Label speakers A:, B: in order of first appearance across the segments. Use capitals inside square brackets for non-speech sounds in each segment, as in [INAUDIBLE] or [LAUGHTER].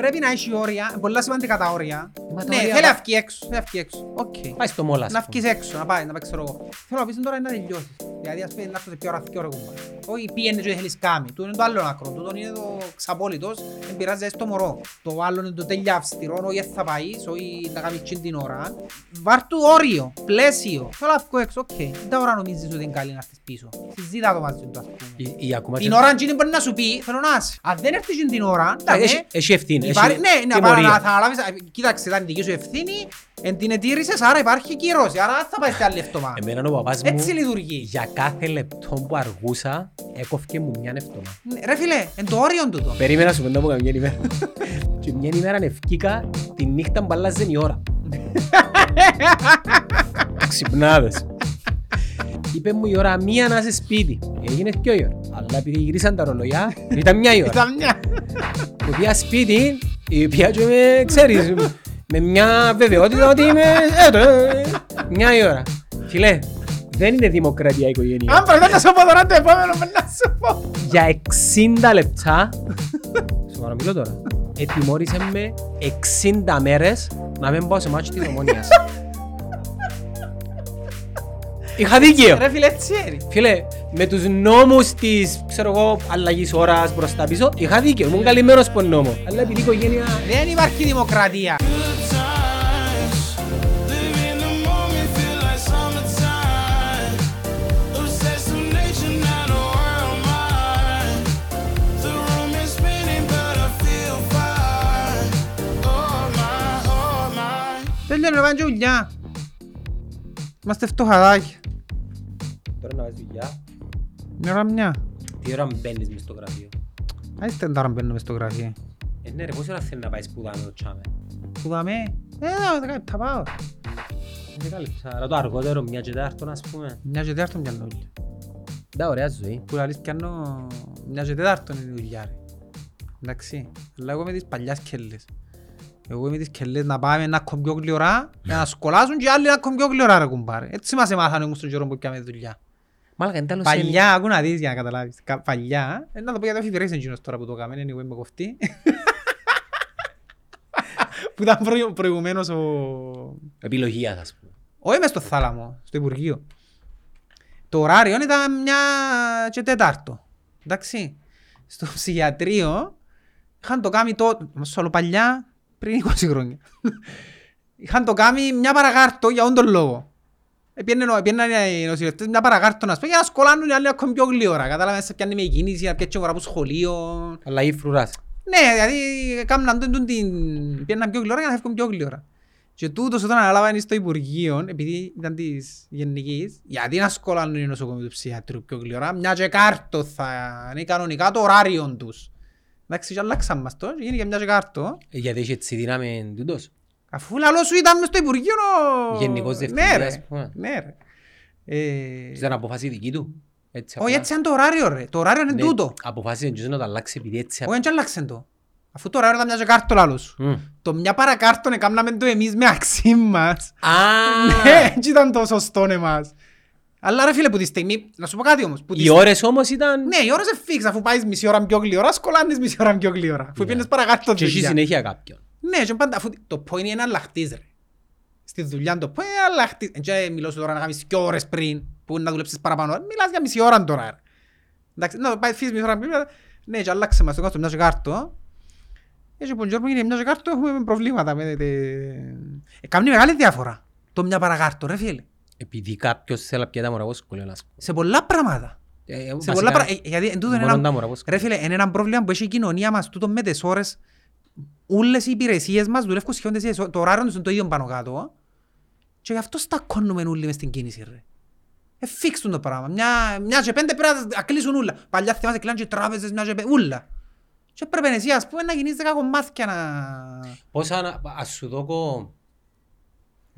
A: Πρέπει να έχει όρια, πολλά σημαντικά τα όρια.
B: Μα τα
A: Ναι,
B: όρια
A: θέλει
B: πα-
A: να βγει έξω, θέλει να βγει έξω. Οκ.
B: Πάει στο μόλα.
A: Να βγεις έξω, να πάει, να πάει ξέρω εγώ. Θέλω να πεις τώρα είναι να τελειώσεις. Δηλαδή ας πούμε να έρθω σε πιο ώρα, δύο ώρα κουμπά. Όχι πήγαινε και θέλεις κάμι. Του είναι το άλλο άκρο. Τούτον είναι το ξαπόλυτος. Δεν πειράζει στο μωρό. Το άλλο είναι το τέλεια αυστηρό. Όχι θα πάεις, όχι να κάνεις τσιν την ώρα. Βάρ' του όριο, πλαίσιο. Θέλω να βγω έξω, οκ. Δεν τα ώρα νομίζεις ότι είναι καλή να έρθεις πίσω. Συζήτα το μαζί του ας πούμε.
B: Η- η ακόμα
A: Την
B: και-
A: ώρα εκείνη μπορεί να σου πει, θέλω να είσαι. Αν δεν έρθεις την ώρα,
B: Ε,
A: εντάξει,
B: έχει- Έχει ευθύνη.
A: Υπάρχει,
B: έχει
A: ναι, να, πάρει,
B: τιμωρία.
A: να θα αναλάβεις, ε, κοίταξε, ήταν δική σου ευθύνη, εν την ετήρησες, άρα υπάρχει κύρωση, άρα δεν θα πάει σε άλλη εβδομάδα.
B: Εμένα ο παπάς μου
A: Έτσι λειτουργεί.
B: για κάθε λεπτό που αργούσα έκοφκε μου μια εβδομάδα.
A: Ναι, Ρε φίλε, εν το όριο τούτο.
B: Περίμενα να σου πω να πω καμιά ημέρα. Και μια ημέρα ευκήκα τη νύχτα που αλλάζε η ώρα. Ξυπνάδες. Είπε μου η ώρα μία να είσαι σπίτι. Έγινε και η ώρα. Αλλά επειδή γυρίσαν τα ρολογιά, ήταν μια η ώρα.
A: Ήταν μια.
B: Που πήγα σπίτι, η οποία και με, ξέρεις, με μια βεβαιότητα ότι είμαι έτω, μια η ώρα. Φίλε, δεν είναι δημοκρατία η οικογένεια.
A: Αν πρέπει να σου πω τώρα το επόμενο, πρέπει να σου πω.
B: Για 60 λεπτά, σοβαρά μιλώ τώρα, ετοιμώρησε με 60 μέρες να μην πάω σε μάτσο της ομονίας. Είχα δίκαιο.
A: Ρε φίλε, έτσι είναι.
B: Φίλε, με τους νόμους της, ξέρω εγώ, αλλαγής ώρας μπροστά πίσω, είχα δίκαιο. Ήμουν καλυμμένος από νόμο. Αλλά επειδή η οικογένεια...
A: Δεν υπάρχει δημοκρατία.
C: My.
A: Τέλειωνε να πάνε και δουλειά. Είμαστε φτωχαδάκια.
B: Τώρα να βάζεις δουλειά.
A: Μια ώρα μια.
B: Τι ώρα μπαίνεις μες στο γραφείο;
A: Άιστε τώρα μπαίνουμε στο γραφείο.
B: Ε, ναι ρε, πόση ώρα θέλεις να πάεις σπουδάμε το τσάμε;
A: Που δαμε. Ε, δέκα θα πάω.
B: Δέκα λεπτά. Άρα το αργότερο, μια και τετάρτον, ας πούμε.
A: Μια και τέταρτον πιάνω δουλειά.
B: Τα ωραία ζωή.
A: Που λαλείς πιάνω μια και τέταρτον είναι η δουλειά ρε. Εντάξει. Αλλά εγώ με τις παλιάς κέλλες. Εγώ με τις κέλλες να πάμε να έχουμε πιο γλυωρά, να σκολάσουν και άλλοι να έχουμε πιο γλυωρά ρε κουμπάρε. Έτσι μας εμάθανε όμως τον καιρό που πιάμε δουλειά.
B: Μάλακα, είναι τέλος
A: Παλιά, ακού να δεις για να καταλάβεις. Κα- Παλιά, ε, να το πω για το εφηβερές εκείνος τώρα που το έκαμε, anyway με κοφτεί. [LAUGHS] που ήταν προηγου- προηγουμένως ο...
B: Επιλογίας, ας πούμε.
A: Όχι μες στο θάλαμο, στο Υπουργείο. Το ωράριο ήταν μια και τέταρτο. Εντάξει. Στο ψυχιατρίο είχαν το κάνει τότε, μας όλο παλιά, πριν 20 χρόνια. είχαν το κάνει μια παρακάρτο για όντων λόγο. Επιέναν οι νοσηλευτές μια παρακάρτο να σπέγει για να σκολάνουν οι άλλοι ακόμη πιο γλύωρα. Κατάλαβες, σε πιάνει με κίνηση, να πιέτει ώρα από σχολείο.
B: Αλλά ή φρουράς.
A: Ναι, δηλαδή κάμναν τον τον την... Πιέναν πιο γλυόρα για να φεύγουν πιο γλυόρα. Και τούτος όταν αναλάβανε στο Υπουργείο, επειδή ήταν της Γενικής, γιατί να σκολάνουν οι νοσοκομοί του ψυχιατρίου πιο γλυόρα, μια και κάρτο θα είναι κανονικά το ωράριο τους. Εντάξει, και αλλάξαν μας το, και γίνει και μια και κάρτο.
B: Ε, Γιατί έχει έτσι δύναμη τούτος.
A: Αφού λαλό σου ήταν μες στο Υπουργείο ο...
B: Γενικός
A: Ναι
B: διευθυντής,
A: ρε,
B: ας πούμε.
A: ναι ρε. Ε,
B: Ήταν αποφάση δική του. Έτσι
A: Όχι,
B: απλά.
A: έτσι είναι το ωράριο ρε. Το ωράριο είναι
B: Ναι,
A: τούτο.
B: Αποφάσισε και να το αλλάξει επειδή έτσι...
A: Όχι, δεν άλλαξε το. Αφού το ωράριο ήταν μια και κάρτο λαλό σου.
B: Μμ.
A: Το μια παρακάρτον έκαναμε το εμείς με αξί μας.
B: Α,
A: Ναι, έτσι ήταν το σωστό εμάς. Αλλά ρε φίλε που τη στιγμή, να σου πω κάτι όμως. Που τη
B: Οι
A: στιγμή-
B: ώρες όμως ήταν...
A: Ναι, οι ώρες είναι φίξ. Αφού πάεις μισή ώρα πιο γλυόρα, σκολάνεις μισή ώρα πιο γλυόρα. Αφού πιένες παρακάρτον
B: Και έχει
A: δουλειά.
B: συνέχεια κάποιον.
A: Ναι, και πάντα, αφού το point είναι αλλαχτής ρε. Στη δουλειά το point είναι αλλαχτής. Εν και μιλώ σου τώρα να κάνεις δυο ώρες πριν, που να δουλέψεις παραπάνω. Μιλάς για μισή ώρα τώρα ρε. Εντάξει, να πάει φύγεις μισή ώρα πριν. Ναι, και αλλάξε μας το κάτω μια και κάρτο. Έτσι που Γιώργο γίνει μια και κάρτο έχουμε προβλήματα. με τε- Ε, Κάνει μεγάλη διαφορά. Το μια παρακάρτο ρε φίλε.
B: Επειδή κάποιος θέλει να πιέει τα μωρά από σχολείο, ας πούμε.
A: Σε πολλά πράγματα.
B: Ε, ε,
A: Σε
B: βασικά,
A: πολλά πράγματα. Γιατί εν τούτο είναι
B: μόνο
A: ένα-
B: τα μωρά από σχολείο.
A: Ρε φίλε, είναι ένα πρόβλημα που έχει η κοινωνία μας τούτο με τις ώρες. Όλες οι υπηρεσίες μας δουλεύουν σχεδόν τις ίδιες ώρες. Το ωράριο τους είναι το ίδιο πάνω κάτω. Και γι' αυτό στακώνουμε όλοι μες στην κίνηση ρε. Ε, φίξουν το πράγμα. Μια, μια και πέντε πρέπει να κλείσουν όλα. Παλιά θυμάσαι κλείναν και τράπεζες, μια και πέντε, όλα. Και πρέπει εσύ ας πούμε να γίνεις δέκα κομμάτια να...
B: Πόσα να... Ας σου δώκω...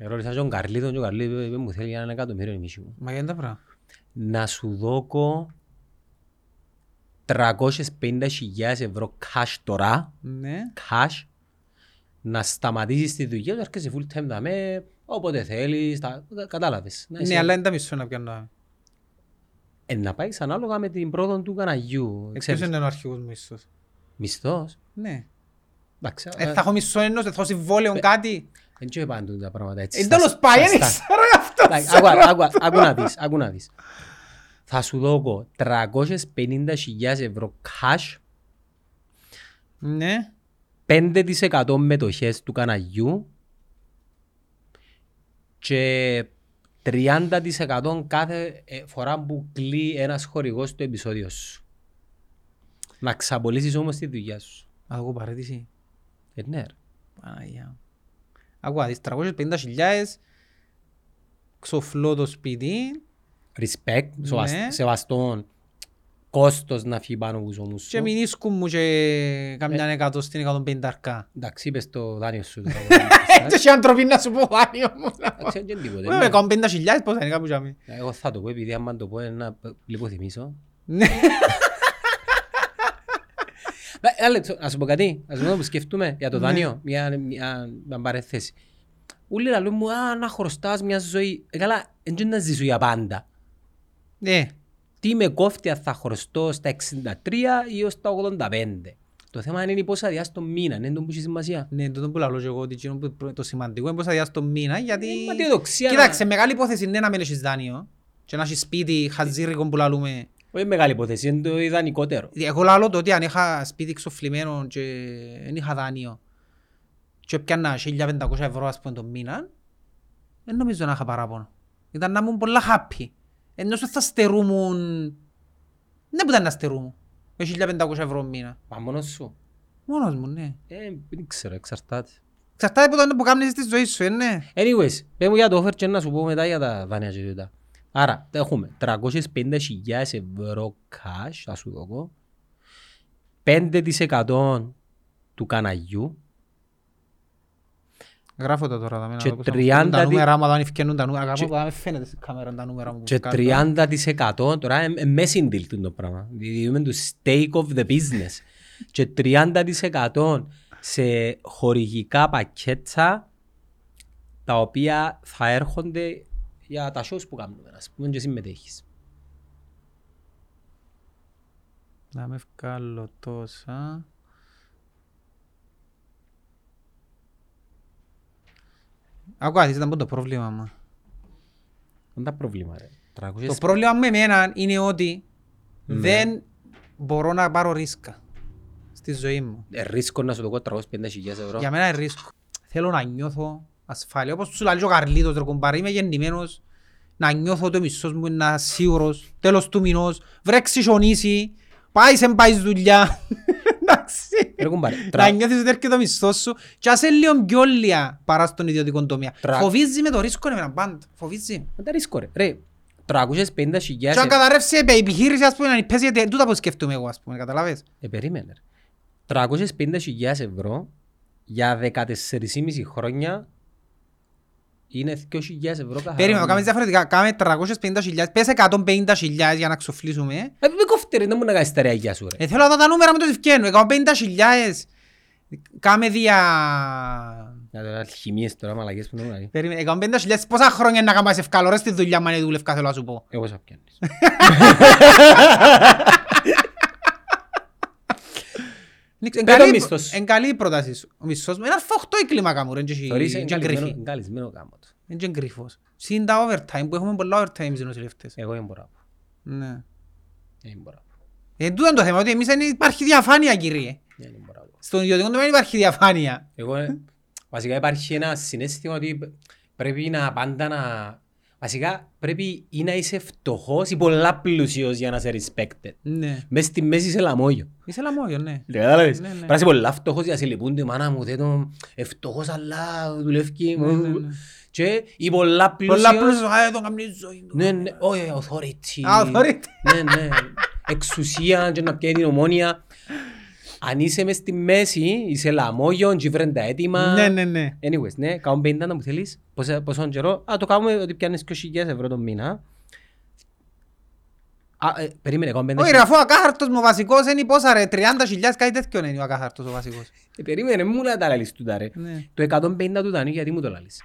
B: Ερώτησα τον Καρλίδον και ο Καρλίδον είπε μου θέλει ένα εκατομμύριο ημίση μου.
A: Μα γιατί τα πράγμα.
B: Να σου δώκω 350.000 ευρώ cash τώρα,
A: Ναι.
B: cash, να σταματήσεις τη δουλειά και να έρχεσαι full time δαμέ, όποτε θέλεις, τα... κατάλαβες. Να είσαι-
A: Ναι, αλλά είναι τα μισό να πιάνω.
B: Ε, να πάεις ανάλογα με την πρόοδο του καναγιού.
A: Εκτός
B: Ξέρεις,
A: είναι ο αρχηγός μισθός;
B: μισθός;
A: Ναι.
B: Εντάξει,
A: Ε, θα έχω μισό ένος, θα έχω συμβόλαιο κάτι;
B: Δεν ξέρω πάντου τα πράγματα έτσι.
A: Ε,
B: στα-
A: τέλος πάει,
B: στα-
A: δεν
B: στα-
A: ξέρω αυτό.
B: Εντάξει, άκου- άκου- Άκου να δεις, άκου να δεις. Θα σου δώκω 350.000 ευρώ cash,
A: Ναι.
B: 5% μετοχές του καναγιού και 30% κάθε ε, φορά που κλεί ένας χορηγός το επεισόδιο σου. Να ξαπολύσεις όμως τη δουλειά σου.
A: Α, εγώ παρέτηση.
B: Ε, ναι, ρε.
A: Παναγιά μου. Ακούω, δεις 350.000 ξοφλώ το σπίτι.
B: Respect, σεβασ-
A: Ναι.
B: σεβαστόν κόστος να φύγει πάνω από τους ώμους
A: Και
B: σου.
A: μην ίσκουν μου και καμιά εκατό στην 150 αρκά.
B: Εντάξει, είπες το δάνειο σου. τώρα. [LAUGHS]
A: Έτσι άνθρωποι να σου πω δάνειο μου.
B: Εντάξει, δεν είναι τίποτε,
A: Με
B: ναι.
A: 150.000 πόσα είναι κάπου τζάμι.
B: Εγώ θα το πω επειδή άμα το πω είναι να λιποθυμίσω.
A: Ναι.
B: Ε, Άλεξ, να σου πω κάτι, να σου πω που σκεφτούμε για το
A: Ναι.
B: δάνειο, μια, μια, μια παρέθεση. Ούλοι λαλούν μου, α, να χρωστάς μια ζωή. Ε, καλά, δεν να ζήσω για πάντα.
A: Ναι.
B: Τι με κόφτει αν θα χρωστώ στα 63 ή ως τα 85. Το θέμα είναι πόσα διά στο μήνα, είναι το που έχει σημασία.
A: Ναι, τούτο που λαλώ και εγώ ότι εκείνο που- το σημαντικό είναι πώς θα διάσεις το μήνα γιατί...
B: Ε, μα τι αισιοδοξία να-
A: Κοίταξε, μεγάλη υπόθεση είναι να μην έχεις δάνειο και να έχεις σπίτι χαζίρικο που λαλούμε.
B: Όχι μεγάλη υπόθεση, είναι το ιδανικότερο.
A: Εγώ λαλώ το ότι αν είχα σπίτι ξοφλημένο και δεν είχα δάνειο και έπιανα 1500 ευρώ ας πούμε το μήνα, δεν νομίζω να είχα παράπονο. Ήταν να ήμουν πολλά happy. Ενώ σου θα στερούμουν... Δεν που ήταν να στερούμουν. Με 1500 ευρώ μήνα.
B: Μα μόνος σου.
A: Μόνος μου, ναι.
B: Ε, δεν ξέρω, εξαρτάται.
A: Εξαρτάται από το που κάνεις στη ζωή σου, ε, ναι.
B: Anyways, πες μου για το offer και να σου πω μετά για τα δάνεια και τούτα. Άρα, έχουμε 350.000 ευρώ cash, θα σου δω 5% του καναγιού
A: Γράφω τα τώρα. δάμε, να
B: Και
A: δω πώς θα
B: 30
A: μου φαίνουν Τα
B: δι-
A: νούμερα, άμα δεν ευκαινούν τα νούμερα.
B: Και-
A: Αγαπώ, δεν με φαίνεται στην κάμερα τα νούμερα μου.
B: και
A: που βγάζω.
B: 30% τώρα είναι messing deal το πράγμα. Δηλαδή είμαι το stake of the business. [LAUGHS] και 30% σε χορηγικά πακέτσα τα οποία θα έρχονται για τα shows που κάνουμε, ας πούμε, και συμμετέχεις.
A: Να με βγάλω τόσα. Ακούω, ήταν πω το πρόβλημα μου.
B: Δεν τα πρόβλημα, ρε. 300
A: Το πρόβλημα με εμένα είναι ότι
B: Ναι.
A: δεν μπορώ να πάρω ρίσκα στη ζωή μου.
B: Ε, ρίσκο να σου το πω 350.000 ευρώ.
A: Για μένα είναι ρίσκο. Θέλω να νιώθω ασφάλεια. Όπως σου λέει και ο Καρλίτος, ρε κουμπάρε, είμαι γεννημένος να νιώθω ότι ο μισθός μου είναι σίγουρος, τέλος του μηνός, βρέξει χιονίσει, πάει σε πάει δουλειά. [LAUGHS] Εντάξει.
B: Ρε κουμπάρε,
A: Να
B: τρα-
A: νιώθεις ότι έρχεται ο μισθός σου και ας είναι λίγο πιο λια παρά στον ιδιωτικό τομέα.
B: Τρα-
A: Φοβίζει με το ρίσκο εμένα πάντα. Φοβίζει.
B: Δεν τα ρίσκω ρε. Ρε, 350.000
A: Και αν καταρρεύσει η επιχείρηση, ας πούμε, να πέσει, γιατί τούτα που σκέφτομαι εγώ, ας πούμε, καταλάβες.
B: Ε, περίμενε. ρε. 350.000 ευρώ για 14,5 χρόνια είναι 2.000 ευρώ καθαρά.
A: Περίμενε, το κάνεις διαφορετικά. Κάμε 350.000, πες 150.000 για να ξοφλήσουμε.
B: Ε, με κόφτε ρε, δεν μου να κάνεις τα ρεαγιά σου ρε.
A: Ε, θέλω να δω τα νούμερα με το ευκαινούν. 150.000. Κάμε δια...
B: Να τώρα αλχημίες τώρα, μαλακές που είναι
A: Περίμενε, 150.000 πόσα χρόνια να κάνεις ευκάλω ρε στη δουλειά μου αν δούλευκα θέλω να σου πω.
B: Εγώ θα πιάνεις. [LAUGHS]
A: Εν
B: Πες το
A: καλή-
B: μισθός σου.
A: Εν καλή η πρόταση σου. Ο μισθός μου είναι αρφά 8 η κλίμακα μου ρε. και έχει-
B: Θωρείς
A: και
B: εγκαλισμένο
A: γκριφή.
B: εγκαλισμένο γάμο του.
A: Είναι και γκριφός. Συν τα overtime που έχουμε πολλά overtime στις νοσηλευτές.
B: Εγώ δεν μπορώ να πω.
A: Ναι.
B: Δεν μπορώ να πω.
A: Ε, τούτο είναι το θέμα, ότι εμείς δεν υπάρχει διαφάνεια κύριε.
B: Δεν μπορώ να πω.
A: Στον ιδιωτικό τομέα δεν υπάρχει διαφάνεια.
B: Εγώ, ε, βασικά υπάρχει ένα συνέστημα ότι πρέπει να πάντα να... Βασικά πρέπει ή να είσαι φτωχός ή πολλά πλούσιος για να είσαι respected.
A: Ναι.
B: Μες στη μέση είσαι λαμόγιο.
A: Είσαι λαμόγιο, ναι.
B: Κατάλαβες.
A: Ναι, ναι.
B: Πρέπει να είσαι πολλά φτωχός για να σε λυπούνται η μάνα μου, δεν τον ευτοχός αλλά δουλεύει.
A: Ναι, ναι, ναι.
B: Και ή πολλά πλούσιος.
A: Πολλά πλούσιος, α, τον κάνει η ζωή του.
B: Ναι, ναι, όχι, authority.
A: Α, authority.
B: Ναι, ναι. Εξουσία και να πιάνει την ομόνια. Αν είσαι μες στη μέση, είσαι λαμόγιο, και βρεν τα έτοιμα.
A: Ναι, ναι, ναι.
B: Anyways, ναι, κάνουμε 50 να μου θέλεις. Πόσα- Πόσον καιρό. Α, το κάνουμε ότι πιάνεις 2.000 ευρώ το μήνα. Α, ε, περίμενε, κάνουμε 50
A: Όχι ρε, αφού ο ακάχαρτος μου βασικός είναι πόσα ρε, 30.000 κάτι τέτοιο είναι ο ακάχαρτος ο βασικός.
B: Ε, περίμενε, μου να τα λαλείς τούτα ρε.
A: Ναι.
B: Το 150 του δανείου γιατί μου το λαλείς;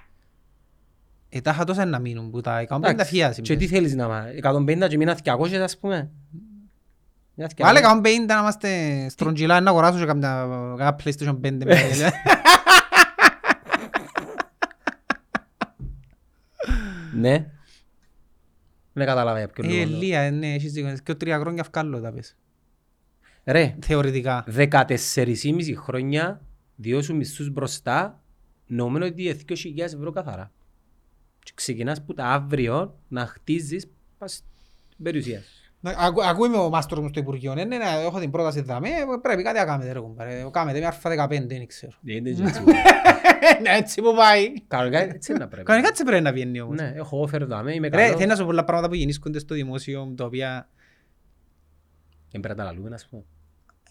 A: Ε, τα είχα τόσα να μείνουν που τα 150
B: Εντάξει,
A: χιλιάδες
B: Και τι θέλεις να μάθεις, 150 και μήνα 200 ας πούμε. Μια και
A: Βάλε
B: να-
A: 150 να είμαστε στρογγυλά να αγοράσω και κάποια κάποια PlayStation 5. με- [LAUGHS]
B: Ναι. Δεν κατάλαβα για ποιο
A: Ε,
B: λόγο.
A: Ελία, ναι, έχεις δίκιο. Και τρία χρόνια αυκάλλω τα πες.
B: Ρε,
A: Θεωρητικά.
B: 14,5 χρόνια, δύο σου μισθούς μπροστά, νομίζω ότι είναι 2.000 ευρώ καθαρά. Και ξεκινάς που τα αύριο να χτίζεις πας στην περιουσία σου.
A: Να- ακού- Ακούει με ο μάστορ μου στο Υπουργείο. Ναι, ναι, ναι, έχω την πρόταση δάμε. Πρέπει κάτι να κάνετε ρε κουμπάρε. Κάμετε με αρφα 15, δεν ξέρω.
B: Δεν είναι έτσι. [LAUGHS]
A: Ναι, έτσι που πάει.
B: Κανονικά έτσι είναι να πρέπει.
A: Κανονικά έτσι πρέπει να βγαίνει όμως.
B: Ναι, έχω offer δάμε, είμαι
A: Ρε,
B: καλό.
A: θέλει να σου πω πολλά πράγματα που γεννήσκονται στο δημόσιο, τα οποία
B: Δεν πρέπει να τα λαλούμε, ας πούμε.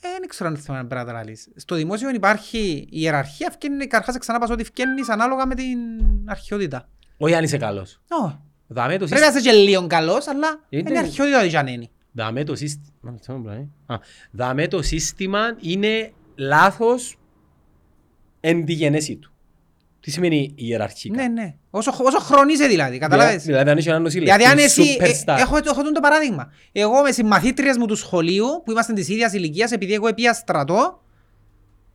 A: ε, δεν ξέρω αν είναι θέμα να πρέπει να τα λαλείς. Στο δημόσιο υπάρχει η ιεραρχία, φκένει, καρχάς ξανά πας ότι φκένεις ανάλογα με την αρχαιότητα.
B: Όχι αν είσαι καλός.
A: Ω,
B: Δάμε το
A: Πρέπει να
B: σύστημα.
A: είσαι και λίγο καλός, αλλά
B: Είναι-
A: είναι αρχαιότητα ότι αν είναι.
B: Δάμε το σύστημα. Δάμε το σύστημα είναι λάθος εν τη γενέση του. Τι σημαίνει ιεραρχικά;
A: Ναι, ναι. Όσο, όσο χρόνο είσαι δηλαδή, καταλάβες.
B: Δηλαδή αν είσαι έναν νοσηλευτή,
A: Γιατί αν εσύ,
B: superstar.
A: ε, έχω, έχω τον το παράδειγμα. Εγώ με συμμαθήτριες μου του σχολείου, που είμαστε της ίδιας ηλικίας, επειδή εγώ πήγα στρατό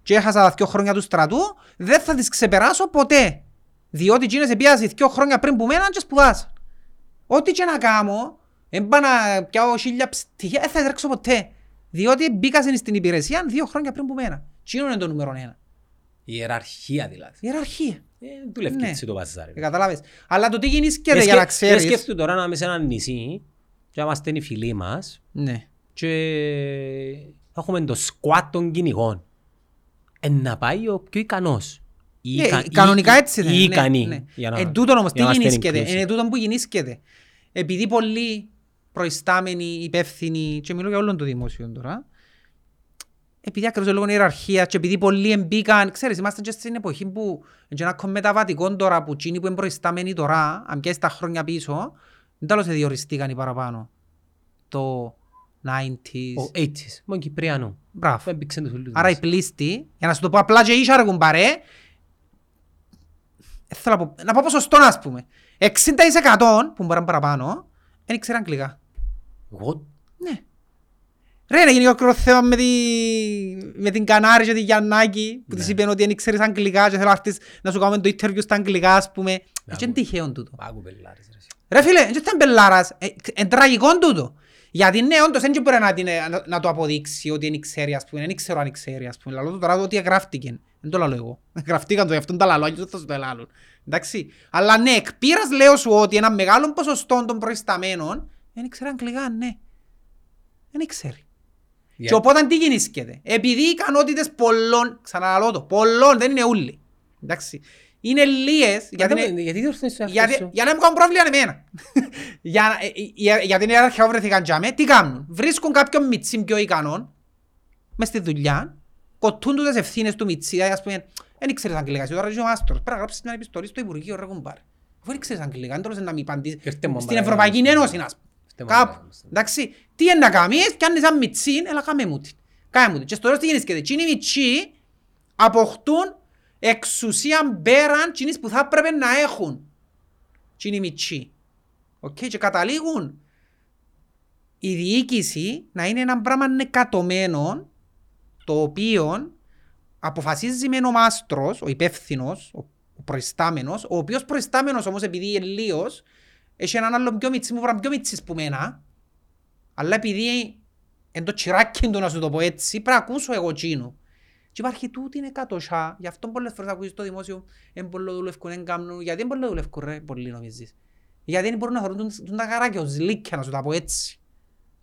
A: και έχασα τα δύο χρόνια του στρατού, δεν θα τις ξεπεράσω ποτέ. Διότι εκείνες επίασαν δύο χρόνια πριν που μέναν και σπουδάσαν. Ό,τι και να κάνω, δεν πάω να πιάω χίλια πτυχία, δεν θα τρέξω ποτέ. Διότι μπήκα στην υπηρεσία δύο χρόνια πριν που μένα. Τι είναι το νούμερο ένα.
B: Ιεραρχία δηλαδή.
A: Ιεραρχία.
B: Ε, δουλεύει
A: Ναι.
B: έτσι το παζάρι.
A: Ε, Καταλάβες. Αλλά το τι γεννήσκεται
B: Ε,
A: για να
B: σκε- ε,
A: ξέρεις.
B: Σκέφτου τώρα να είμαι σε ένα νησί και να είμαστε οι φίλοι μας
A: Ναι.
B: και έχουμε το σκουάτ των κυνηγών. Ε, να πάει ο πιο ικανός. Ή
A: Ε,
B: ικα-
A: κανονικά
B: ή-
A: έτσι δεν
B: ή
A: είναι.
B: ικανή.
A: Ναι.
B: για να-
A: Εν τούτον όμως τι
B: για να είμαστε
A: γεννήσκεται.
B: inclusive.
A: Είναι τούτον που γεννήσκεται. Επειδή πολλοί προϊστάμενοι, υπεύθυνοι, και μιλώ για όλων το δημόσιο τώρα, επειδή ακριβώς λόγω ιεραρχία και επειδή πολλοί εμπήκαν, ξέρεις, είμαστε και στην εποχή που είναι και ένα κομμεταβατικό τώρα που εκείνοι που είναι προϊστάμενοι τώρα, αν πιάσεις τα χρόνια πίσω, δεν τέλος διοριστήκαν οι παραπάνω. Το 90s.
B: Ο 80s, μόνο Κυπριανό.
A: Μπράβο.
B: Έμπηξαν τους όλους
A: Άρα οι
B: μας.
A: πλήστοι, για να σου το πω απλά και ίσα ρε κουμπάρε, ε, θέλω να πω, να πω ποσοστό ας πούμε. 60% που μπορεί να είναι παραπάνω, δεν ήξερε αγγλικά.
B: Εγώ
A: Ναι. Ρε, να γίνει ολόκληρο θέμα με, τη... με την Κανάρη και τη Γιαννάκη που της είπαν ότι δεν ήξερες αγγλικά και θέλω να έρθεις να σου κάνουμε το interview στα αγγλικά ας πούμε. Έτσι είναι τυχαίο τούτο.
B: άκου πελάρες. ρε.
A: Ρε φίλε, δεν ήταν μπελάρας, ε, είναι τραγικό τούτο. Γιατί ναι, όντως δεν μπορεί να, την, να, να το αποδείξει ότι δεν ξέρει, ας πούμε, δεν ξέρω αν ξέρει, ας πούμε. Λαλό το τώρα ότι γράφτηκε. Δεν το λαλώ εγώ. [LAUGHS] Γραφτήκαν το, γι' αυτόν τα λαλώ, και δεν θα σου το λαλούν. Εντάξει. Αλλά ναι, εκ πείρας λέω σου ότι ένα μεγάλο ποσοστό των προϊσταμένων δεν ξέρει αγγλικά, ναι. Δεν ξέρει.
B: Για-
A: Και οπότε τι γεννήσκεται; Επειδή οι ικανότητες πολλών, ξαναλαλώ το, πολλών δεν είναι ούλοι. Εντάξει. Είναι λίγες, γιατί είναι,
B: Γιατί διορθώνεις το εαυτό
A: γιατί,
B: σου;
A: για να μην κάνουν πρόβλημα εμένα. [LAUGHS] για, να- ε, ε, ε, γιατί είναι αρχαία βρεθήκαν τζάμε, τι κάνουν; Βρίσκουν κάποιον μιτσί πιο ικανόν, μες στη δουλειά, κοτούν του τις ευθύνες του μιτσί, δηλαδή, ας πούμε, δεν ήξερες αγγλικά, εσύ τώρα είσαι ο μάστορος, πρέπει να γράψεις μια επιστολή στο Υπουργείο, ρε κουμπάρε. Αφού δεν ήξερες αγγλικά, δεν τόλος να μην απαντήσεις.
B: Έρθε μου,
A: Στην
B: μπαρέ,
A: Ευρωπαϊκή
B: μπαρέ.
A: Ένωση, ας πούμε.
B: Έρθε μου,
A: Κάπου.
B: μπαρέ.
A: Εντάξει, τι είναι να κάνεις, κι αν είσαι σαν μιτσί, έλα κάμε μου την. Κάμε μου την. Και στο τέλος τι γεννήσκεται. Τι είναι οι μιτσί, αποκτούν εξουσία πέραν τσινής που θα έπρεπε να έχουν. Τι είναι οι μιτσί. Οκ, και καταλήγουν η διοίκηση να είναι ένα πράγμα νεκατωμένο το οποίο αποφασίζει με ο μάστρος, ο υπεύθυνος, ο ο προϊστάμενος, ο οποίος προϊστάμενος όμως επειδή είναι λίος, έχει έναν άλλο πιο μιτσί, μου βραν πιο μιτσίς που μένα, αλλά επειδή είναι το τσιράκι του να σου το πω έτσι, πρέπει να ακούσω εγώ τσίνου. Και υπάρχει τούτη είναι κατωσιά, γι' αυτό πολλές φορές ακούσεις στο δημόσιο, εν πολλό δουλεύκουν, εν κάνουν, γιατί εν πολλό δουλεύκουν ρε, πολλοί νομίζεις. Γιατί δεν μπορούν να θεωρούν τούν- τούν τα καράκια ως λύκια, να σου τα πω έτσι.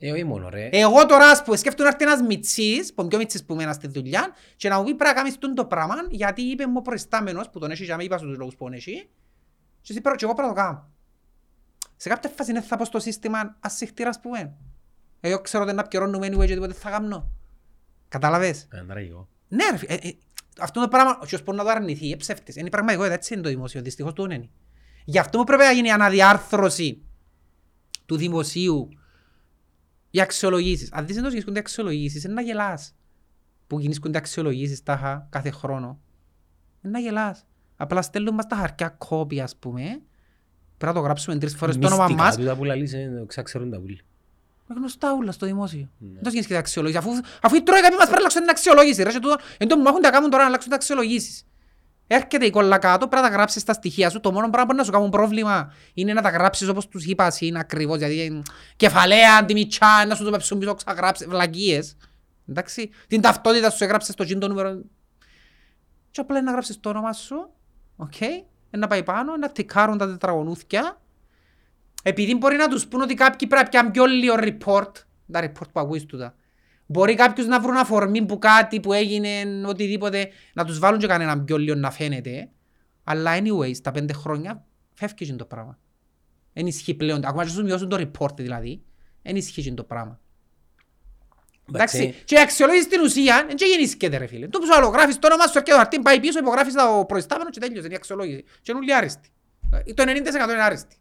B: Ε, όχι μόνο ρε.
A: Εγώ τώρα ας πούμε σκέφτομαι να έρθει ένας μιτσής, που πιο μιτσής που μένα στη δουλειά και να μου πει πρέπει να κάνεις τούν το πράγμα γιατί είπε μου ο προϊστάμενος που τον έχει και να είπα στους λόγους που τον έχει και εσύ πρέπει και εγώ πρέπει να το κάνω. Σε κάποια φάση δεν θα πω στο σύστημα ασυχτήρα ας πούμε. Εγώ ξέρω ότι είναι να πιερώνουμε anyway και τίποτε θα κάνω. Κατάλαβες;
B: Ε, τραγικό.
A: Ναι ρε, φι- ε, ε, αυτό το πράγμα, όποιος μπορεί να το αρνηθεί, είναι ψεύτης. Είναι η πραγματικότητα, έτσι είναι το δημόσιο, δυστυχώς του είναι. Γι' αυτό μου πρέπει να γίνει αναδιάρθρωση του δημοσίου οι αξιολογήσεις. Αν δεις εντός γίνονται αξιολογήσεις, είναι να γελάς. Που γίνονται αξιολογήσεις τάχα κάθε χρόνο. Είναι να γελάς. Απλά στέλνουν μας τα χαρτιά κόπη, ας πούμε. Πρέπει να το γράψουμε τρεις φορές το όνομα
B: Μυστικά
A: μας.
B: τούτα που λαλείς, ε, ξαξερούν τα πουλί.
A: Γνωστά ούλα στο δημόσιο.
B: Ναι.
A: Δεν το γίνεται αξιολόγηση. Αφού, αφού η Τρόικα πει μας πρέπει να αλλάξουν την αξιολόγηση. Ρε, και τούτο, εν τω μάχουν τα κάνουν τώρα να αλλάξουν τις αξιολογήσεις. Έρχεται η κόλλα κάτω, πρέπει να τα γράψεις στα στοιχεία σου. Το μόνο πράγμα που να σου κάνουν πρόβλημα είναι να τα γράψεις όπως τους είπα είναι ακριβώς. Δηλαδή ε, κεφαλαία, αντιμιτσά, να σου το πέψουν πίσω ξαγράψεις, βλακίες. Εντάξει, την ταυτότητα σου έγραψες στο τζιν το νούμερο. Και απλά είναι να γράψεις το όνομα σου, οκ, να πάει πάνω, να τικάρουν τα τετραγωνούθια. Επειδή μπορεί να τους πούν ότι κάποιοι πρέπει να πιάνουν πιο λίγο report, τα report που ακούεις τούτα. Μπορεί κάποιους να βρουν αφορμή που κάτι που έγινε, οτιδήποτε, να τους βάλουν και κανέναν πιο λίγο να φαίνεται. Αλλά anyways, τα πέντε χρόνια φεύγει και το πράγμα. Εν ισχύει πλέον. Ακόμα και σου μειώσουν το report δηλαδή. Εν ισχύει και το πράγμα. Εντάξει, και η αξιολόγηση στην ουσία δεν γεννήσκεται ρε φίλε. Το που σου άλλο γράφεις το όνομα σου έρχεται το χαρτί, πάει πίσω, υπογράφεις το προϊστάμενο και τέλειωσε η αξιολόγηση. Και είναι όλοι άριστοι. Ε, Το 90% είναι άριστοι.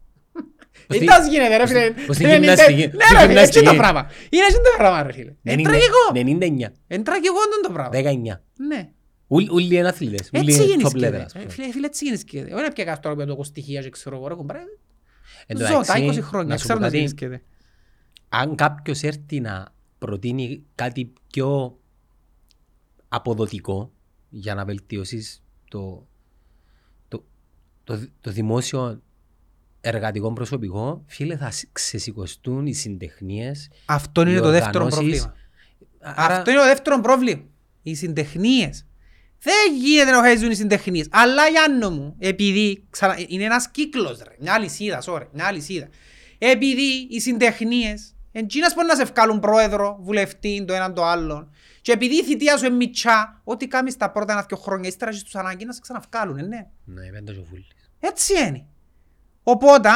B: Ως
A: Δεν
B: τη-
A: τα γίνεται ρε φίλε;
B: ως τη
A: Το 90
B: γυμναστική.
A: Ναι
B: Στη
A: ρε φίλε, έτσι
B: γυμναστική.
A: το πράγμα. Είναι έτσι το πράγμα ρε φίλε. Είναι τραγικό.
B: 99,
A: Είναι τραγικό το πράγμα.
B: 19.
A: Ναι.
B: Ούλ- Ούλοι είναι αθλητές. Ούλοι
A: Έτσι
B: είναι top level,
A: γεννήσκεται.
B: ας
A: Ε,
B: πούμε.
A: Φίλε, φίλε, έτσι γεννήσκεται. Όχι να πιέγας τώρα που το έχω στοιχεία και ξέρω εγώ ρε κουμπάρε.
B: Εν τω
A: Ζω τα
B: μεταξύ,
A: 20 χρόνια,
B: να σου
A: ξέρω
B: πω
A: να
B: κάτι,
A: γεννήσκεται.
B: αν κάποιος έρθει να προτείνει κάτι πιο αποδοτικό για να βελτιώσεις το, το, το, το δημόσιο εργατικό προσωπικό, φίλε, θα σ- ξεσηκωστούν οι συντεχνίες.
A: Αυτό είναι
B: οι
A: το δεύτερο
B: οργανώσεις.
A: πρόβλημα.
B: Άρα,
A: Αυτό είναι το δεύτερο πρόβλημα. Οι συντεχνίες. Δεν γίνεται να χαίζουν οι συντεχνίες. Αλλά Γιάννο μου, επειδή ξανα... είναι ένας κύκλος ρε, μια αλυσίδα, sorry, μια αλυσίδα. Επειδή οι συντεχνίες, εντζήνας μπορεί να σε βγάλουν πρόεδρο, βουλευτή, το έναν το άλλον. Και επειδή η θητεία σου είναι μητσά, ό,τι κάνεις τα πρώτα ένα-δυο χρόνια, ύστερα έχεις τους ανάγκη να σε ξαναβγάλουν, ε, ναι.
B: Ναι, πέντε και ο Βούλης.
A: Έτσι είναι. Οπότε,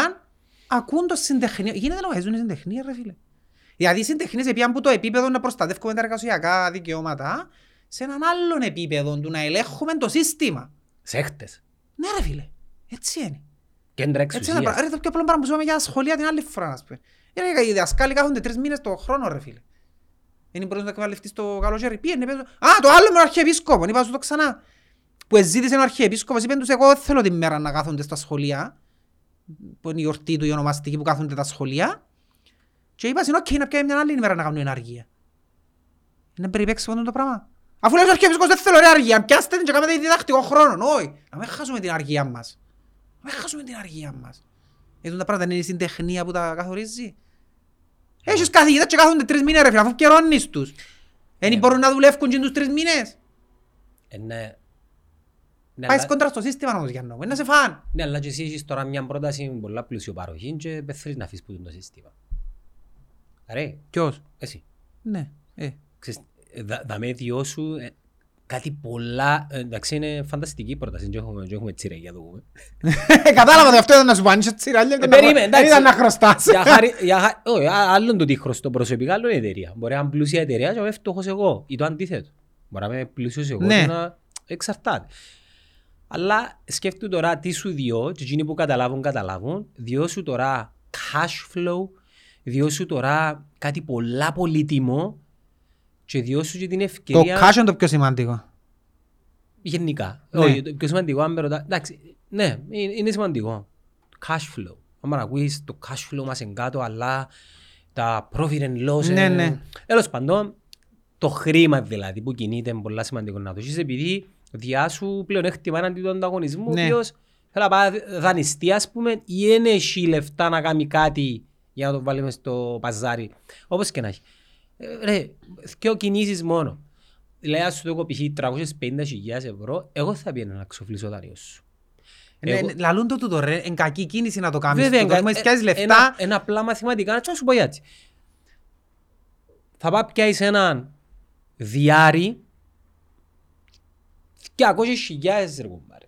A: ακούν το συντεχνείο. Γίνεται να βγάζουν οι συντεχνίες, ρε φίλε. Δηλαδή οι συντεχνίες επειδή από το επίπεδο να προστατεύουμε τα εργασιακά δικαιώματα σε έναν άλλον επίπεδο του να ελέγχουμε το σύστημα.
B: Σέχτες.
A: Ναι ρε φίλε. Έτσι είναι.
B: Κέντρα
A: Έτσι είναι.
B: εξουσίας.
A: Ρε το πιο απλό πράγμα που είπαμε για σχολεία την άλλη φορά. ας πούμε. Ρε, οι δασκάλοι κάθονται τρεις μήνες το χρόνο ρε φίλε. Είναι μπορείς να εκμεταλλευτείς το καλοκαίρι. Πήγαινε, πες, Α, το άλλο με τον Αρχιεπίσκοπο. Είπα σου το ξανά. Που εζήτησε ο Αρχιεπίσκοπος. Είπεν τους εγώ δεν θέλω τη μέρα να κάθονται στα σχολεία. Που είναι η γιορτή του η ονομαστική που κάθονται τα σχολεία. Και είπα είναι οκ να πιάει μια άλλη ημέρα να κάνουν έναν αργία. Είναι περιπαίξιμο το πράγμα. Αφού λέει ο Αρχιεπίσκοπος δεν θέλω ρε αργία. Πιάστε την και κάνετε διδακτικό χρόνο. Όχι. Να μην χάσουμε την αργία μας. Να μην χάσουμε την αργία μας. Γιατί τα πράγματα είναι η συντεχνία που τα καθορίζει. Έχεις καθηγητές και κάθονται τρεις μήνες ρε φίλε, αφού καιρώνεις τους. Δεν
B: Ναι.
A: μπορούν να δουλεύουν και τους τρεις μήνες.
B: Ε, ναι. Ναι,
A: Πάεις
B: αλλά-
A: κόντρα στο σύστημα όμως Γιάννο, μου, είναι να σε φαν.
B: Ναι, αλλά και εσύ έχεις τώρα μια πρόταση με πολλά πλούσιο παροχή και δεν θέλεις να αφήσεις που είναι το σύστημα. Ρε,
A: Ποιος;
B: εσύ.
A: Ναι. Ε.
B: Ξέρεις, ε, δα- δαμέ δυο σου ε, κάτι πολλά... ε, Εντάξει, είναι φανταστική πρόταση. Δεν έχουμε, δεν έχουμε τσίρε για το πούμε.
A: Κατάλαβα ότι αυτό ήταν να σου πάνε σε τσιράλια.
B: Ε, περίμενε,
A: Δεν ήταν να χρωστάς.
B: Για χάρη, για χάρη, όχι, α- άλλον το τι χρωστώ προσωπικά, άλλο είναι η εταιρεία. Μπορεί να είναι πλούσια εταιρεία και να είμαι φτωχός εγώ ή το αντίθετο. Μπορεί να είμαι πλούσιος εγώ
A: Ναι.
B: και να εξαρτάται. Αλλά σκέφτου τώρα τι σου διώ και εκείνοι που καταλάβουν, καταλάβουν. Διώ σου τώρα cash flow, διώ σου τώρα κάτι πολλά πολύτιμο και διώ σου και την
A: Το
B: ευκαιρία...
A: cash είναι το πιο σημαντικό.
B: Γενικά.
A: Ναι.
B: Όχι, το πιο σημαντικό, αν με ρωτά... Εντάξει, ναι, είναι είναι σημαντικό. Cash flow. Αν ακούεις το cash flow μας είναι κάτω, αλλά τα profit and loss...
A: Ναι,
B: ε,
A: ναι.
B: Τέλος πάντων, το χρήμα δηλαδή που κινείται είναι πολλά σημαντικό να το έχεις επειδή διά σου πλέον έκτημα έναντι του ανταγωνισμού, ο
A: Ναι.
B: οποίος θέλει να πάει δανειστεί ας πούμε ή δεν έχει λεφτά να κάνει κάτι για να το βάλει μες στο παζάρι. Όπως και να έχει. Ε, Ρε, δυο κινήσεις μόνο. Λέει, ας σου το έχω π.χ. 350.000 ευρώ, εγώ θα πήγαινα να ξοφλήσω δάνειο σου.
A: Ναι,
B: Εγώ-
A: ναι, Λαλούν το τούτο ρε, εν κακή κίνηση να το κάνεις.
B: Βέβαια,
A: τούτο.
B: εγκα-
A: Μόλις πιάσεις
B: ε,
A: λεφτά,
B: Ένα, ένα απλά μαθηματικά, να σου πω έτσι. Θα πάει πιάσεις έναν διάρι 200.000 ρε κουμπάρε.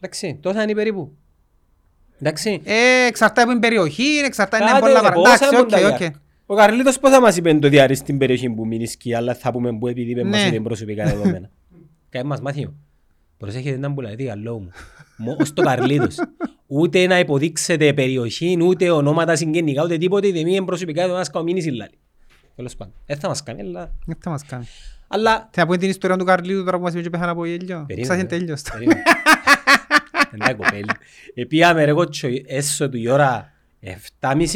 B: Εντάξει, τόσα είναι περίπου. Εντάξει.
A: ε, εξαρτάται από την περιοχή, εξαρτάται είναι
B: Κάτε,
A: πολλά
B: ρε,
A: παρά.
B: πόσα
A: Εντάξει,
B: είναι
A: οκ,
B: τα
A: οκ.
B: διάρκεια. Ο Καρλίτος πώς θα μας είπε το διάρρη στην περιοχή που μείνει σκι, αλλά θα πούμε που επειδή είπε μας
A: Ναι.
B: ότι είναι προσωπικά δεδομένα. Κάτι μας μάθει. Προσέχετε να μπουλατεί, καλό μου. Мо- Ως το Καρλίτος. Ούτε να υποδείξετε περιοχή, ούτε ονόματα συγγενικά, ούτε τίποτε, είτε μη είναι προσωπικά δεδομένα σκαομήνης ηλάλη. Τέλος πάντων. Δεν θα μας κάνει, αλλά...
A: Δεν θα μας κάνει.
B: Αλλά...
A: Θα πούμε την ιστορία του Καρλίδου τώρα που μας είπε και πέθανε από γέλιο;
B: Περίμενε,
A: Σας είναι
B: ρε.
A: τέλειος.
B: Περίμενε. [LAUGHS] Εντάξει κοπέλη. Επίαμε ρε κότσο έσω του η ώρα 7.30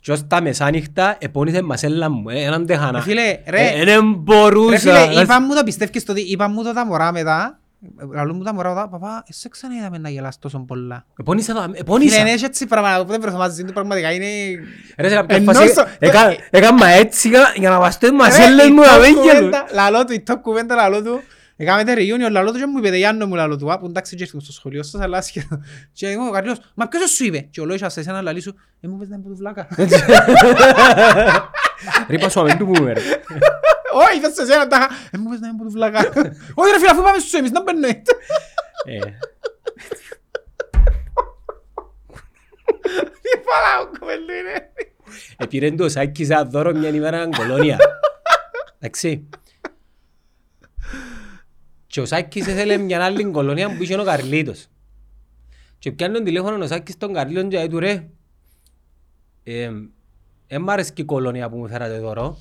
B: Και ως τα μεσάνυχτα επώνυθε μασέλα μου, ε, έναν τεχανά.
A: Ρε φίλε, ρε.
B: Ε, Δεν
A: Ρε
B: μπορούσα.
A: φίλε, είπα μου το πιστεύεις στο δι- είπα μου το τα μωρά μετά, λαλούν μου τα μωρά μετά, παπά, εσύ ξαναείδαμε να γελάς τόσο πολλά.
B: Επώνυσα τα-
A: Φίλε,
B: επώνυσα.
A: είναι έτσι έτσι πράγματα που δεν βρεθώ μαζί του, πραγματικά είναι...
B: Ρε σε κάποια
A: Ενώ
B: φάση
A: στο-
B: έκα- έκανα έτσι για- για να βαστώ οι
A: Ρε,
B: μασέλες
A: η
B: μου
A: top
B: να μην γελούν.
A: κουβέντα, Λαλό του, η top κουβέντα λαλό του, Έκαμε τε reunion, λαλό του και μου είπε, «Δε Γιάννο μου λαλό του, α, που εντάξει και ήρθαμε στο σχολείο σας, αλλά άσχετο. Και εγώ ο Καρλός, μα ποιος σου είπε, και ο Λόης σε εσένα λαλί σου, ε, μου πες να είναι που του βλάκα.
B: Ρε είπα σου αμήν του πούμε ρε. [LAUGHS]
A: Όχι, είπες σε εσένα, τάχα, ε, μου πες να είναι που του βλάκα. Όχι ρε φίλε, αφού πάμε στους εμείς, να μπαίνουμε.
B: Ε,
A: Τι φαλάω κοπέλου είναι.
B: Επήρε του ο Σάκης σαν δώρο μια ημέρα κολόνια. Εντάξει. Και ο Σάκης ήθελε μια άλλη κολόνια που είχε ο Καρλίτος. Και πιάνε τον τηλέφωνο ο Σάκης τον Καρλίτον και λέει του ρε. Ε, ε, μ' άρεσε και η κολόνια που μου φέρατε δώρο.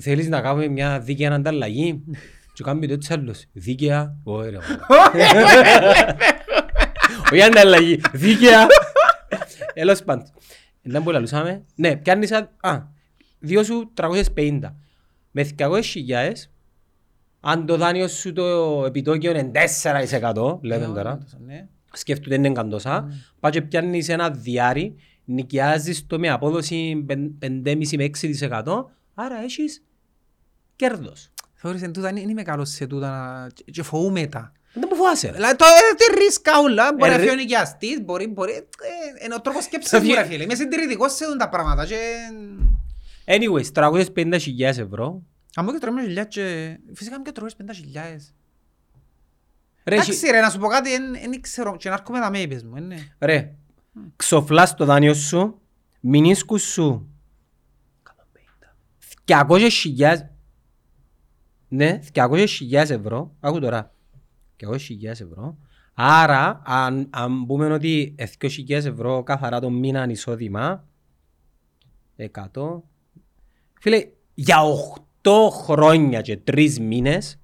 B: Θέλεις να κάνουμε μια δίκαια ανταλλαγή; [LAUGHS] Και κάνει το έτσι άλλος. Δίκαια. [LAUGHS] Όχι ρε. Όχι ανταλλαγή. Δίκαια. Έλος πάντων. Δεν που λαλούσαμε. Ναι, πιάνεις α, α, δύο σου 350. Με 200 χιλιάες, αν το δάνειο σου το επιτόκιο είναι 4% λέμε τώρα,
A: Ναι.
B: σκέφτονται είναι καντόσα, πάει και πιάνεις ένα διάρρη, νοικιάζεις το με απόδοση 5,5 με 6%, άρα έχεις κέρδος.
A: Θεωρείς εν τούτα, δεν είμαι καλός σε τούτα να- και- και φοβούμαι τα.
B: Δεν μου φοβάσαι. ρε.
A: Δηλαδή, το ε, τι ρίσκα ούλα, μπορεί
B: Ε,
A: να
B: ρι-
A: φύγει ο νοικιαστής, μπορεί, μπορεί, ε, είναι ο τρόπος σκέψης μου ρε φίλε. Είμαι συντηρητικός σε τα πράγματα και...
B: Anyways, 350 χιλιάες ευρώ.
A: Αν μου και τρώμε χιλιάς και... Φυσικά μου και τρώμες πέντα χιλιάες.
B: Ρε,
A: Εντάξει ρε, να σου πω κάτι, δεν ξέρω, και να έρχομαι τα μέιπες μου, είναι.
B: Ρε, ξοφλάς το δάνειο σου, μηνίσκους σου 200.000 ναι, 200.000 ευρώ, άκου τώρα, 200.000 ευρώ, άρα αν, αν πούμε ότι 2.000 ευρώ καθαρά το μήνα εισόδημα, 100, φίλε, για 8 χρόνια και 3 μήνες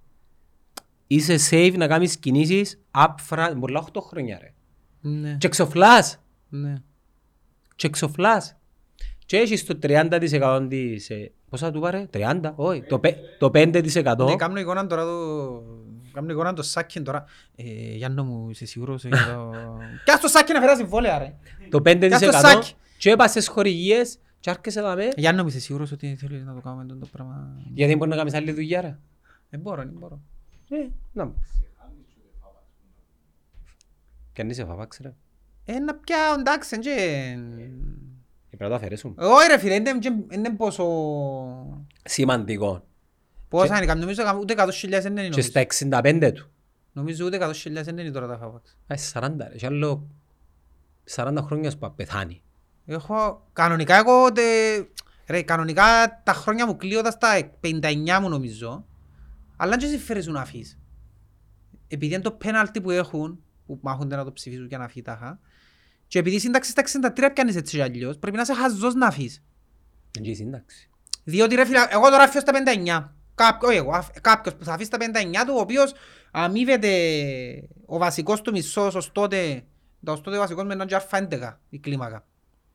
B: είσαι safe να κάνεις κινήσεις upfront, πολλά 8 χρόνια ρε.
A: Ναι,
B: Και ξοφλάς.
A: ναι.
B: Και ξοφλάς. Και έχεις το 30% της... ε, Πόσα του πάρε, 30, όχι, το, πε- το 5%.
A: Ναι, κάνω εικόνα τώρα το... Κάνω εικόνα το σάκιν τώρα. Ε, Γιάννο μου, είσαι σίγουρος ε, για το... [LAUGHS] Κι ας το σάκιν να φέρει συμβόλαια ρε.
B: Το
A: Κάτω
B: 5%
A: σάκι.
B: και έπασες χορηγίες και άρχεσαι να με.
A: Γιάννο μου, είσαι σίγουρος ότι θέλεις να το κάνουμε αυτό το πράγμα;
B: Γιατί μπορείς να κάνεις άλλη δουλειά ρε.
A: Δεν μπορώ, δεν μπορώ.
B: Ε, να μου. Και αν είσαι φαβάξ ρε.
A: Ε, να πια, εντάξει, εν και...
B: Και πρέπει να το αφαιρέσουμε.
A: Όχι ρε φίλε, είναι- είναι είναι πόσο...
B: Σημαντικό.
A: Πόσα είναι, καμ- νομίζω καμ- ούτε 100.000 δεν είναι
B: Και
A: νομίζω.
B: στα 65 του.
A: Νομίζω ούτε 100.000 δεν είναι τώρα τα φάβαξ.
B: Α, 40 ρε. Και άλλο 40 χρόνια σου πεθάνει.
A: Έχω, κανονικά εγώ, τε- ρε, κανονικά τα χρόνια μου κλείωτα στα 59 μου νομίζω, αλλά δεν συμφέρει σου να αφήσεις. Επειδή είναι το πέναλτι που έχουν, που μάχονται να το ψηφίσουν και να φύγει τάχα, και επειδή η σύνταξη στα 63 πιάνεις έτσι κι αλλιώς, πρέπει να είσαι χαζός να αφήσεις.
B: Είναι και η σύνταξη.
A: Διότι ρε φίλε, εγώ τώρα αφήσω στα 59. Κάποιο, όχι εγώ, αφ- κάποιος που θα αφήσει στα 59 του, ο οποίος αμείβεται ο βασικός του μισθός ως τότε, ως τότε ο βασικός με έναν και αρφα 11 η κλίμακα.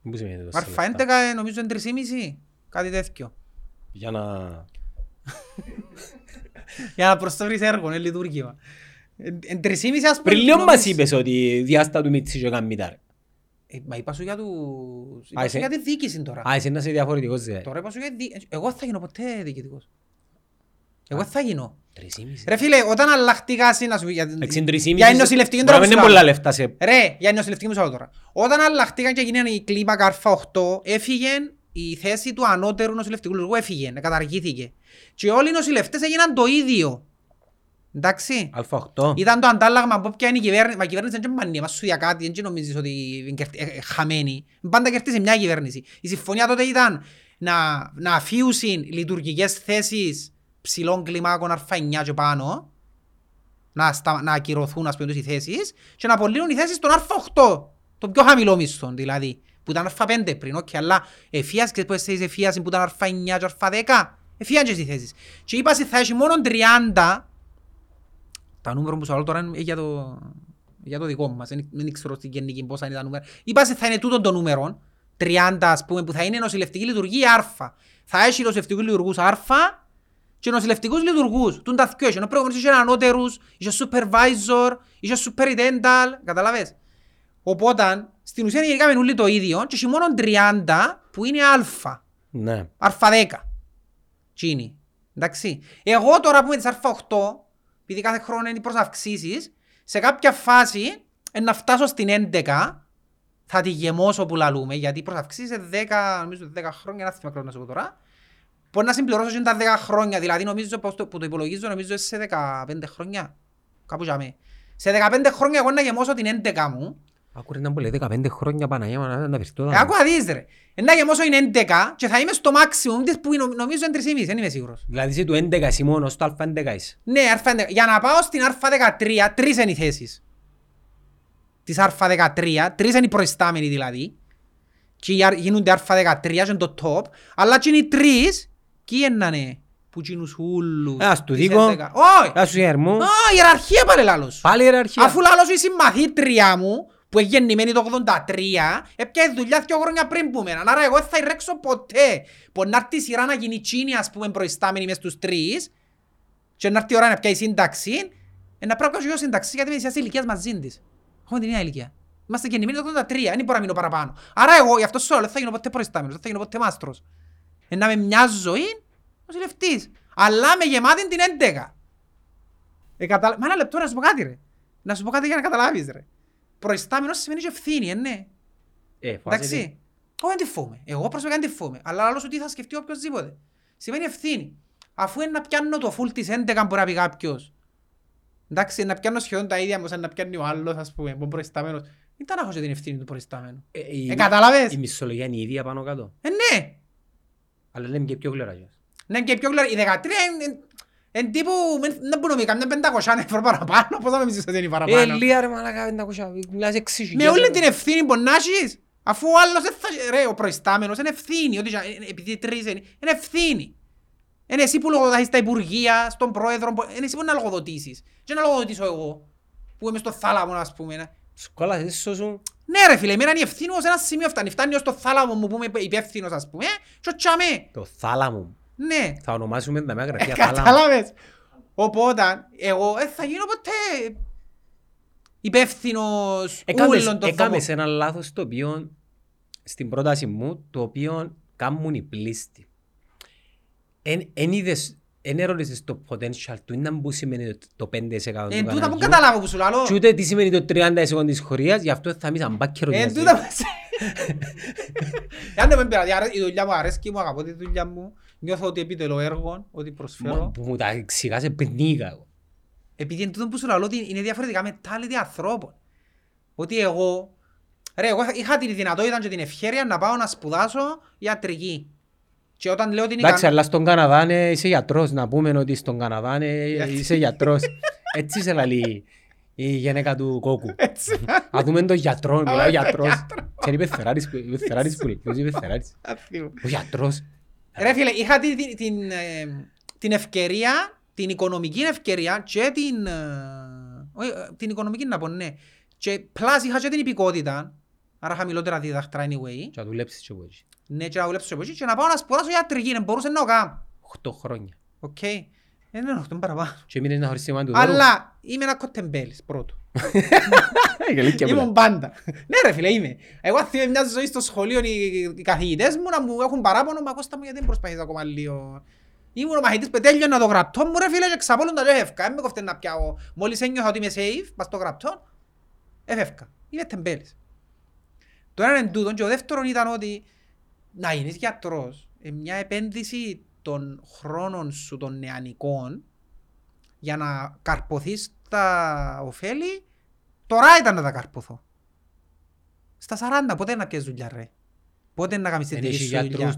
B: Πού σημαίνει το
A: Αρφα 11 ε, νομίζω είναι 3,5, κάτι τέτοιο.
B: Για να... [LAUGHS]
A: Για να προσφέρεις έργο, είναι λειτουργήμα. Εν- Εν 3,5 ας πούμε.
B: Πριν λίγο μας
A: νομίζω-
B: είπες ότι διάστα του Μίτσι και κάνει μητάρ.
A: Ε, Μα είπα σου για τους... Είπα
B: Α,
A: σου
B: εσύ-
A: για τη διοίκηση τώρα.
B: Α, εσύ να είσαι διαφορετικός δε.
A: Τώρα είπα σου για τη δι- Εγώ δεν θα γίνω ποτέ διοικητικός. Εγώ δεν θα γίνω.
B: Τρεις ή μισή.
A: Ρε φίλε, όταν αλλάχτηκα να σου πει για την...
B: Εντάξει, τρεις ή
A: Για
B: μισή-
A: νοσηλευτική
B: Μπορεί
A: τώρα
B: να
A: που
B: μην
A: σου
B: είναι
A: λέω.
B: πολλά λεφτά σε...
A: Ρε, για νοσηλευτική μου σου λέω τώρα. Όταν αλλάχτηκαν και γίνανε η κλίμακα Α8, έφυγε η θέση του ανώτερου νοσηλευτικού λογού, έφυγε, καταργήθηκε. Και όλοι οι νοσηλευτές έγιναν το ίδιο. Εντάξει.
B: Α8.
A: Ήταν το αντάλλαγμα από ποια είναι η κυβέρνηση. Μα η κυβέρνηση δεν είναι μανία, μας σου για κάτι, δεν νομίζεις ότι είναι κερδι- ε, ε, χαμένη. Πάντα κερδίσει μια κυβέρνηση. Η συμφωνία τότε ήταν να, να αφιούσουν λειτουργικές θέσεις ψηλών κλιμάκων Α9 και πάνω, να, στα, να ακυρωθούν ας πούμε οι θέσεις και να απολύνουν οι θέσεις των Α8, το πιο χαμηλό μισθό δηλαδή, που ήταν Α5 πριν, ok, αλλά εφίας και πώς θέσεις εφίας που ήταν Α9 και Α10, εφιάν και οι θέσεις. Και είπα σε θα έχει μόνο 30 τα νούμερα που σου λέω τώρα είναι για το, για το δικό μας. Δεν, δεν ξέρω στην γενική πόσα είναι τα νούμερα. Είπα σε θα είναι τούτο το νούμερο 30 ας πούμε που θα είναι νοσηλευτική λειτουργία Α. Θα έχει νοσηλευτικούς λειτουργούς Α και νοσηλευτικούς λειτουργούς. Τούν τα δυο έχει. Ενώ προηγούμενος είχε ανώτερους, είχε supervisor, είχε superintendent, καταλαβες. Οπότε στην ουσία γενικά με όλοι το ίδιο και έχει μόνο 30 που είναι Α.
B: Ναι.
A: Α10. Τσίνη. Εντάξει. Εγώ τώρα που είμαι της Α8, επειδή κάθε χρόνο είναι προς αυξήσεις, σε κάποια φάση ε, να φτάσω στην 11, θα τη γεμώσω που λαλούμε, γιατί προς αυξήσεις σε 10, νομίζω 10 χρόνια, να θυμάμαι ακριβώς να σου πω τώρα, μπορεί να συμπληρώσω και τα 10 χρόνια, δηλαδή νομίζω πως το, που το υπολογίζω, νομίζω σε 15 χρόνια, κάπου για με. Σε 15 χρόνια εγώ να γεμώσω την 11 μου,
B: Άκουρε να μου λέει 15 χρόνια Παναγία μου να να βριστώ.
A: ε, άκου να δεις ρε, Ε, να γεμώσω την 11 και θα είμαι στο maximum της που είναι- νομίζω είναι 3,5, δεν είμαι σίγουρος.
B: Δηλαδή είσαι του 11 εσύ μόνος, στο α11 είσαι.
A: Ναι, Α11. Για να πάω στην Α13, τρεις είναι οι θέσεις. Της Α13, τρεις είναι οι προϊστάμενοι δηλαδή. Και οι αρ- γίνονται Α13 και είναι το top. Αλλά και είναι οι τρεις, ποιοι είναι που γίνουν ούλους.
B: Α, στο
A: της
B: δίκο.
A: 11. Όχι!
B: Α, σου γερμού.
A: Α, ιεραρχία πάλι λάλος.
B: Πάλι ιεραρχία.
A: Αφού λάλος η συμμαθήτρια μου, που είναι γεννημένη το 83, έπιασε δουλειά δύο χρόνια πριν που μένα. Άρα εγώ δεν θα ρέξω ποτέ. Που να έρθει η σειρά να γίνει τσίνη, ας πούμε, προϊστάμενη μες στους τρεις, και να έρθει η ώρα να πιάει σύνταξη, ε, να πρέπει να κάνω σύνταξη, γιατί είμαι της ηλικίας μαζί της. Έχουμε την ίδια ηλικία. Είμαστε γεννημένοι το 83, δεν μπορώ να μείνω παραπάνω. Άρα εγώ, γι' αυτό σου λέω, δεν θα γίνω ποτέ προϊστάμενος, δεν θα γίνω ποτέ μάστρος. Ε, να με μια ζωή, νοσηλευτής. Αλλά με γεμάτη την 11. Ε, καταλα... Μα ένα λεπτό να σου πω κάτι ρε. Να σου πω κάτι για να καταλάβεις ρε προϊστάμενος σημαίνει και ευθύνη, ε, ναι.
B: Ε,
A: Εντάξει. Εγώ δεν τη φοβούμαι. Εγώ προσωπικά δεν τη φοβούμαι. Αλλά άλλος τι θα σκεφτεί οποιοδήποτε. Σημαίνει ευθύνη. Αφού είναι να πιάνω το φουλ της 11 μπορεί να πει κάποιος. Εντάξει, να πιάνω σχεδόν τα ίδια μου να πιάνει ο άλλος, ας πούμε, ο προϊστάμενος. Ήταν να την ευθύνη του προϊστάμενου.
B: Ε,
A: ε.
B: Η μισολογία είναι η ίδια πάνω κάτω.
A: Ε, ναι.
B: Αλλά λέμε και πιο γλωρά.
A: Ναι, και πιο γλωρά. Η 13 είναι είναι- είναι τύπου, μεν- δεν μπορούμε να καμιά 500 ευρώ παραπάνω. Πώς θα νομίζεις ότι είναι
B: Ε,
A: παραπάνω.
B: λίγα ρε μαλάκα, 500, μιλάς 6
A: Με όλη την ευθύνη που να έχεις, αφού ο άλλος δεν θα... Ρε, ο προϊστάμενος είναι ευθύνη, ότι ε, ε, επειδή τρεις είναι, είναι ευθύνη. Είναι εσύ που λογοδοτείς στα υπουργεία, στον πρόεδρο, που- είναι εσύ που να λογοδοτήσεις. Και να λογοδοτήσω εγώ, που είμαι στο θάλαμο, ας πούμε. ναι.
B: Σκόλα, εσύ σου.
A: Ναι ρε φίλε, εμένα είναι η ευθύνη μου σε ένα σημείο φτάνει. Φτάνει ως το θάλαμο μου που είμαι υπεύθυνος, ας πούμε, και ο τσαμέ.
B: Το θάλαμο.
A: Ναι,
B: Θα ονομάσουμε τα μιας γραφείας θάλαμο.
A: Κατάλαβες. Οπότε, εγώ δεν θα γίνω ποτέ υπεύθυνος
B: Έκαμες,
A: ούλων των
B: έκαμες
A: δομών.
B: ένα λάθος το οποίο στην πρόταση μου, το οποίο κάνουν οι πλήστοι. Εν, εν είδες, εν ερώτησες το potential του, είναι που σημαίνει το- το 5% του
A: Εν τούτα που
B: Παναγιού.
A: καταλάβω που σου λαλώ.
B: Και ούτε τι σημαίνει το 30% της χωρίας, γι' αυτό θα μείνει σαν μπάκερο
A: Εν
B: μοιάζει.
A: τούτα που... [LAUGHS] Αν δεν με πειράζει, άρα η δουλειά μου αρέσκει μου, αγαπώ τη δουλειά μου. Νιώθω ότι επιτελώ έργο, ότι
B: Μα-
A: προσφέρω.
B: Που μου τα εξηγάσε πνίγα εγώ.
A: Επειδή είναι τούτο που σου λαλώ ότι είναι διαφορετικά mentality ανθρώπων. Ότι εγώ, ρε, εγώ είχα τη δυνατότητα και την ευχαίρεια να πάω να σπουδάσω ιατρική. Και όταν λέω ότι είναι
B: Εντάξει,
A: ικανό-
B: αλλά στον Καναδά ναι, είσαι γιατρός. Να πούμε ότι στον Καναδά ναι,
A: Γιατί;
B: είσαι γιατρός. Έτσι σε λαλεί η γυναίκα του κόκκου.
A: Έτσι.
B: Α δούμε τον γιατρό, μιλάει ο
A: τον
B: γιατρός.
A: γιατρός.
B: Ξέρει είπε Φεράρις που είπε Φεράρις που λέει. Ποιος είπε Φεράρις.
A: Αθήου.
B: Ο γιατρός.
A: Ρε φίλε, είχα την, την, την, ε, την ευκαιρία, την οικονομική ευκαιρία και την, ε, όχι, ε, την οικονομική να πω, ναι. Και plus είχα και την υπηκότητα, άρα χαμηλότερα διδακτρά anyway,
B: Και να δουλέψεις και εγώ εκεί.
A: ναι, και να δουλέψω και από εκεί και να πάω να σπουδάσω ιατρική, δεν μπορούσε να το κάνω.
B: Οχτώ χρόνια.
A: Οκ. Ε, ναι, όχι, παραπάνω.
B: Και έμεινες να χωρίς σημαίνει του δώρου.
A: Αλλά είμαι ένα κοτεμπέλης πρώτο.
B: Ε, καλή και
A: Ήμουν
B: απλά.
A: πάντα. Ναι ρε φίλε είμαι. Εγώ αν θυμάμαι μια ζωή στο σχολείο οι, οι καθηγητές μου να μου έχουν παράπονο μα Κώστα μου γιατί δεν προσπαθείς ακόμα λίγο; Ήμουν ο μαχητής που τέλειωνα το γραπτό μου ρε φίλε και ξαπόλουν τα λέω έφευκα. Δεν με κοφτεί να πιάω. Μόλις ένιωθα ότι είμαι safe πας στο γραπτό έφευκα. Είμαι τεμπέλης. Το ένα είναι τούτο και ο δεύτερον ήταν ότι να γίνεις γιατρός είναι μια επένδυση των χρόνων σου των νεανικών για να καρποθείς τα ωφέλη Τώρα ήταν να τα καρποθώ. Στα 40 πότε να πιέσεις δουλειά ρε. Πότε να κάνεις τη
B: Δεν
A: δική
B: έχει
A: σου δουλειά.
B: γιατρούς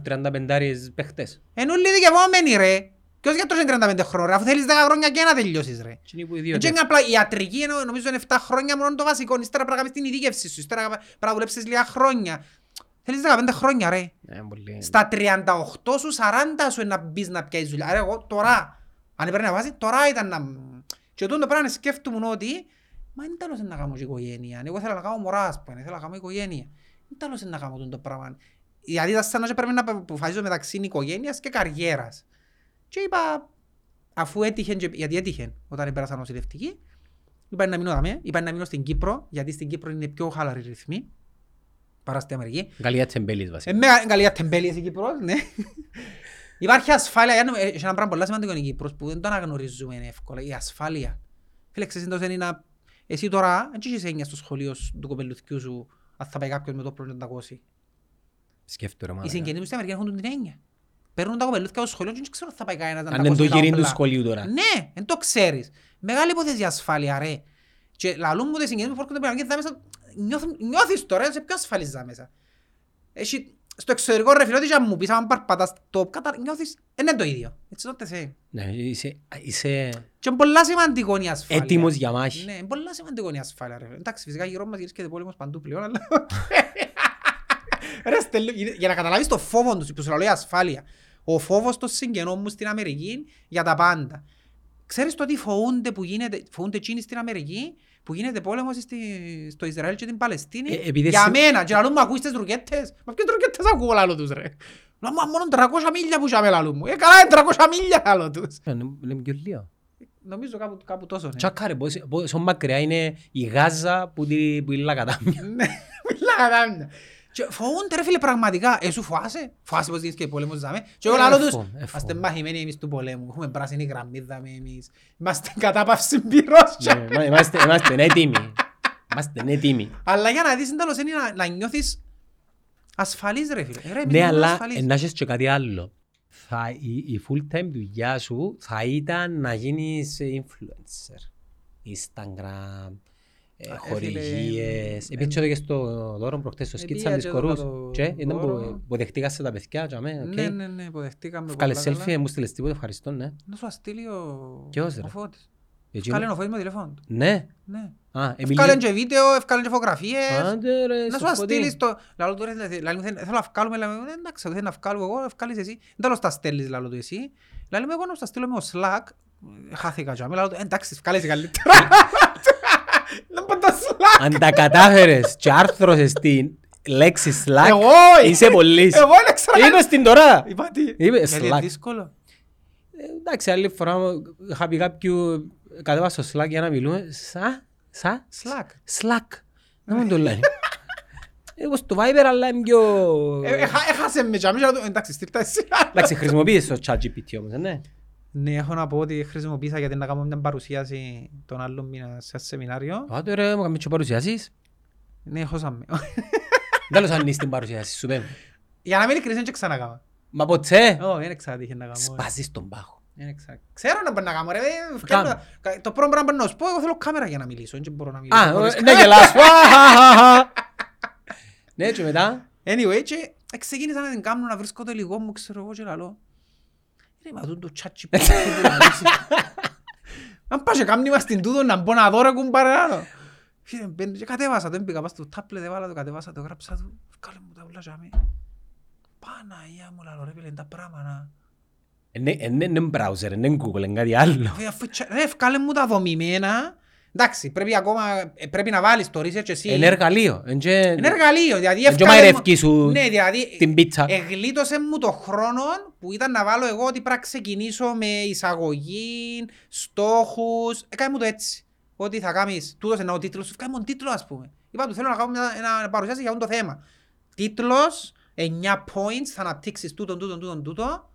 B: 35 παίχτες.
A: Είναι όλοι δικαιωμένοι ρε. Ποιος γιατρός είναι 35 χρόνια ρε. Αφού θέλεις 10 χρόνια και να τελειώσεις ρε.
B: Τι είναι που
A: Δεν
B: ιδιώτες.
A: είναι απλά η ιατρική ενώ νομίζω είναι 7 χρόνια μόνο το βασικό. Ύστερα πρέπει να κάνεις την ειδίκευση σου. Ύστερα πρέπει να δουλέψεις λίγα χρόνια. Θέλεις 15 χρόνια ρε.
B: Ε, πολύ.
A: Στα 38 σου 40 σου είναι να μπεις να πιάσεις δουλειά. Άρα εγώ τώρα, αν έπαιρνε να βάζει, τώρα ήταν να... Και τούτο πράγμα σκέφτομαι ότι, μα είναι τέλος να κάνω και οικογένεια. Εγώ ήθελα να κάνω μωράς, ας πούμε, ήθελα να κάνω οικογένεια. Δεν τέλος είναι να κάνω τούτο το πράγμα. Δηλαδή ήταν σαν να πρέπει να αποφασίσω μεταξύ οικογένειας και καριέρας. Και είπα, αφού έτυχε, και- γιατί έτυχε όταν πέρασα νοσηλευτική, είπα να μείνω δαμέ, είπα να μείνω στην Κύπρο, γιατί στην Κύπρο είναι πιο χαλαρή ρυθμή παρά στην Αμερική.
B: Γαλλία τσεμπέλης
A: Ε,
B: βασικά.
A: με καλή τεμπέλης η Κύπρος, ναι. [LAUGHS] Υπάρχει ασφάλεια, για- ε, έχει ένα πράγμα πολύ σημαντικό η Κύπρος που δεν το αναγνωρίζουμε εύκολα, η ασφάλεια. Φίλε, ξέρεις εντός είναι να... Εσύ τώρα, δεν έχεις έννοιας στο σχολείο σου, του κοπελουθκιού σου, αν θα πάει κάποιος με το πρώτο 900.
B: Σκέφτομαι ρε
A: Οι
B: μάνα.
A: συγγενείς μου στην Αμερική έχουν την έννοια. Παίρνουν τα κοπελούθια στο σχολείο και δεν ξέρω αν θα πάει κανένας να
B: Αν
A: τα
B: είναι το
A: κόσει τα
B: γυρί του
A: όπλα.
B: σχολείου τώρα.
A: Ναι, δεν το ξέρεις. Μεγάλη υπόθεση η ασφάλεια, ρε. Και λαλούν μου τις συγγενείς μου που έρχονται πέρα και δά μέσα, νιώθουν- νιώθεις τώρα, σε πιο ασφαλής δά μέσα. Έχει, στο εξωτερικό ρε φίλε, ό,τι και αν μου πεις, αν παρπατάς το κατα... νιώθεις, δεν είναι το ίδιο. It's not the same.
B: Ναι, είσαι, είσαι
A: Και είναι πολλά σημαντικό η ασφάλεια.
B: έτοιμος για μάχη.
A: Ναι, είναι πολλά σημαντικό η ασφάλεια ρε. φίλε. Εντάξει, φυσικά γύρω μας γυρίσκεται πόλεμος παντού πλέον, αλλά... Ρε Στέλιο, για να καταλάβεις το φόβο τους που σου λέω η ασφάλεια. Ο φόβος των συγγενών μου στην Αμερική για τα πάντα. Ξέρεις το ότι φοβούνται που γίνεται, φοβούνται εκείνοι στην Αμερική; Που γίνεται πόλεμος στη, στο Ισραήλ και την Παλαιστίνη.
B: Ε, επειδή
A: για
B: εσύ-
A: μένα. Και να λέμε, ακούεις τις ρουκέτες. Μα ποιες ρουκέτες ακούω λάλο τους ρε. Λέω, μα μόνο 300 μίλια που είχαμε λάλο μου. Ε, καλά είναι 300 μίλια λάλο τους.
B: Ε, Είναι είναι πιο λίγο.
A: Νομίζω κάπου, κάπου τόσο. Ναι.
B: Τσάκα ρε, πόσο- πόσο μακριά είναι η Γάζα που τη- που είναι λακατάμια.
A: Ναι, μιλά κατάμια. Και φοβούνται ρε φίλε πραγματικά. Ε, σου φοάσαι. Φοάσαι πως γίνεις και πόλεμος δάμε. Και εγώ
B: Ε,
A: λαλώ τους.
B: εφών, εφών.
A: Είμαστε μαχημένοι εμείς του πολέμου. Έχουμε πράσινη γραμμή δάμε εμείς. Είμαστε [LAUGHS] κατάπαυση πυρός.
B: Ναι, μα- Είμαστε είμαστε έτοιμοι. Είμαστε έτοιμοι.
A: Αλλά για να δεις εν τέλος είναι να, να νιώθεις ασφαλής ρε φίλε. Ε, Ρε, εμείς
B: Ναι,
A: είμαστε
B: αλλά
A: ασφαλείς.
B: να έχεις και κάτι άλλο. Θα, η, η full time δουλειά σου θα ήταν να γίνεις influencer. Instagram, ε,
A: Α, ε,
B: χορηγίες.
A: φίλε,
B: Επίσης και στο δώρο προχτές στο
A: ε,
B: σκίτσα
A: πήγα
B: της
A: και
B: κορούς.
A: το
B: Και ήταν που
A: δώρο.
B: που δεχτήκασαι τα παιδιά. και αμέ, οκ.
A: Ναι, ναι, ναι, υποδεχτήκαμε
B: Βγάλε
A: πολλά
B: selfie,
A: καλά.
B: μου στείλες τίποτα, ευχαριστώ, ναι.
A: Να σου αστείλει ο
B: Ποιος, ρε;
A: ο Φώτης.
B: Έτσι
A: Ευκάλε
B: είναι.
A: ο Φώτης με τηλεφώνο του.
B: Ναι.
A: Ναι.
B: Α,
A: Ευκάλε και βίντεο, ευκάλε και φωτογραφίες.
B: Άντε ρε,
A: Να
B: στο
A: σου
B: φωτί.
A: αστείλεις το... Λαλό του ρε, δηλαδή, λαλή μου, θέλ- θέλω να βγάλουμε, λέμε, «Ε, εντάξει, θέλω να βγάλω εγώ, ευκάλεις εσύ. Δεν θέλω να τα στέλνεις, λαλό του εσύ. Λαλή μου, εγώ να σου τα στείλω με ο Slack. Ε, Χάθηκα και αμέ, λαλό του, «Ε, εντάξει, βγάλεσαι καλύτερα. [LAUGHS] Να πω τα Slack.
B: Αν τα κατάφερες και άρθρωσες την λέξη Slack,
A: Εγώ, ε,
B: είσαι πολύς.
A: Εγώ δεν ξέρω.
B: Είπες την τώρα.
A: Είπα τι.
B: Είπε,
A: Γιατί είναι
B: Slack.
A: δύσκολο.
B: Ε, Εντάξει, άλλη φορά είχα πει κάποιου, κατέβασα στο Slack για να μιλούμε, σα, σα,
A: Slack.
B: Slack. Δεν μου το λένε. Εγώ στο Viber, αλλά είμαι πιο...
A: Ε, έχα- Έχασε με και αμέ, και να του- εντάξει, στείλ τα εσύ.
B: Εντάξει, χρησιμοποιείς το ChatGPT όμως, ε, ναι.
A: Ναι, έχω να πω ότι χρησιμοποίησα γιατί να κάνω μια παρουσίαση τον άλλο μήνα σε ένα σεμινάριο.
B: Άντε ρε, μου κάνεις και παρουσιάσεις;
A: Ναι, έχω σαν με.
B: Τέλος αν είσαι την παρουσιάση σου, πέμ.
A: Για να μην ειλικρινής, δεν ξανακάμα.
B: Μα ποτέ.
A: Όχι, δεν ξάτυχε να κάνω.
B: Σπάζεις τον πάχο.
A: Δεν ξέρω. Ξέρω να μπορεί να κάνω ρε. ε, φτιάχνω-
B: Κάμε.
A: κα- Το πρώτο πράγμα που να σου πω, εγώ θέλω κάμερα για να μιλήσω. Δεν μπορώ να μιλήσω.
B: Α,
A: χωρίς
B: ε, ναι,
A: κάμερα.
B: γελάς. [LAUGHS] Χαχαχαχα. Ναι, και μετά;
A: Anyway, και ξεκίνησα να την κάνω να βρίσκω το υλικό μου, ξέρω εγώ και λαλώ. Ρε, μα τούτο τσάτσι που λαλείς. Αν πας και κάνει μας την τούτο να μπω να δω ρε κουμπαρεάνω. Φίλε, μπαίνω και κατέβασα το, έμπηκα πας στο τάπλετ, έβαλα το, κατέβασα το, γράψα το, βγάλε μου τα ούλα για μí. Παναγία μου λαλώ ρε φίλε, είναι τα πράγματα.
B: Είναι browser, είναι Google, είναι κάτι άλλο.
A: Αφού- αφού τσα- Ρε, βγάλε μου τα δομημένα. Εντάξει, πρέπει ακόμα, ε, πρέπει να βάλεις το research εσύ.
B: Είναι εργαλείο. Είναι
A: Είναι εργαλείο, δηλαδή
B: και
A: ευκάλε μου-
B: μαϊρευκή σου
A: Ναι, δηλαδή
B: την πίτσα.
A: εγλίτωσε μου το χρόνο που ήταν να βάλω εγώ ότι πρέπει να ξεκινήσω με εισαγωγή, στόχους. Έκανε μου το έτσι. Ότι θα κάνεις, τούτος είναι ο τίτλος, σου κάνει τίτλο ας πούμε. Είπα του θέλω να κάνω μια, ένα παρουσιάση για αυτό το θέμα. Τίτλος, 9 points, θα αναπτύξεις τούτον, τούτον, τούτον, τούτον.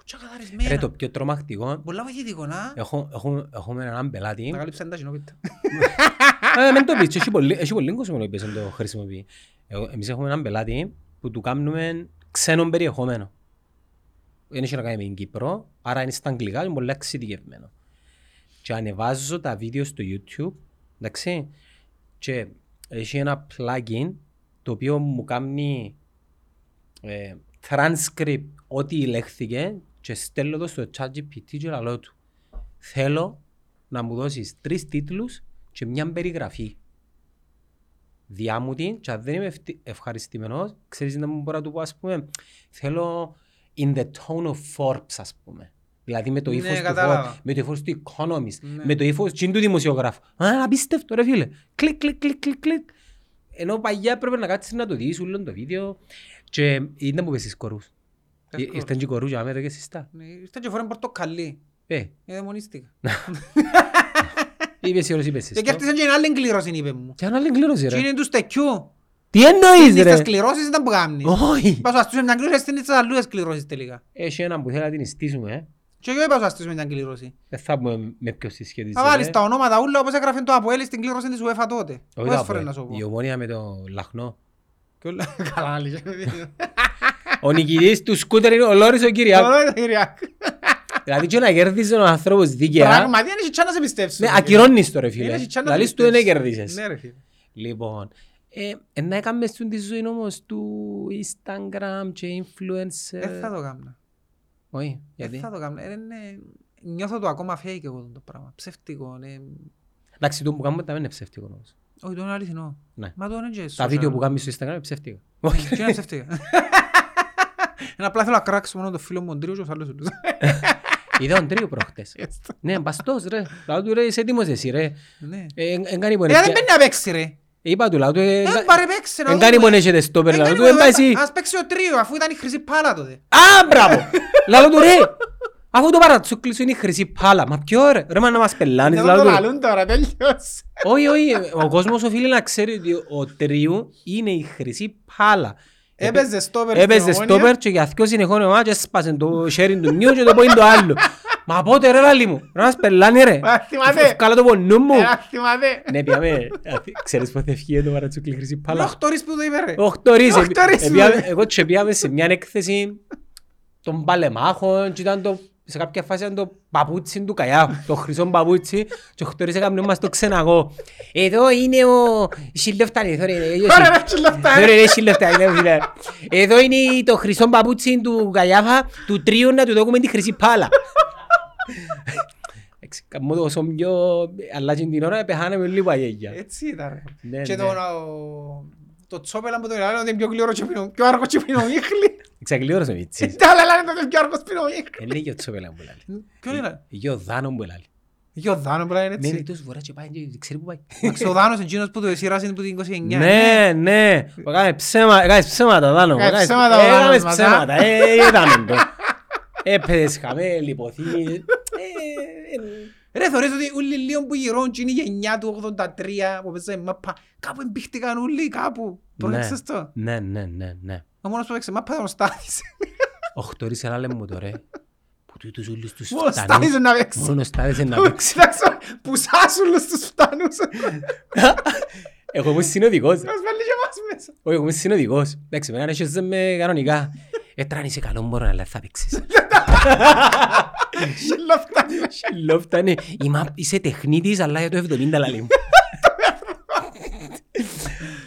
A: Κουτσά
B: Ρε,
A: καθαρισμένα.
B: το πιο τρομακτικό,
A: Πολλά βοηθητικό, να.
B: έχω- έχουμε- έχουμε έναν πελάτη.
A: Τα καλύψαν τα κοινόπιτα. [LAUGHS]
B: Ε, Μην το πεις, έχει πολύ- έχει πολύ κόσμο που είπες να το χρησιμοποιεί. Εγώ- Εμείς έχουμε έναν πελάτη που του κάνουμε ξένο περιεχόμενο. Δεν έχει να κάνει με την Κύπρο, άρα είναι στα αγγλικά και είναι πολύ εξειδικευμένο. Και ανεβάζω τα βίντεο στο YouTube, εντάξει, και έχει ένα plugin το οποίο μου κάνει ε, transcript ό,τι λέχθηκε και στέλνω το στο ChatGPT και λαλό του. Θέλω να μου δώσεις τρεις τίτλους και μια περιγραφή. Διά μου την και αν δεν είμαι ευτι- ευχαριστημένος, ξέρεις να μου μπορώ να του πω ας πούμε θέλω in the tone of Forbes ας πούμε. Δηλαδή με το
A: Ναι,
B: ύφος του
A: κατάλαβα.
B: Forbes, με το ύφος του Economist,
A: Ναι.
B: με το ύφος τζείνου του δημοσιογράφου. Α, απίστευτο ρε φίλε. Κλικ, κλικ, κλικ, κλικ, κλικ. ενώ παλιά έπρεπε να κάτσεις να το δεις όλο το βίντεο και ήταν που πες στις κορούς.
A: Εύκολο.
B: Ε, Ήρθαν και οι κορούς για μένα και συστά.
A: Ναι, Ήρθα και φορέν πορτοκαλί.
B: Ε,
A: Ε, δαιμονίστηκα. [LAUGHS]
B: είπες η ώρες είπες
A: Και
B: συστό.
A: κέρδισαν και ένα άλλη εγκλήρωση, είπε μου.
B: Και ένα άλλο εγκλήρωση
A: Και
B: ρε.
A: είναι του στεκιού.
B: Τι εννοείς
A: Στις
B: ρε;
A: σκληρώσεις ήταν που κάνεις.
B: Όχι.
A: Είπα σου αστούσε μια κλήρωση, στην τις αλλούες κληρώσεις τελικά.
B: Έχει έναν που θέλει να την στήσουμε, ε.
A: Και εγώ είπα σου αστούσε μια κλήρωση.
B: Δεν θα πούμε με ποιος συσχετίζεται.
A: Θα βάλεις τα ονόματα ούλα όπως έγραφε το Αποέλ στην κλήρωση της UEFA τότε.
B: Όχι
A: Πόσες
B: τα
A: φορές
B: πω,
A: να σου πω.
B: η ομόνια με το λαχνό.
A: Και όλα- [LAUGHS] Καλά, άλλη. [LAUGHS]
B: Ο νικητής του σκούτερ είναι ο Λόρις ο Κυριάκου.
A: Καλό είναι, Κυριακ.
B: Δηλαδή και να κέρδισε ο άνθρωπος δίκαια.
A: Πραγματικά είναι και τσά να σε πιστέψουν.
B: Ναι, ακυρώνεις το ρε φίλε.
A: Είναι και τσά να σε
B: Δηλαδή του δεν
A: πιστέψουν.
B: κερδίσες.
A: Ναι, ρε φίλε.
B: Λοιπόν, ε, ε, να έκαμες στον τη ζωή όμως του Instagram και influencer.
A: Δεν θα το κάνω.
B: Όχι,
A: Δεν
B: γιατί;
A: θα το κάνω. Ε, είναι- Νιώθω το ακόμα fake εγώ το πράγμα. Ψεύτικο. ναι.
B: Εντάξει, το που κάνουμε τα δεν είναι ψεύτικο όμως.
A: Όχι, το είναι αληθινό.
B: Ναι.
A: Μα το είναι και
B: Τα
A: social.
B: βίντεο που κάνεις στο Instagram είναι ψεύτικα. Όχι.
A: Και είναι ψεύτικα. [LAUGHS] Είναι απλά θέλω να κράξω μόνο το φίλο μου τον Τρίο και ο άλλος ούλους. [LAUGHS]
B: Είδα τον τρίο προχτές. Ναι, μπαστός ρε. Λάω του ρε, είσαι έτοιμος εσύ ρε.
A: Ναι.
B: Ε, εν- εν κάνει
A: Ε,
B: πονε-
A: δεν παίρνει να παίξει ρε.
B: Είπα του λαού του, ε,
A: Ε,
B: εν-
A: πάρε παίξει να
B: εν κάνει
A: δούμε.
B: πονέσαι στόπερ,
A: Ε,
B: λαό
A: κάνει
B: του, εν πάει
A: πονέ-
B: εσύ.
A: Ας παίξει ο Τρίος αφού ήταν η χρυσή πάλα τότε.
B: Α, μπράβο! Λαλό του ρε! Αφού το παρατσούκλι σου είναι η χρυσή πάλα. Μα ποιο ρε, ρε μα να μας πελάνεις
A: Δεν
B: λαλό
A: το
B: του.
A: λαλούν τώρα, τέλειωσε.
B: Όχι, όχι, ο κόσμος οφείλει να ξέρει ότι ο τρίου είναι η χρυσή πάλα.
A: Έπαιζε στόπερ
B: Έπαιζε
A: στην Ομόνια.
B: στόπερ και για δυο συνεχόμενο μάτς έσπασε το χέρι του μιού και το πόιν το άλλο. Μα πότε ρε λαλί μου, ρε μας πελάνει ρε.
A: Α, θυμάται.
B: Καλά το πονού μου.
A: Ε, αχ, θυμάται.
B: Ναι, πιάμε, ξέρεις πότε ευχή το παρατσούκλι χρυσή
A: Είναι
B: πάλα.
A: οχτώρις που το είπε ρε.
B: Οχτωρίς.
A: Οχτωρίς,
B: Ε, πιάμε-
A: ναι.
B: Εγώ και πήγαμε σε μια έκθεση των παλεμάχων και ήταν το σε κάποια φάση ήταν το παπούτσι του Καγιάου, το χρυσό παπούτσι και οχτωρίς έκαμε μας το ξεναγώ. Εδώ είναι ο Σιλεφτάνη, εδώ είναι
A: Ωραία, ρε, Σιλεφτάνη.
B: Εδώ είναι Σιλεφτάνη, ρε φίλε. Εδώ είναι το χρυσό παπούτσι του Καγιάφα, του τρίου να του δώσουμε τη χρυσή πάλα. Εντάξει, Καμώ το όσο πιο αλλάζει την ώρα, πεθάναμε λίγο αγέγια.
A: Έτσι ήταν ρε.
B: Ναι,
A: Και
B: ναι.
A: το, ο- το τσόπελα που το λένε ότι είναι πιο γλυόρο και πίνω- πιο άργο και πινομίχλη.
B: Εξαγκλήρωσε ο Μιτσής.
A: Τα άλλα λένε ότι είναι πιο άργος πινομίχλη.
B: Δεν είναι και ο Τσόπελα που λέει.
A: Ποιον είναι;
B: Είναι ο Δάνο που λέει.
A: Και ο Δάνο πρέπει να είναι
B: Ναι, είναι
A: έτσι.
B: τόσο βορρά και πάει και ξέρει που πάει.
A: Εντάξει, Ο Δάνος είναι εκείνος που το σειράζει που την 29.
B: Ναι, ναι. Έκανε ψέμα- έκανες ψέματα Δάνο.
A: Έκανε
B: Έκανες-
A: ψέματα ο Δάνος
B: έκανες
A: μας,
B: ψέματα.
A: α.
B: Ε, ήταν το. Έπαιζες χαμέ, λιποθεί. Ε, ε,
A: Ρε, θωρείς ότι όλοι λίγο που γυρών και είναι η γενιά του 83 που παίζανε μάπα. Κάπου εμπήχτηκαν όλοι, κάπου. Πρόσεξες το.
B: Ναι, ναι, ναι, ναι.
A: Ο μόνος που παίξε μάπα ήταν ο Στάθης.
B: Οχτωρίς έλα λέμε μου τώρα. ε. Που τούτους όλους τους
A: Μόνο ο Στάθης
B: φτανούς.
A: είναι να παίξει.
B: Μόνο ο Στάθης είναι να παίξει.
A: Κοιτάξτε, που σάσουν στους φτάνους.
B: Εγώ είμαι συνοδικός.
A: Μας βάλει και εμάς μέσα.
B: Όχι, εγώ είμαι συνοδικός. Εντάξει, με κάνεις με κανονικά. Έτραν είσαι καλό μπορώ αλλά θα παίξεις.
A: Γελά φτάνει.
B: Λέω φτάνει. Είμαι- Είσαι τεχνίτης αλλά για το 70 λαλί μου.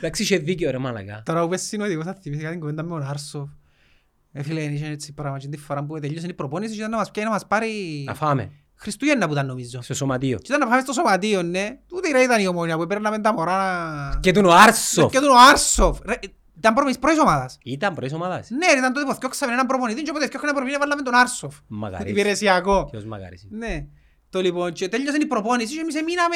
B: Εντάξει, είχε δίκιο ρε μάλακα.
A: Τώρα που πες συνοδικός θα θυμήθηκα την κουβέντα με τον Άρσοφ. Ε, φίλε, είναι έτσι πράγμα και την φορά που τελείωσε η προπόνηση και ήταν να μας πιάει να μας πάρει
B: Να φάμε.
A: Χριστούγεννα που ήταν νομίζω.
B: Στο σωματείο.
A: Και ήταν να πάμε στο σωματείο, ναι. Ούτε ρε ήταν η ομόνια που παίρναμε τα μωρά να...
B: Και τον ο Άρσοφ.
A: Και τον ο Άρσοφ. Ρε, Ήταν προπονητής πρώτης ομάδας.
B: Ήταν πρωίς ομάδας.
A: Ναι, ρε, ήταν τότε που θυκόξαμε έναν προπονητή και όποτε θυκόξαμε έναν προπονητή βάλαμε τον Άρσοφ.
B: Μαγαρής.
A: Υπηρεσιακό.
B: Ποιος μαγαρής.
A: Ναι. Το λοιπόν, και τέλειωσε η προπόνηση και εμείς εμείναμε...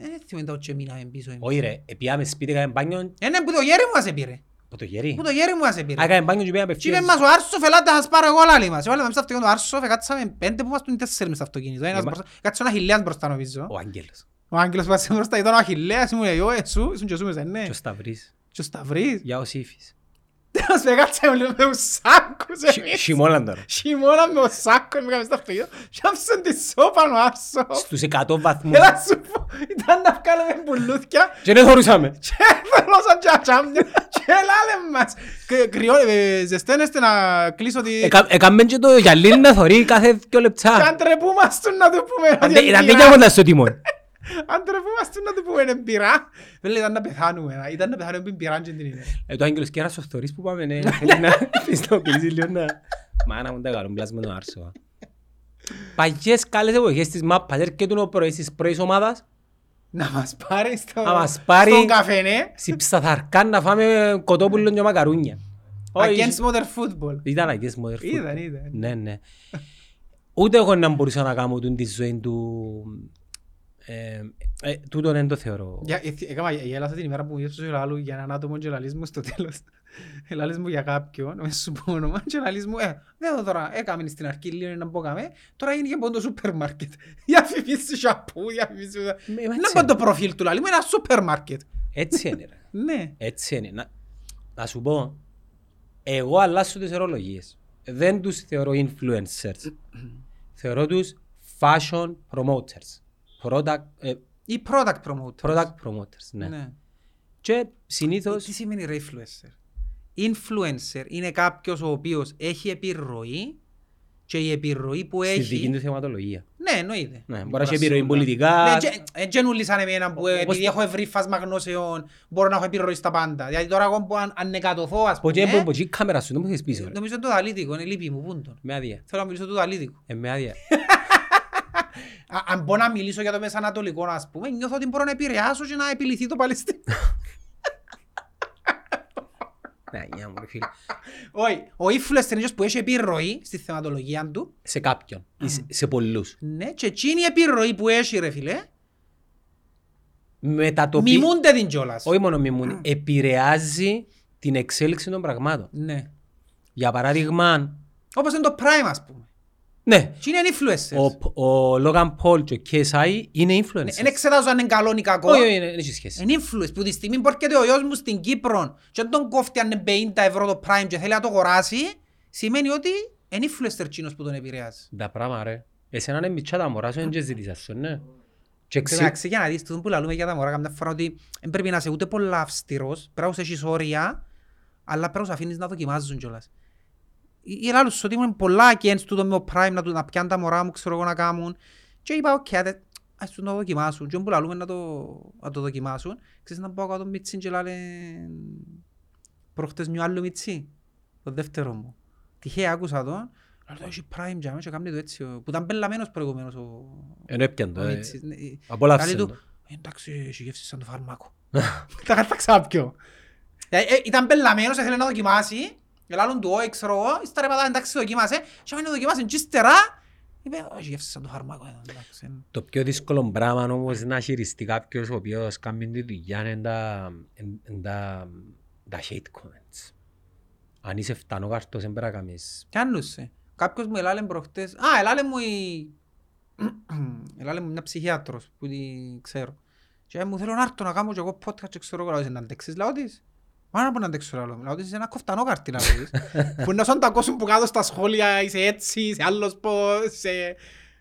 A: Δεν θυμάμαι το και εμείναμε πίσω. εμείς.
B: Όχι ρε, επίαμε σπίτι, έκαμε μπάνιο
A: Ε, ναι, που το γέρι μου μας έπειρε.
B: από το γερί.
A: Που το γέρι μου μας έπειρε.
B: Α, έκαμε μπάνιο και πήγαμε
A: Και είπε
B: απευθείας.
A: μας ο Άρσοφ, ελάτε να σας πάρω εγώ λάλη μας. Έβαλαμε στο αυτοκίνητο του Άρσοφ, κάτσαμε πέντε που ήμασταν τέσσερις μες στο αυτοκίνητο. Ένας
B: μα-
A: μπροστά- Κάτσε ο Αχιλλέας μπροστά νομίζω.
B: Ο Άγγελος.
A: Ο Άγγελος που πάτησε μπροστά ήταν ο Αχιλλέας, ήμουν εγώ, εσύ, ήσουν και εσύ μέσα, ναι.
B: Και ο Σταυρής.
A: Και ο Σταυρής.
B: Για ο Σύφης.
A: Τέλος με κάτσαμε λίγο με τους σάκους
B: Χι-
A: εμείς.
B: Χειμώνα τώρα.
A: Χειμώνα με ο σάκο, με στο αυτοκίνητο. Και άφησαν τη σόπα ο Άρσοφ.
B: Στους 100 βαθμούς.
A: Έλα σου πω, ήταν να βγάλουμε πουλούθια
B: Και δεν χωρούσαμε.
A: και θέλωσαν και ατσάμια και λάλε μας. Και κρυώ- ε, Ζεσταίνεστε να κλείσω τη...
B: Εκα- Έκαμε και το γυαλί να θωρεί κάθε δυο
A: Και
B: λεπτά.
A: αν τρεπούμαστον να του πούμε ότι
B: Ήταν
A: είναι
B: τέτοια
A: πειρά.
B: κοντά στο τιμόν.
A: Αν τρεπούμαστον να του πούμε είναι πειρά. Φίλε, ήταν να πεθάνουμε. Ήταν να πεθάνουμε πριν πειράν και την ημέρα.
B: Ε, Το Άγγελος και ένας οφθορής που πάμε, ναι. Θέλει [LAUGHS] να πιστοποιήσει λίγο να... Μάνα μου τα καλούν πλάσμα τον Άρσο. Παγιές καλές εποχές της μάπας. Έρχεται ο πρωίς της πρώτης ομάδας.
A: Να μας πάρει στο...
B: Να μας πάρει-
A: Στον καφενέ.
B: Στη ψαθαρκά να φάμε κοτόπουλο και μακαρούνια. Όχι,
A: Against modern football.
B: Ήταν against modern football.
A: Ήταν, ήταν.
B: Ναι, ναι. Ούτε εγώ να μπορούσα να κάνω την τη ζωή του Ε, ε, τούτον δεν το θεωρώ.
A: Για- ε, θυ- έκαμα- Γέλασα την ημέρα που μου ήρθε ο άλλου για έναν άτομο και λαλείς μου στο τέλος. Ε, Λαλείς μου για κάποιον, μέσα σου πω όνομα και λαλείς μου, ε, δεν το τώρα, έκαμε στην αρχή λίγο να πω καμε, τώρα [LAUGHS] είναι και πόντο σούπερ μάρκετ. Διαφημίσεις σαπού, διαφημίσεις...
B: Με-
A: Είναι
B: έτσι
A: πόντο
B: είναι.
A: προφίλ του λαλεί μου, ένα σούπερ μάρκετ.
B: Έτσι είναι. ρε. [LAUGHS]
A: Ναι.
B: Έτσι είναι. Να, να σου πω, εγώ αλλάσω τις ορολογίες. Δεν τους θεωρώ influencers. [CLEARS THROAT] θεωρώ τους fashion promoters. Product, ε,
A: Ή product promoter.
B: product promoters, ναι.
A: Ναι.
B: Και συνήθως...
A: Τι σημαίνει ρε influencer. Influencer είναι κάποιος ο οποίος έχει επιρροή και η επιρροή που
B: Στη δική
A: έχει...
B: του θεματολογία.
A: Ναι, εννοείται.
B: Ναι,
A: Μην
B: μπορεί να έχει
A: κουρασούμε.
B: επιρροή πολιτικά.
A: Ναι, και- ε, και νουλί σαν εμένα που ε,
B: Όπως
A: επειδή
B: τα-
A: έχω ευρύ φάσμα γνώσεων μπορώ να έχω επιρροή στα πάντα. Δηλαδή τώρα εγώ που αν- ανεκατοθώ ας
B: Από εκεί
A: πούμε,
B: από εκεί η κάμερα σου, δεν μου έχεις πίσω. ρε.
A: νομίζω είναι το δαλίτικο, είναι λύπη μου, πούν τον.
B: Με άδεια.
A: Θέλω να μιλήσω του δαλίτικου.
B: Ε, με άδεια. [LAUGHS]
A: Α- Αν μπορώ να μιλήσω για το μεσανατολικό ας πούμε, νιώθω ότι μπορώ να επηρεάσω και να επιληθεί το Παλαιστίνο.
B: Ναι, γεια μου, ρε φίλε.
A: Όχι, ο influencer είναι αυτός που έχει επιρροή στη θεματολογία του
B: Σε κάποιον. ή σε- Σε πολλούς.
A: Ναι, και εκείνη η επιρροή που έχει ρε φίλε,
B: Μετατοπί...
A: μιμούνται την κιόλας.
B: Όχι μόνο μιμούν. Επηρεάζει την εξέλιξη των πραγμάτων.
A: Ναι.
B: Για παράδειγμα,
A: Όπως είναι το Prime ας πούμε.
B: Ναι,
A: Και είναι influencers.
B: ο, ο Logan Paul και ο KSI είναι
A: Ναι,
B: influencers.
A: Δεν εξετάζω αν είναι καλό ή κακό.
B: Όχι, όχι, δεν έχει σχέση.
A: Είναι influence που τη στιγμή που έρχεται ο γιος μου στην Κύπρο και δεν τον κόφτει αν είναι 50 ευρώ το Prime και θέλει να το αγοράσει, σημαίνει ότι είναι influencer εκείνος που τον επηρεάζει.
B: Τα πράγματα ρε. Εσένα είναι μητσά τα μωρά σου, δεν και ζήτησας σου, ναι. Και ξύ...
A: Εντάξει, για να δεις τούτο που λαλούμε για τα μωρά καμιά φορά ότι δεν πρέπει να είσαι ούτε πολλά αυστηρός, πρέπει να έχεις όρια, αλλά πρέπει να τους αφήνεις να δοκιμάζουν κιόλας. Ή ή άλλους ότι ήμουν πολλά και ens τούτο με ο Prime να, του- να πιάνουν τα μωρά μου, ξέρω εγώ να κάνουν. Και είπα, οκ, άντε, ας τους να το δοκιμάσουν. Και όπου λαλούμε να το, να το δοκιμάσουν, ξέρεις να πάω κάτω μίτσι και λάλε προχτές νιου άλλο μίτσι, το δεύτερο μου. Τυχαία άκουσα τον, αλλά το έχει Prime για μένα και κάνει το έτσι, ο- που ήταν πελαμένος προηγουμένως ο,
B: Ενώ έπιαν το,
A: ο
B: ε,
A: Μίτσης. Ναι, ε,
B: απολαύσε
A: Λέει
B: το.
A: του, «Ε, εντάξει, έχει γεύση σαν το φάρμακο. [LAUGHS] Τα κατάξα πιο. Ε, ε, Ήταν πελαμένος, ήθελε να δοκιμάσει. Ελάλλον του, όχι, ξέρω εγώ, ύστερα είπα, εντάξει, δοκίμασε. Και άμα είναι δοκιμάσει, και ύστερα, είπε, όχι, γεύση σαν το φάρμακο. ε, εντάξει, ε».
B: Το πιο δύσκολο πράγμα όμως να χειριστεί κάποιος ο οποίος κάνει τη δουλειά είναι τα, εν- εν τα, τα hate comments. Αν είσαι φτανόκαρτος δεν πρέπει να κάνεις.
A: Κι άλλουσε. Κάποιος μου ελάλε προχτές, α, ελάλε μου η... [CLEARS THROAT] ελάλε μου μια ψυχίατρος που τη ξέρω. Και μου θέλω να έρθω να κάνω και εγώ podcast και ξέρω εγώ, λέω, «Είσαι να αντέξεις λαό της. Μα να πω να αντέξω λαό, λαό της είσαι ένα κοφτανόκαρτη λαό της. [LAUGHS] Που να σου τα ακούσουν που κάτω στα σχόλια, είσαι έτσι, είσαι άλλος πώς, είσαι...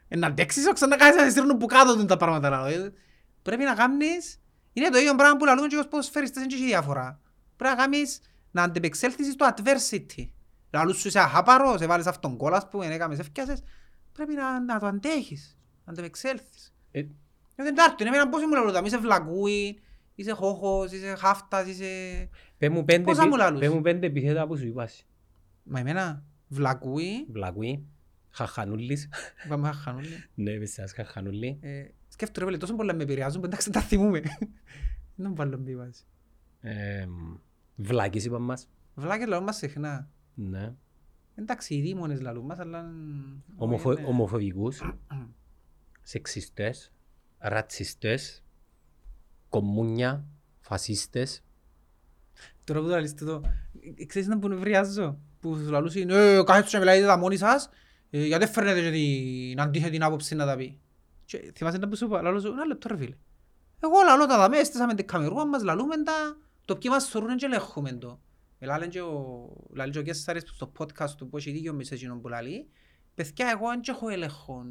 A: Ε, Να αντέξεις, όχι να κάνεις να σε στείλουν που κάτω του τα πράγματα λαό. Ε, Πρέπει να κάνεις, είναι το ίδιο πράγμα που λαλούν και ως ποδοσφαιριστές, δεν έχει διαφορά. Πρέπει να κάνεις, να αντεπεξέλθεις στο adversity. Λαλούς σου είσαι αχάπαρος, έβαλες αυτόν κόλλα, ας πούμε, έκαμες, έφτιασες. Πρέπει να, να το αντέχεις, να αντεπεξέλθεις.
B: Ε,
A: Γιατί εντάξει, είναι εμένα πώς μου λαλούν, είσαι βλακούι, είσαι χόχος, είσαι χάφτας, είσαι...
B: Πες μου πέντε,
A: Πόσα
B: επι-
A: μου λαλούς;
B: πες μου πέντε επιθέτα που σου είπας.
A: Μα εμένα, βλακούι,
B: Βλακουί, χαχανούλης.
A: είπαμε χανούλη. [LAUGHS]
B: Ναι, πες σας χαχανούλη.
A: Ε, σκέφτομαι ρε φίλε, τόσο πολλά με επηρεάζουν που εντάξει δεν τα θυμούμε. [LAUGHS] Δεν μου βάλω μπει βάση.
B: Ε, Βλάκης είπαν μας.
A: Βλάκες λαλούν μας συχνά.
B: Ναι.
A: Εντάξει, οι δήμονες λαλούν μας, αλλά...
B: Ομοφο-
A: όχι, ναι.
B: Ομοφοβικούς. [CLEARS THROAT] Σεξιστές. Ρατσιστές. Κομμούνια. Φασίστες.
A: Τώρα που το λαλείς τούτο, ε, ξέρεις να που νευριάζω. Που σου λαλούς είναι, ε, κάθεστε και μιλάτε τα μόνοι σας, ε, γιατί δεν φέρνετε και την αντίθετη άποψη να τα πει. Και θυμάσαι να που σου είπα, λαλώ σου, ένα λεπτό ρε φίλε. Εγώ λαλώ τα δαμέ, στήσαμε την καμερούα μας, λαλούμε τα, το ποιοι μας θωρούν και ελέγχουμε το. Ε, Λάλε και ο, λάλε και ο Κέσσαρης στο podcast του που έχει δίκιο με σε εκείνον που λαλεί, παιδιά εγώ δεν έχω έλεγχο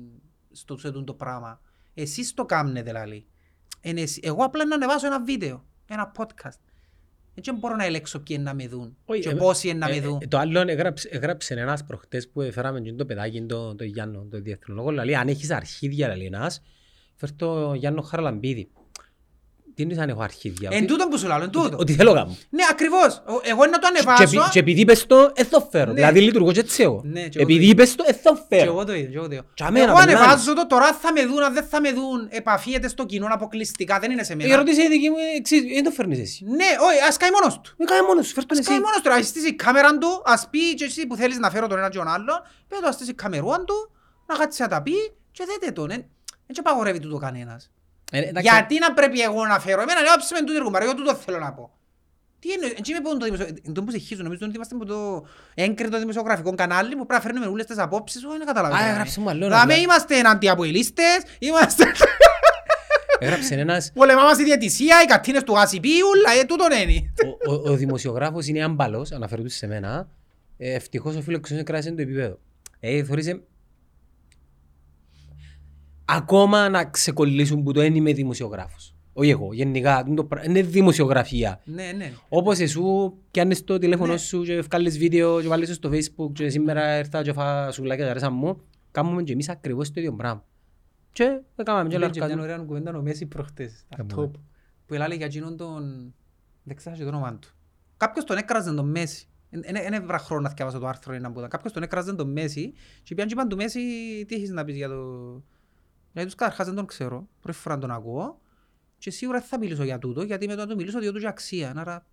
A: στο σε τούτο το πράγμα. Εσείς το κάμνετε λαλεί. Εν εσύ- Εγώ απλά να ανεβάσω ένα βίντεο, ένα podcast. Δεν μπορώ να ελέγξω ποιοι είναι να με δουν
B: Όχι,
A: και
B: ε,
A: πόσοι είναι να με
B: Ε,
A: δουν.
B: ε, Το άλλο έγραψε, έγραψε ένας προχτές που έφεραμε και το παιδάκι, το, το Γιάννο, το διεθνολόγο, λέει αν έχεις αρχίδια, λέει ένας, φέρ το Γιάννο Χαραλαμπίδη. Τι είναι αν έχω αρχίδια.
A: Εν
B: ότι-
A: τούτον που σου λέω, εν τούτο.
B: Ότι θέλω κάνω.
A: Ναι, ακριβώς. Ο- Εγώ να το
B: Και,
A: ανεβάσω.
B: επει- και επειδή είπες το, δεν το φέρω.
A: Ναι.
B: Δηλαδή λειτουργώ και έτσι εγώ.
A: Ναι, και εγώ
B: Επειδή
A: το
B: είπες το, δεν το
A: Και
B: φέρω.
A: εγώ το ίδιο, και εγώ το ίδιο.
B: Και αμένα
A: Εγώ
B: μιλάνε.
A: ανεβάζω το τώρα θα με δουν, αν δεν θα με δουν, επαφίεται στο κοινό αποκλειστικά, δεν είναι σε
B: Η
A: μένα.
B: ερώτηση είναι δική μου, εξής, δεν το φέρνεις εσύ.
A: Ναι, όχι, ας κάει μόνος του.
B: Με κάνει μόνος σου, φέρ τον
A: Ας
B: εσύ.
A: κάει μόνος του, ας στήσει η κάμερα του, ας πει και εσύ που θέλεις να φέρω τον ένα και τον άλλον, πέτω το ας στήσει η καμερούα του, να κάτσει να τα πει και δέτε τον. Δεν και απαγορεύει τούτο κανένας.
B: Ε, εντάξει,
A: Γιατί να πρέπει εγώ να φέρω; Εμένα λέω άψε με τούτο εργουμάριο, εγώ τούτο θέλω να πω. Τι εννοεί, έτσι με πούν το δημοσιογραφικό. Τον που σε χείζουν, νομίζω ότι είμαστε από το έγκριτο δημοσιογραφικό κανάλι που πρέπει να φέρνουμε όλες τις απόψεις σου, δεν καταλαβαίνω.
B: Α, έγραψε μου άλλο ένα
A: Δαμε
B: απλά.
A: είμαστε αντιαποελίστες, είμαστε...
B: έγραψε ένας,
A: Πολεμάμε στη διατησία, οι κατίνες του ΑΣΥΠ, ούλα, ε, τούτον είναι.
B: ο, ο, ο δημοσιογράφος είναι άμπαλος, αναφέρεται σε μένα. Ε, ευτυχώς ο φίλος κράτησε το επίπεδο. Ε, θωρείσαι, ακόμα να ξεκολλήσουν που το δεν είμαι δημοσιογράφος. Όχι εγώ, γενικά, το πρα- είναι δημοσιογραφία.
A: Ναι, ναι.
B: Όπως εσύ πιάνεις το τηλέφωνο
A: Ναι.
B: σου και βγάλεις βίντεο και βάλεις το στο facebook και σήμερα ήρθα και φά σουλάκια και αρέσαν μου, κάνουμε και εμείς ακριβώς το ίδιο πράγμα. Και έκαναμε και όλα
A: Είπε και μια
B: αρκετά.
A: ωραία κουβέντα ο Μέσης προχτές, στα
B: Κάμουμε.
A: top, που έλαλε για εκείνον τον... Δεν ξέρω και το όνομα του. Κάποιος τον έκραζε τον Μέση. Δεν έβρα χρόνο να θυκεύασα το άρθρο ένα που ήταν. Κάποιος τον έκραζε τον Μέση και πιάνε και είπαν του Μέση τι έχεις να πεις για το... Γιατί τους καταρχάς δεν τον ξέρω, πρώτη φορά τον ακούω και σίγουρα δεν θα μιλήσω για τούτο γιατί μετά του μιλήσω διότι τους έχει αξία, άρα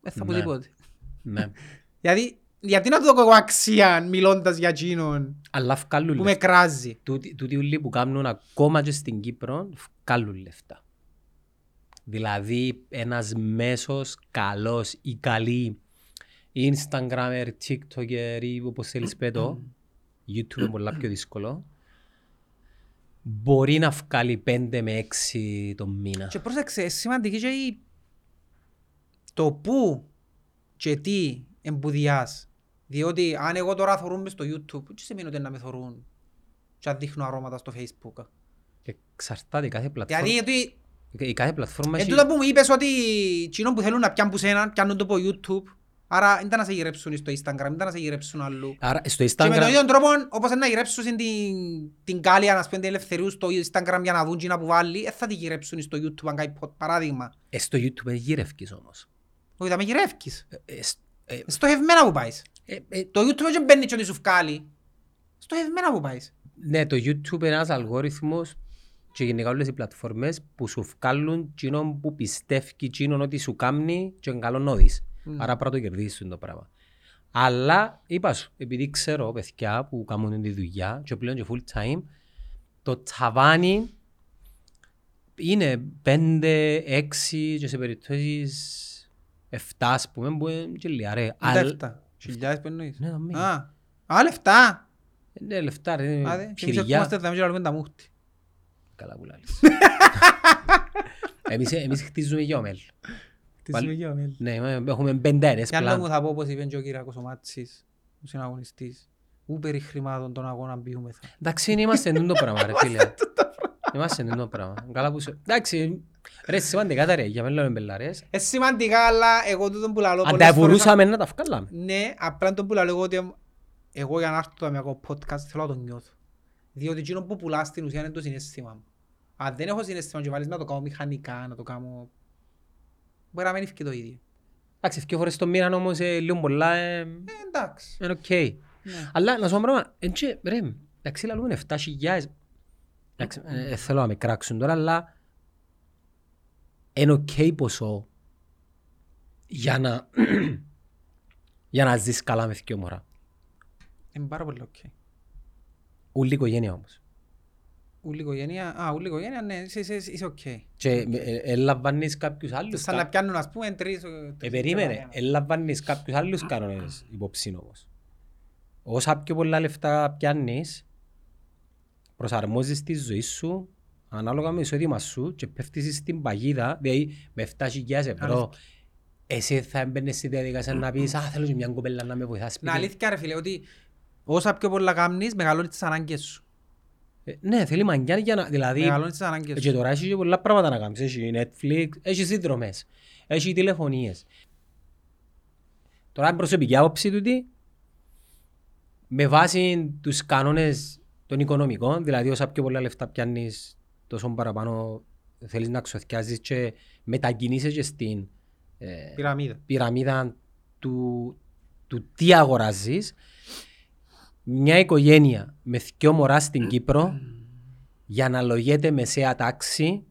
A: δεν θα πω
B: Ναι.
A: τίποτε.
B: Ναι. [LAUGHS]
A: Γιατί, γιατί να του δω εγώ αξία μιλώντας για εκείνον
B: Αλλά βγάλουν
A: που με
B: λεφτά.
A: κράζει.
B: Τούτοι τούτοι όλοι που κάνουν ακόμα και στην Κύπρο βγάλουν λεφτά. Δηλαδή ένας μέσος καλός ή καλή Instagramer, TikToker ή όπως θέλεις πέτω, [CLEARS THROAT] YouTube είναι πολλά πιο δύσκολο, μπορεί να βγάλει 5 με 6 το μήνα.
A: Και πρόσεξε, σημαντική και η... το πού και τι εμπουδιάς. Διότι αν εγώ τώρα θωρούν μες στο YouTube, τι σημαίνει ότι να με θωρούν και αν δείχνω αρώματα στο Facebook;
B: Εξαρτάται η κάθε πλατφόρμα.
A: Δηλαδή, γιατί,
B: Η κάθε πλατφόρμα
A: εν
B: έχει...
A: τούτο που μου είπες ότι εκείνο που θέλουν να πιάνουν που σένα, πιάνουν το από YouTube, άρα δεν ήταν να σε γυρέψουν στο Instagram, δεν ήταν να σε γυρέψουν αλλού.
B: Άρα στο
A: Και με τον
B: Instagram...
A: ίδιο τρόπο, όπως είναι να γυρέψουν στην την κάλια, να σπέντε ελευθερίου στο Instagram για να δουν τι να που βάλει, δεν θα τη γυρέψουν στο YouTube, αν κάνει πο- παράδειγμα.
B: Ε, στο YouTube δεν γυρεύκεις όμως.
A: Όχι, θα με γυρεύκεις.
B: Ε, ε, σ- ε,
A: Στοχευμένα που πάεις.
B: ε, ε,
A: Το YouTube δεν μπαίνει και ότι σου βγάλει. Στοχευμένα που πάεις.
B: Ναι, το YouTube είναι ένας αλγόριθμος και γενικά όλες οι πλατφόρμες που σου βγάλουν εκείνον που πιστεύει εκείνον ότι σου κάνει και είναι καλό να δεις. Άρα πρέπει να το κερδίσεις το πράγμα. Αλλά είπα σου, επειδή ξέρω παιδιά που κάνουν τη δουλειά και πλέον και full time, το τσαβάνι είναι 5, 6 και σε περιπτώσεις 7 ας πούμε που είναι και λιαρέ.
A: Τα
B: Αλλά-
A: εφτά. Χιλιάδες που εννοείς.
B: Ναι, νομίζω.
A: Α, α, λεφτά.
B: Ναι, λεφτά ρε,
A: Άντε, και εμείς
B: πυρηγιά.
A: ερχόμαστε εδώ και λέμε τα μούχτη.
B: Καλά που λάλλεις. [LAUGHS] εμείς, εμείς χτίζουμε για ο μέλλον.
A: Τι
B: Πάλι-
A: σημαίνει ο Μέλ.
B: Ναι, ε, έχουμε πεντάρες
A: Κι άλλο μου
B: πλάν.
A: θα πω όπως είπε και ο Κυριακός ο Μάτσης, ο συναγωνιστής. Ού περί χρημάτων των αγώνων μπιούμεθα.
B: Εντάξει, είμαστε εντούν το πράγμα ρε φίλε. Είμαστε εντούν το πράγμα. Καλά που σε... Εντάξει, ρε σημαντικά τα ρε, για μέλλον εμπελάρες.
A: Ε, σημαντικά, αλλά εγώ τούτον που λαλώ
B: Αν
A: πολλές
B: τα
A: φορές-
B: μπορούσαμε να τα βγάλαμε.
A: Ναι, απλά τον που λαλώ εγώ ότι εγώ για να έρθω το αμιακό podcast θέλω να το νιώθω. Διότι εκείνο που πουλάς στην ουσία είναι το συναίσθημα μου. Αν δεν έχω συναίσθημα και βάλεις να το κάνω μηχανικά, να το κάνω... Μπορεί να μην ευκεί το ίδιο.
B: Εντάξει, δύο φορές το μήνα όμως ε, λίγο πολλά ε,
A: Ε, εντάξει.
B: είναι οκ.
A: Ναι.
B: Αλλά να σου πω ένα πράγμα, έτσι, ρε, εντάξει, λαλούμε 7.000. Εντάξει, ε, ε, θέλω να με κράξουν τώρα, αλλά είναι οκ ποσό για να, [CLEARS THROAT] για να ζεις καλά με δυο μωρά.
A: Είναι πάρα πολύ οκ.
B: Ούλη οικογένεια όμως.
A: Ούλη οικογένεια, α, ούλη οικογένεια, ναι, είσαι- είσαι είσαι οκ.
B: Και ε, ε, ελαμβάνεις κάποιους άλλους.
A: Σαν
B: κα-
A: να πιάνουν, ας πούμε, τρεις...
B: Ε, περίμενε, ελαμβάνεις κάποιους άλλους κανόνες υπόψη όμως. Όσα πιο πολλά λεφτά πιάνεις, προσαρμόζεις τη ζωή σου ανάλογα με το εισόδημα σου και πέφτεις στην παγίδα, δηλαδή με 7.000 ευρώ. Εσύ θα έμπαινες στη διαδικασία να πεις «Α, θέλω και μια κοπέλα να με βοηθά σπίτι».
A: Να αλήθεια ρε φίλε, ότι όσα πιο πολλά κάνεις, μεγαλώνεις τις ανάγκες σου.
B: Ε, Ναι, θέλει μαγκιά για να... Δηλαδή,
A: Μεγαλώνεις τις ανάγκες
B: και
A: σου.
B: τώρα έχει και πολλά πράγματα να κάνεις. Έχει Netflix, έχει συνδρομές, έχει τηλεφωνίες. Τώρα είναι προσωπική άποψη τούτη, με βάση τους κανόνες των οικονομικών, δηλαδή όσα πιο πολλά λεφτά πιάνεις, τόσο παραπάνω θέλεις να ξοθιάζεις και μετακινήσεις και στην ε,
A: Πυραμίδα.
B: πυραμίδα του, του τι αγοράζεις. Μια οικογένεια με δυο μωρά στην Κύπρο για να λογέται μεσαία τάξη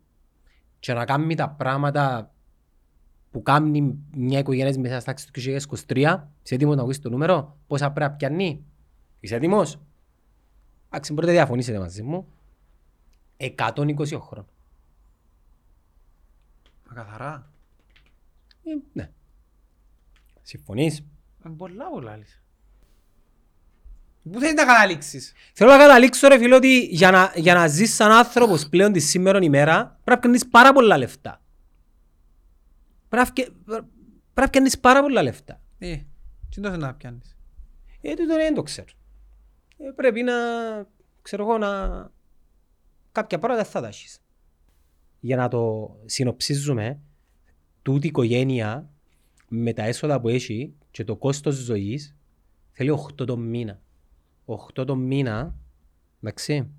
B: και να κάνει τα πράγματα που κάνει μια οικογένεια μεσαίας τάξης του 2023. Είσαι έτοιμος να ακούσεις το νούμερο, πόσα πρέπει να πιάνει; Είσαι έτοιμος; Εντάξει, μπορείτε να διαφωνήσετε μαζί μου. 120 χρόνων.
A: Μα καθαρά.
B: Ε, ναι. Συμφωνείς;
A: Ε, πολλά πολλά άλλες. Πού θέλεις να καταλήξεις;
B: Θέλω να καταλήξω ρε φίλε ότι για να, για να ζεις σαν άνθρωπος πλέον τη σήμερα ημέρα πρέπει να κάνεις πάρα πολλά λεφτά. Πρέπει να φκε- πρέπει να κάνεις πάρα πολλά λεφτά.
A: Ε, τι το θέλεις να πιάνεις;
B: Ε, τούτο δεν το ξέρω. Ε, πρέπει να, ξέρω εγώ, να... Κάποια πράγματα δεν θα τα έχεις. Για να το συνοψίζουμε, τούτη η οικογένεια με τα έσοδα που έχει και το κόστος ζωής θέλει 8 το μήνα. 8 το μήνα, εντάξει,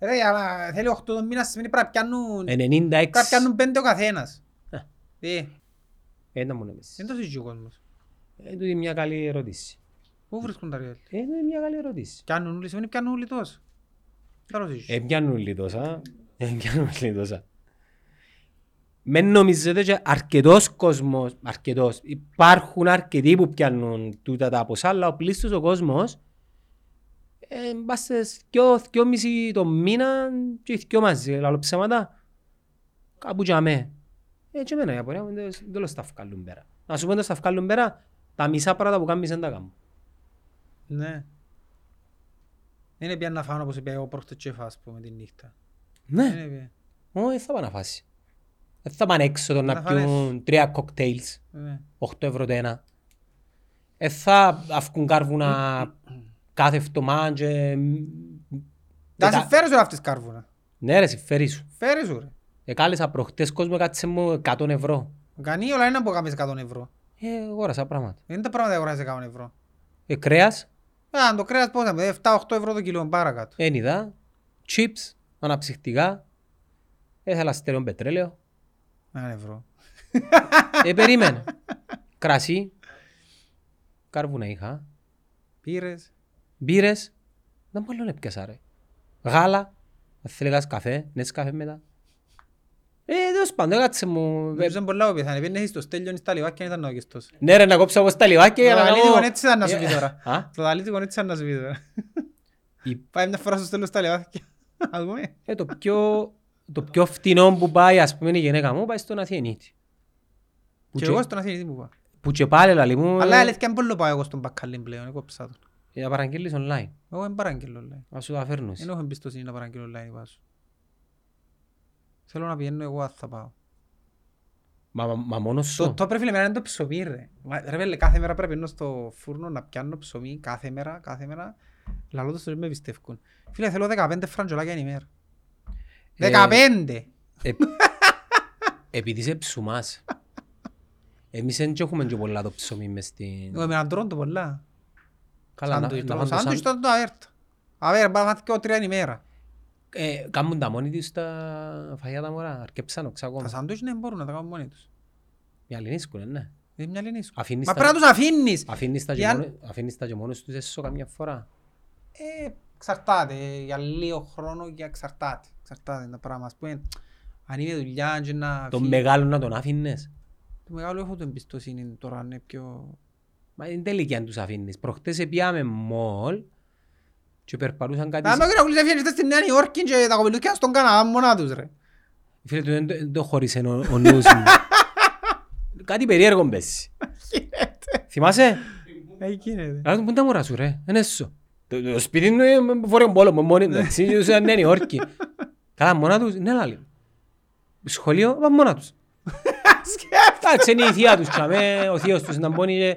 A: Ρε, για να θέλει 8 το μήνα σημαίνει πρέπει να πιάνουν,
B: 96.
A: πρέπει να πιάνουν 5 ο καθένας.
B: Ε.
A: Ε,
B: Ε, να μου νομίζεις.
A: δεν το συζητεί ο κόσμος.
B: Ε, τούτη είναι μια καλή ερώτηση.
A: Πού βρίσκουν τα ριόλ.
B: Ε, είναι μια καλή ερώτηση.
A: Πιάνουν όλοι, σημαίνει πιάνουν όλοι τόσο. Δεν το συζητεί.
B: Ε, πιάνουν όλοι τόσα. Ε, πιάνουν όλοι τόσα. Με νομίζετε και αρκετός κόσμος, αρκετός, υπάρχουν αρκετοί που πιάνουν τούτα τα ποσά, αλλά ο πλήστος ο κόσμος ε, πας σε δυο, δυόμιση το μήνα και οι δυο μαζί, λαλό ψέματα. Κάπου για με. Ε, και εμένα η απορία μου δεν δεν τα βγάλουν πέρα. Να σου πω δεν τα βγάλουν πέρα, τα μισά πράγματα που κάνεις δεν τα κάνουν.
A: Ναι. Δεν είναι πια να φάνω όπως είπε εγώ πρόχτες και φας πούμε τη νύχτα.
B: Ναι.
A: Δεν είναι πια.
B: Όχι, δεν θα πάνε να φάσει. Δεν θα πάνε έξω το να
A: Να φανείς.
B: πιούν τρία κοκτέιλς,
A: Ναι.
B: 8 ευρώ το ένα. Δεν θα αυκούν κάρβουνα [CLEARS THROAT] κάθε εβδομάδα και...
A: Τα
B: τα-
A: συμφέρεις σου αυτές κάρβουνα.
B: Ναι ρε, συμφέρεις σου.
A: Φέρει σου ρε.
B: Εκάλεσα προχτές κόσμο κάτσε μου 100 ευρώ.
A: Κανεί όλα είναι που κάνεις 100 ευρώ.
B: Ε, αγόρασα πράγματα.
A: Δεν είναι τα πράγματα που αγοράζεις 100 ευρώ.
B: Ε, κρέας,
A: Α, αν το κρέας πόσα, με 7-8 ευρώ το κιλό παρακάτω.
B: ένιδα, chips, αναψυχτικά, έθελα στερεόν πετρέλαιο.
A: Ένα ευρώ.
B: Ε, περίμενε. Κρασί, κάρβουνα είχα.
A: Πήρες.
B: Μπύρες, δεν μπορεί να πιάσα ρε. Γάλα, αν θέλει κας καφέ, νες καφέ μετά. Ε, τέλος πάντων, κάτσε μου. Ε,
A: Νομίζω είναι πολλά που πιεθάνε. Πήγαινε στο στέλιο στα λιβάκια ήταν να γεστός.
B: Ναι ρε, να κόψω όπως τα λιβάκια για
A: Το
B: να
A: δαλίτικο
B: κάνω...
A: έτσι ήταν να σου πει
B: Ε,
A: τώρα.
B: Α,
A: Το δαλίτικο έτσι ήταν να σου πει τώρα.
B: η-
A: Πάει μια φορά στο στέλιο στα λιβάκια. Ας δούμε.
B: ε, το πιο... Το πιο φτηνό που πάει, ας πούμε, η γυναίκα μου, πάει στον Αθιενίτη. Που
A: Και
B: και-
A: εγώ στον Αθήνα τι μου είπα.
B: Που και πάλι λαλί μου,
A: Αλλά η
B: ε,
A: αλήθεια είναι πολύ πάω εγώ στον μπακαλίν πλέον. Εγώ ψάω τον.
B: ε, να παραγγείλεις online.
A: Εγώ δεν παραγγείλω online.
B: Να σου τα φέρνεις.
A: Δεν έχω εμπιστοσύνη να παραγγείλω online βάσου. Θέλω να πηγαίνω εγώ αν θα πάω.
B: Μα, μα, μα μόνος
A: Το,
B: σου.
A: το πρέπει να είναι το ψωμί ρε. Μα, Ρε πέλε, κάθε μέρα πρέπει να μπαίνω στο φούρνο να πιάνω ψωμί κάθε μέρα, κάθε μέρα. Λαλό το με πιστεύουν. Φίλε, θέλω 15 φραντζολάκια την ημέρα.
B: Ε,
A: 15!
B: Ε, επειδή είσαι ψουμάς. [LAUGHS] Εμείς δεν έχουμε και πολλά το ψωμί μες στην...
A: Εγώ με τρώνε το πολλά.
B: Καλά, να-
A: Σάντουιτς,
B: να
A: το
B: φάνε το
A: Σάντουιτς
B: σαν-
A: τότε το αέρτα. Αβέρα, πάμε να φάω και τρία την ημέρα.
B: Ε, Κάμουν τα μόνοι τους τα φαγιά τα μωρά, αρκεψαν οξά
A: Τα
B: ακόμα.
A: σάντουιτς ναι μπορούν να τα κάνουν μόνοι τους.
B: Οι άλλοι νίσκουνε, ναι.
A: Είναι μια λινή σου.
B: Αφήνεις
A: Μα
B: τα-
A: πρέπει να τους αφήνεις.
B: Αφήνεις τα και
A: Για-
B: μόνο- αφήνεις τα και μόνος τους έσω καμιά φορά.
A: Ε, εξαρτάται. Για λίγο χρόνο και εξαρτάται. Εξαρτάται τα πράγματα. Ας πούμε, αν είναι δουλειά και να
B: Τον
A: φύγει-
B: μεγάλο να τον άφηνες.
A: Το μεγάλο έχω την εμπιστοσύνη τώρα, είναι πιο...
B: Μα είναι τέλικη αν τους αφήνεις. Προχτές πήγαμε μόλ και περπατούσαν κάτι...
A: Αν με κύριε Κουλής έφυγε στη Νέα Υόρκη και τα κοπελούκια στον Καναδά μόνα τους ρε.
B: Φίλε του δεν το- δεν το χώρισε ο, ο νους μου. [LAUGHS] κάτι περίεργο πέσει. Θυμάσαι;
A: Ε, γίνεται.
B: Αλλά πού είναι τα μωρά σου ρε, είναι έσω. Το, το σπίτι του είναι βόρειο πόλεμο, μόνοι του, έτσι, τους είναι Νέα Υόρκη. Καλά, μόνα τους, ναι λάλη. Σχολείο, πάνε μόνα τους. [LAUGHS] Εντάξει, είναι η θεία τους, τσάμε, ο θείος τους να μπώνει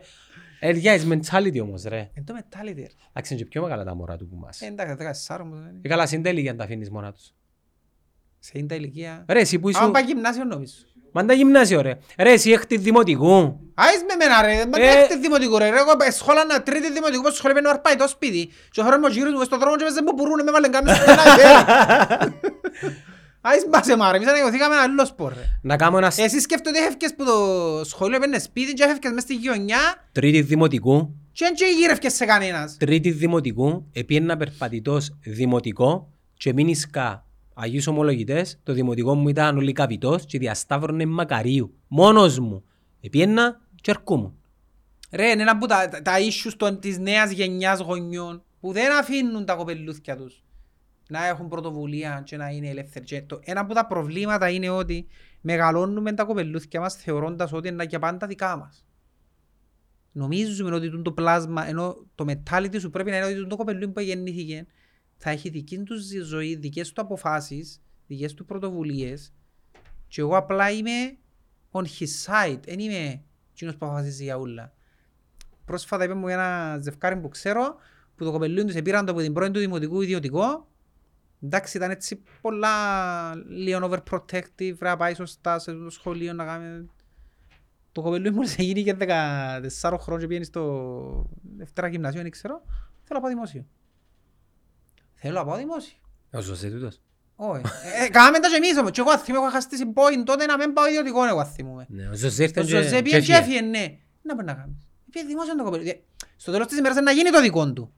B: και... Ε, yeah, it's mentality όμως, ρε.
A: Εν το mentality ρε.
B: Εντάξει, είναι και πιο μεγάλα τα μωρά του που μας.
A: Ε, Εντάξει, 14 όμως δεν είναι.
B: Ε, καλά, συντέλει για να τα αφήνεις μόνα τους.
A: Σε είναι τα ηλικία.
B: Ρε, εσύ που
A: Άμα
B: ήσουν...
A: πάει γυμνάσιο νομίζω.
B: Μα τα γυμνάσιο, ρε. Ρε, εσύ έχτης δημοτικού.
A: Άις με μένα ρε, μα
B: Ε.
A: δεν έχετε δημοτικό ρε. Εγώ ε, σχόλα να τρίτη δημοτικό, πως σχολείο πένω αρπάει το σπίτι. Και ο χώρος μου ο γύρος μου στον δρόμο και μέσα μου πουρούνε, με βάλεν κάμια [LAUGHS] στο πενά. Άις μπάσε μάρα, εμείς αναγωθήκαμε ένα άλλο σπορ ρε.
B: Να κάνω ένα
A: Εσύ σκέφτομαι ότι έφευκες που το σχολείο έπαιρνε σπίτι και έφευκες μες στη γειτονιά
B: τρίτη δημοτικού.
A: και δεν και γύρευκες σε κανένας.
B: Τρίτη δημοτικού, επίεννα περπατητός δημοτικό και μήνυσκα Αγίους ομολογητές, το δημοτικό μου ήταν όλοι καπιτός και διασταύρωνε μακαρίου. Μόνος μου. Επίεννα και ερχόμουν.
A: Ρε, είναι ένα από τα, τα- τα issues των, της νέας γενιάς γονιών που δεν αφήνουν τα κοπελούθια τους να έχουν πρωτοβουλία και να είναι ελεύθεροι. Και το, ένα από τα προβλήματα είναι ότι μεγαλώνουμε τα κοπελούθια μας θεωρώντας ότι είναι για πάντα δικά μας. Νομίζουμε ότι τούτο το πλάσμα, ενώ το mentality σου πρέπει να είναι ότι τούτο το κοπελούι που γεννήθηκε θα έχει δική του ζη- ζωή, δικές του αποφάσεις, δικές του πρωτοβουλίες και εγώ απλά είμαι on his side, δεν είμαι εκείνος που αποφασίζει για όλα. Πρόσφατα είπε μου ένα ζευκάρι που ξέρω που το κοπελούι τους σε πήραν το από την πρώην του δημοτικού ιδιωτικό Εντάξει, ήταν έτσι πολλά λίγο overprotective, να πάει σωστά σε το σχολείο να κάνει... Το κοπελούι μου σε γίνει και 14 χρόνια και πήγαινε στο δεύτερα γυμνασίο, δεν ξέρω. Θέλω να πάω δημόσιο. Θέλω να πάω δημόσιο.
B: Ο Ζωζέ τούτος.
A: Όχι. Ε, Κάμε τα και εμείς όμως. Και εγώ θυμούμαι, έχω χαστήσει point τότε να μην πάω ιδιωτικό, εγώ θυμούμαι.
B: Ναι, ο Ζωζέ ήρθε
A: Το
B: και-
A: Ζωζέ
B: και
A: πήγε και
B: έφυγε.
A: έφυγε, ναι. Να πρέπει να κάνεις. Πήγε δημόσιο το κοπελούι. Ε, Στο τέλος της ημέρας είναι να γίνει το δικό του.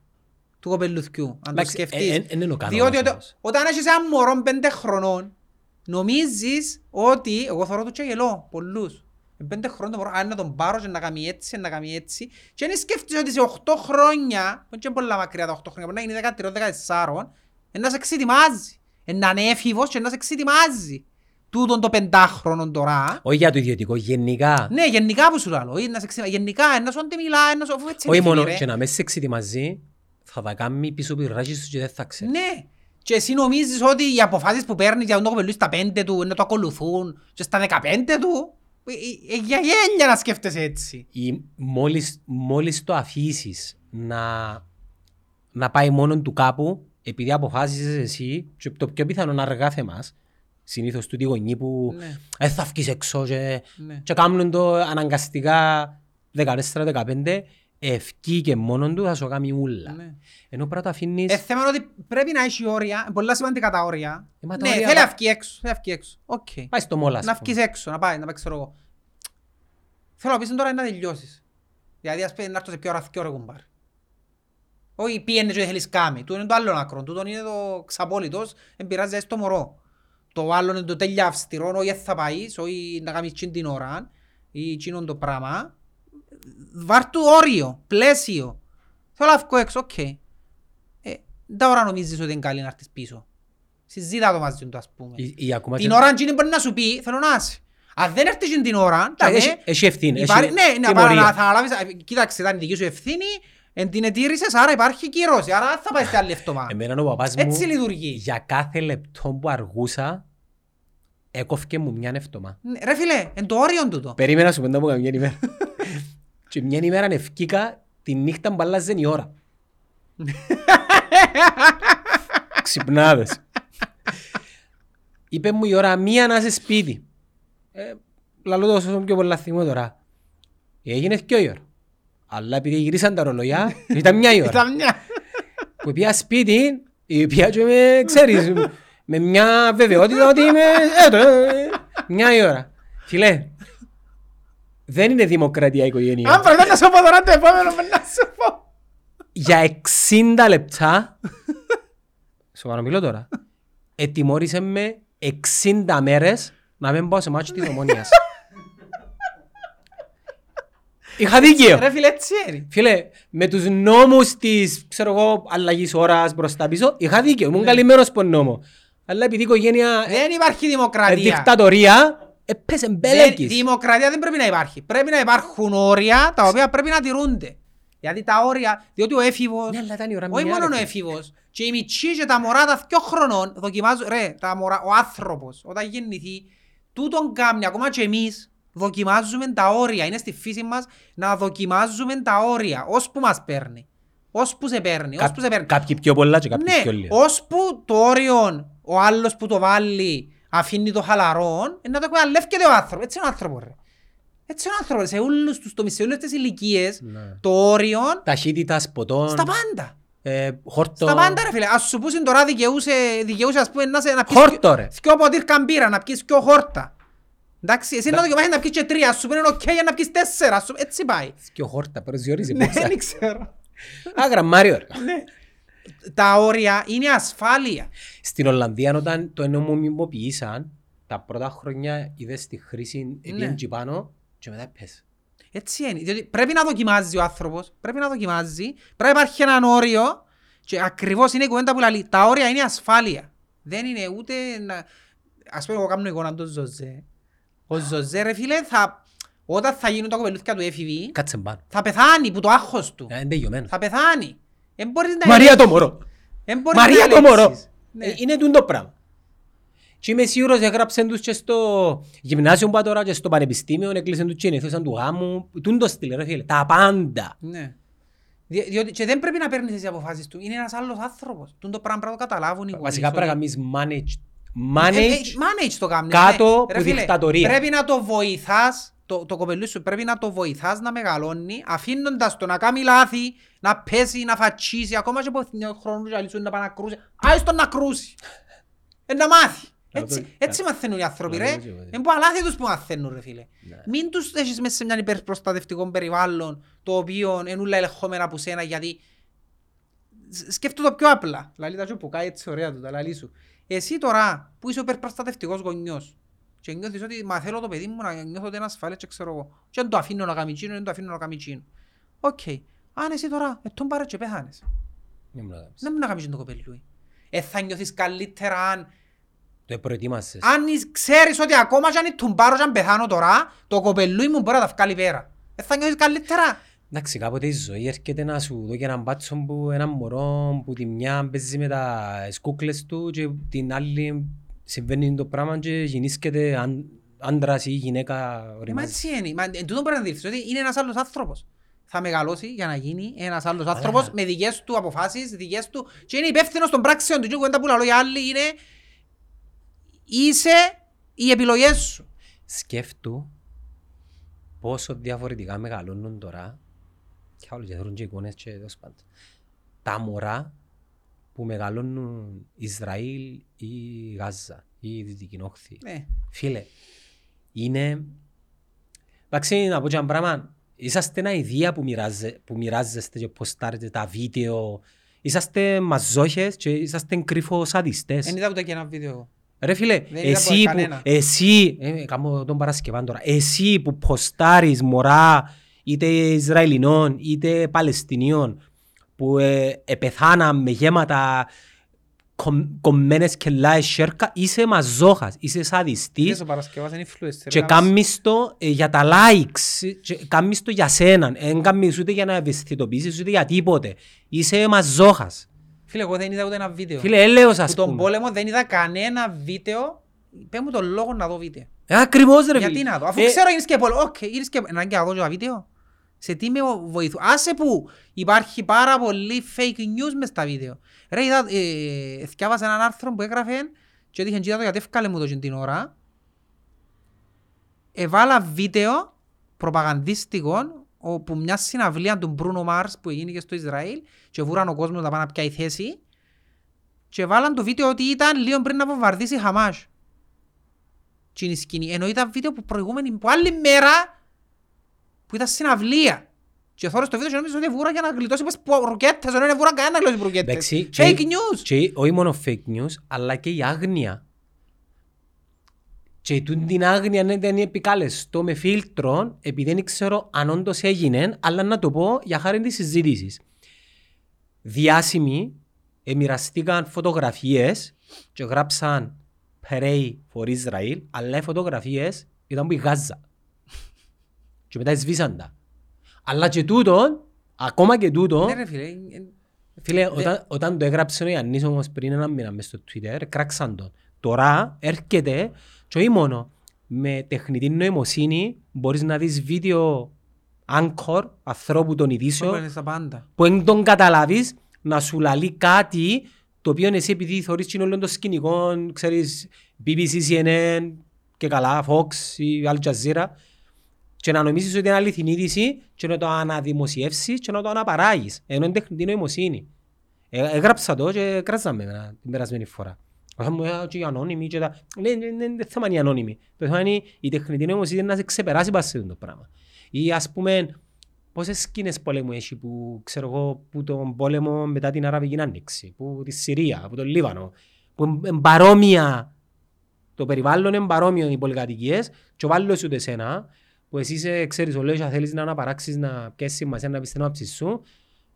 A: Του κοπελουθκιού, αν το
B: Εντάξει,
A: σκεφτείς.
B: ε, ε, εν είναι ο κανόνας
A: Διότι οτα-
B: όμως.
A: όταν έχεις ένα μωρό πέντε χρονών, νομίζεις ότι, εγώ θωρώ το και γελώ, πολλούς. Ε, Πέντε χρόνια το μωρό, αν να τον πάρω και να κάνει έτσι, να κάνει έτσι. Και αν σκέφτεσαι ότι σε 8 χρόνια, που είναι και πολλά μακριά τα 8 χρόνια, μπορεί να γίνει 13-14, ε, να σε εξετοιμάζει. Ε, να είναι έφηβος και να σε εξετοιμάζει. Τούτον το πεντάχρονο τώρα.
B: Όχι για το ιδιωτικό, γενικά.
A: Ναι, γενικά που σου λέω. ε, να σε εξετοιμάζει. Γενικά, ε, να σου αντί μιλά, να σου αφού έτσι
B: Όχι
A: είναι,
B: μόνο
A: ρε.
B: και να μες σε εξετοιμάζει, θα τα κάνει πίσω πυρράχι σου και δεν θα ξέρεις.
A: Ναι. Και εσύ νομίζεις ότι οι αποφάσεις που παίρνεις για τον το κοπελούι στα πέντε του να το ακολουθούν και στα δεκαπέντε του ε, ε, ε, για γέλια να σκέφτεσαι έτσι.
B: Ή μόλις, μόλις το αφήσεις να, να πάει μόνο του κάπου, επειδή αποφάσισες εσύ, και το πιο πιθανό να αργά θεμάς, συνήθως τούτοι γονείς που
A: Ναι.
B: ε, θα βγεις έξω και,
A: Ναι.
B: και κάνουν το αναγκαστικά 14-15, ευκεί και μόνον του θα σου κάνει ούλα.
A: Ναι.
B: Ενώ πρέπει να το αφήνεις...
A: Ε, θέμα είναι ότι πρέπει να έχει όρια, είναι πολλά σημαντικά τα όρια.
B: Ε, μα τα
A: Ναι,
B: όρια
A: θέλει
B: πα-
A: να βγει έξω, θέλει να βγει έξω. Οκ.
B: Πάει στο μόλα, ας
A: Να
B: πούμε.
A: βγεις έξω, να πάει, να πάει ξέρω εγώ. Θέλω να πεις τώρα είναι να τελειώσεις. Δηλαδή ας πούμε να έρθω σε πιο ώρα δυο ρε κουμπάρ. Όχι πήγαινε και δεν θέλεις κάμει. Του είναι το άλλο άκρο. Τούτον είναι το ξαπόλυτος, δεν πειράζει στο μωρό. Το άλλο είναι το τέλεια αυστηρό, όχι δεν θα πάεις, όχι να κάνεις τσιν την ώρα ή εκείνον το πράγμα. Βάρ' του όριο, πλαίσιο. Θέλω να βγω έξω, οκ. Ε, τα ώρα νομίζεις ότι είναι καλή να έρθεις πίσω. Συζήτα το μαζί του ας πούμε.
B: Ή- ή ακόμα
A: Την
B: και-
A: ώρα εκείνη μπορεί να σου πει, θέλω να είσαι. Αν δεν έρθεις την ώρα,
B: Τα-
A: τότε
B: έχει- Έχει ευθύνη.
A: υπάρχει-
B: έχει
A: ναι, να, παρα-
B: τιμωρία.
A: να, θα αναλάβεις, ε, κοίταξε, ήταν η δική σου ευθύνη, εν την ετήρησες, άρα υπάρχει κύρωση, άρα δεν θα πάει σε άλλη εβδομάδα.
B: Εμένα ο παπάς μου
A: Έτσι λειτουργεί.
B: για κάθε λεπτό που αργούσα έκοφκε μου μια εύτομα.
A: Ναι, Ρε φίλε, εν το όριο τούτο.
B: Περίμενα σου πέντε από καμιά ημέρα. Και μια ημέρα ευκήκα τη νύχτα που αλλάζε η ώρα. Ξυπνάδες. Είπε μου η ώρα μία να είσαι σπίτι. Ε, λαλό το όσο πιο πολλά θυμώ τώρα. Έγινε και η ώρα. Αλλά επειδή γυρίσαν τα ρολογιά, [LAUGHS] ήταν μια η ώρα.
A: Ήταν μια.
B: που πήγα σπίτι, η οποία και με, ξέρεις, με μια βεβαιότητα ότι είμαι έτω, ε, μια η ώρα. Φίλε, δεν είναι δημοκρατία η
A: Αν
B: οικογένεια.
A: πρέπει να σου πω τώρα το επόμενο, πρέπει να σου πω.
B: Για 60 λεπτά, [LAUGHS] σοβαρό μιλώ τώρα, ετιμώρησε με 60 μέρες να μην πάω σε μάτσο της ομονίας. Είχα δίκαιο.
A: Ρε φίλε, έτσι είναι.
B: Φίλε, με τους νόμους της, ξέρω εγώ, αλλαγής ώρας μπροστά πίσω, είχα δίκαιο, ήμουν καλυμμένος από νόμο. Αλλά επειδή η οικογένεια
A: Δεν υπάρχει
B: ε,
A: δημοκρατία.
B: δικτατορία, έπεσε
A: Δεν-
B: μπέλεκης.
A: Δημοκρατία δεν πρέπει να υπάρχει. Πρέπει να υπάρχουν όρια τα οποία πρέπει να τηρούνται. Γιατί τα όρια, διότι ο έφηβος,
B: Ναι, αλλά ήταν η ώρα
A: όχι
B: μια,
A: μόνο
B: ρε
A: ο
B: φίλε.
A: έφηβος, και οι μητσί και τα μωρά τα δυο χρονών δοκιμάζουν, ρε, τα μωρά, ο άνθρωπος όταν γεννηθεί, τούτον κάμνει, ακόμα και εμείς, δοκιμάζουμε τα όρια. Είναι στη φύση μας να δοκιμάζουμε τα όρια, ώσπου μας παίρνει. Ώσπου σε παίρνει,
B: Κα-
A: ώσπου σε παίρνει.
B: Κάποιοι πιο πολλά και κάποιοι πιο
A: Ναι,
B: λίγο.
A: ώσπου το όριο ο άλλος που το βάλει αφήνει το χαλαρό, ε, να το εκμεταλλεύκεται ο άνθρωπος. Έτσι είναι ο άνθρωπος ρε. Έτσι είναι ο άνθρωπος. Σε όλους τους τομείς, σε όλες τις ηλικίες,
B: Ναι.
A: το όριο
B: Ταχύτητα, σποτών,
A: στα πάντα.
B: ε, χόρτο.
A: Στα πάντα ρε φίλε. Ας σου πούσουν τώρα δικαιούσε, δικαιούσε ας πούμε να, σε, να πεις
B: Χόρτο, ρε.
A: δυο ποτήρκαν μπύρα, να πιεις δυο χόρτα. Εντάξει, εσύ να δοκιμάσεις να πιεις και τρία, ας σου πούνε οκ για να πιεις τέσσερα, ας σου- έτσι πάει.
B: Και ο χόρτα, προσδιορίζει
A: Ναι,
B: πόσα.
A: δεν ξέρω.
B: Α, γραμμάριο. ρε.
A: Ναι. Τα όρια είναι ασφάλεια.
B: Στην Ολλανδία όταν το νομιμοποιήσαν, τα πρώτα χρόνια είδες τη χρήση
A: Ναι.
B: επίεν και πάνω και μετά πες.
A: Έτσι είναι. Διότι πρέπει να δοκιμάζει ο άνθρωπος, πρέπει να δοκιμάζει, πρέπει να υπάρχει έναν όριο και ακριβώς είναι η κουβέντα που λέει. Τα όρια είναι ασφάλεια. Δεν είναι ούτε να... Ας πούμε εγώ κάνω εικόνα του Ζωζέ. Ο Ζωζέ ρε φίλε θα... Όταν θα γίνουν τα κοπελούθια του έφηβη
B: Κάτσε πάνω.
A: θα πεθάνει που το άγχος του.
B: Ε, Είναι τελειωμένο.
A: Θα πεθάνει. Εν μπορείς να
B: Μαρία το
A: ελέγξεις.
B: μωρό.
A: Εν μπορείς
B: Μαρία
A: να
B: το μωρό.
A: ελέγξεις. Ναι.
B: Ε, Είναι τούτο πράγμα. Και είμαι σίγουρος έγραψαν τους και στο γυμνάσιο που τώρα και στο πανεπιστήμιο έκλεισαν τους και ενεθούσαν του γάμου. Τούν το στυλ ρε φίλε. Τα πάντα.
A: Ναι. Δι- Διότι και δεν πρέπει να παίρνεις εσύ αποφάσεις του. Είναι ένας άλλος άνθρωπος. Τούν το πράγμα πρέπει να το καταλάβουν οι γονείς.
B: Βασικά πρέπει να κάνεις manage.
A: Ε, ε,
B: Manage.
A: manage το κάνεις.
B: κάτω
A: ναι.
B: που
A: Ρε φίλε,
B: δικτατορία.
A: Πρέπει να το βοηθάς, το, το κοπελού σου πρέπει να το βοηθάς να μεγαλώνει, αφήνοντας το να κάνει λάθη, να πέσει, να φατσίσει, ακόμα και από χρόνο και αλήσου να πάει να κρούσει. Άις τον να κρούσει. Ε, να μάθει.
B: Να
A: Έτσι,
B: το-
A: έτσι μαθαίνουν οι άνθρωποι
B: να
A: ρε.
B: το δεις,
A: Είναι που αλάθη τους που μαθαίνουν ρε φίλε.
B: Ναι.
A: Μην τους έχεις μέσα σε μια υπερπροστατευτικό περιβάλλον το οποίο είναι όλα ελεγχόμενα από σένα γιατί Σ- σκέφτομαι το πιο απλά. Λαλή τα που κάει έτσι ωραία του, τα λαλή σου. Εσύ τώρα που είσαι ο υπερπροστατευτικός γονιός και νιώθεις ότι μα θέλω το παιδί μου να νιώθω ότι είναι ασφαλές και ξέρω εγώ και δεν το αφήνω να κάνει τσίνο, δεν το αφήνω να κάνει τσίνο. Οκ. Αν εσύ τώρα ε, τον πάρε και πέθανες.
B: Δεν μπορεί να κάνεις.
A: Δεν μπορεί να κάνεις το κοπελούι. Ε, θα νιώθεις καλύτερα αν,
B: Το προετοίμασες.
A: αν εις- ξέρεις ότι ακόμα και αν τον πάρω και αν πεθάνω τώρα, το κοπελούι μου μπορεί να τα βγάλει πέρα. Ε, θα νιώθεις καλύτερα.
B: Εντάξει, κάποτε η ζωή έρχεται να σου δω και έναν μπάτσο που ένα μωρό που τη μια παίζει με τα σκούκλες του και την άλλη συμβαίνει το πράγμα και γεννήσκεται αν- άντρας ή γυναίκα
A: Ε, Μα
B: οριμάζει.
A: έτσι είναι. Μα, εν τούτο πρέπει να αντιληφθείς ότι είναι ένας άλλος άνθρωπος. Θα μεγαλώσει για να γίνει ένας άλλος άνθρωπος με δικές του αποφάσεις, δικές του και είναι υπεύθυνος των πράξεων του. Και κουβέντα που λαλώ οι άλλοι είναι είσαι οι επιλογές σου.
B: Σκέφτου πόσο διαφορετικά μεγαλώνουν τώρα και άλλοι και θέλουν και εικόνες και τέλος πάντων. Τα μωρά που μεγαλώνουν Ισραήλ ή Γάζα ή Δυτική Όχθη.
A: Ναι.
B: Φίλε, είναι... Εντάξει, να πω και ένα πράγμα. Είσαστε ένα ιδέα που, μοιράζε, που μοιράζεστε και ποστάρετε τα βίντεο. Είσαστε μαζόχες και είσαστε κρυφό σαδιστές.
A: Δεν είδα ούτε και ένα βίντεο εγώ.
B: Ρε φίλε,
A: Δεν είδα
B: εσύ που,
A: κανένα.
B: εσύ, ε, κάνω τον Παρασκευάν τώρα, εσύ που ποστάρεις μωρά είτε Ισραηλινών είτε Παλαιστινίων που ε, επεθάναν με γέματα κομ, κομμένες κελάες σέρκα, είσαι μαζόχας, είσαι σαδιστής
A: Είδες ο Παρασκευάς είναι influencer.
B: και
A: Ένας-
B: κάνεις το ε, για τα likes, και κάνεις το για σένα, δεν κάνεις ούτε για να ευαισθητοποιήσεις ούτε για τίποτε. Είσαι μαζόχας.
A: Φίλε, εγώ δεν είδα ούτε ένα βίντεο.
B: Φίλε, έλεος
A: Που
B: ας
A: τον
B: πούμε.
A: πόλεμο δεν είδα κανένα βίντεο. Πες μου τον λόγο να δω βίντεο.
B: Ε, Ακριβώς ρε
A: Γιατί
B: φίλε.
A: να δω, αφού
B: Ε,
A: ξέρω γίνεις και πόλεμο. Οκ, γίνεις και να και να δω και τα βίντεο. Σε τι με βοηθούν. Άσε που υπάρχει πάρα πολύ fake news μες στα βίντεο. Ρε, είδα, ε, θυκιάβασα έναν άρθρο που έγραφε και έτυχε και είδα το γιατί έφκαλε μου το και την ώρα. Εβάλα βίντεο προπαγανδίστικο όπου μια συναυλία του Μπρούνο Μάρς που έγινε και στο Ισραήλ και βούραν ο κόσμος να πάνε να πιάει θέση και βάλαν το βίντεο ότι ήταν λίγο πριν να βομβαρδίσει η Χαμάς. Τι είναι η σκηνή. Ενώ ήταν βίντεο που προηγούμενη, που άλλη μέρα που ήταν συναυλία. Και θόρες το βίντεο και νόμιζα ότι βούρα για να γλιτώσει πως που ρουκέτες, ενώ είναι βούρα κανένα να γλιτώσει ρουκέτες.
B: Εντάξει,
A: Fake
B: και-
A: news.
B: Και όχι μόνο fake news, αλλά και η άγνοια. Και τούτη την άγνοια ναι, δεν επικάλεστο με φίλτρο, επειδή δεν ξέρω αν όντως έγινε, αλλά να το πω για χάρη της συζήτησης. Διάσημοι εμοιραστήκαν φωτογραφίες και γράψαν Pray for Israel, αλλά οι φωτογραφίες ήταν που η Γάζα. Και μετά σβήσαν τα. Αλλά και τούτον, ακόμα και τούτον,
A: Ναι ρε φίλε. ε, ε,
B: Φίλε, όταν, όταν το έγραψε ο Ιαννής όμως πριν ένα μήνα μες στο Twitter, κράξαν τον. Τώρα έρχεται και όχι μόνο με τεχνητή νοημοσύνη μπορείς να δεις βίντεο anchor, ανθρώπου των ειδήσεων,
A: είναι στα πάντα.
B: που δεν τον καταλάβεις να σου λαλεί κάτι το οποίο εσύ επειδή θωρείς και είναι όλο το σκηνικό, ξέρεις, BBC, CNN και καλά, Fox ή Al Jazeera και να νομίζεις ότι είναι αληθινή είδηση και να το αναδημοσιεύσεις και να το αναπαράγεις. Ενώ είναι τεχνητή νοημοσύνη. Ε, έγραψα το και κράζαμε εμένα την περασμένη φορά. Θα μου έλεγα και οι ανώνυμοι και τα... Ναι, ναι, ναι, δεν θέμα είναι οι ανώνυμοι. Το θέμα είναι η τεχνητή νοημοσύνη να σε ξεπεράσει πάση σε αυτό το πράγμα. Ή ας πούμε, πόσες σκηνές πολέμου έχει που ξέρω εγώ που τον πόλεμο μετά την Αραβική Άνοιξη, που τη Συρία, από τον Λίβανο, που είναι παρόμοια το περιβάλλον είναι παρόμοιο οι πολυκατοικίες και βάλω σου εσένα που εσύ είσαι, ξέρεις, ο λόγος και θέλεις να αναπαράξεις να πιέσεις σημασία να πεις την άποψη σου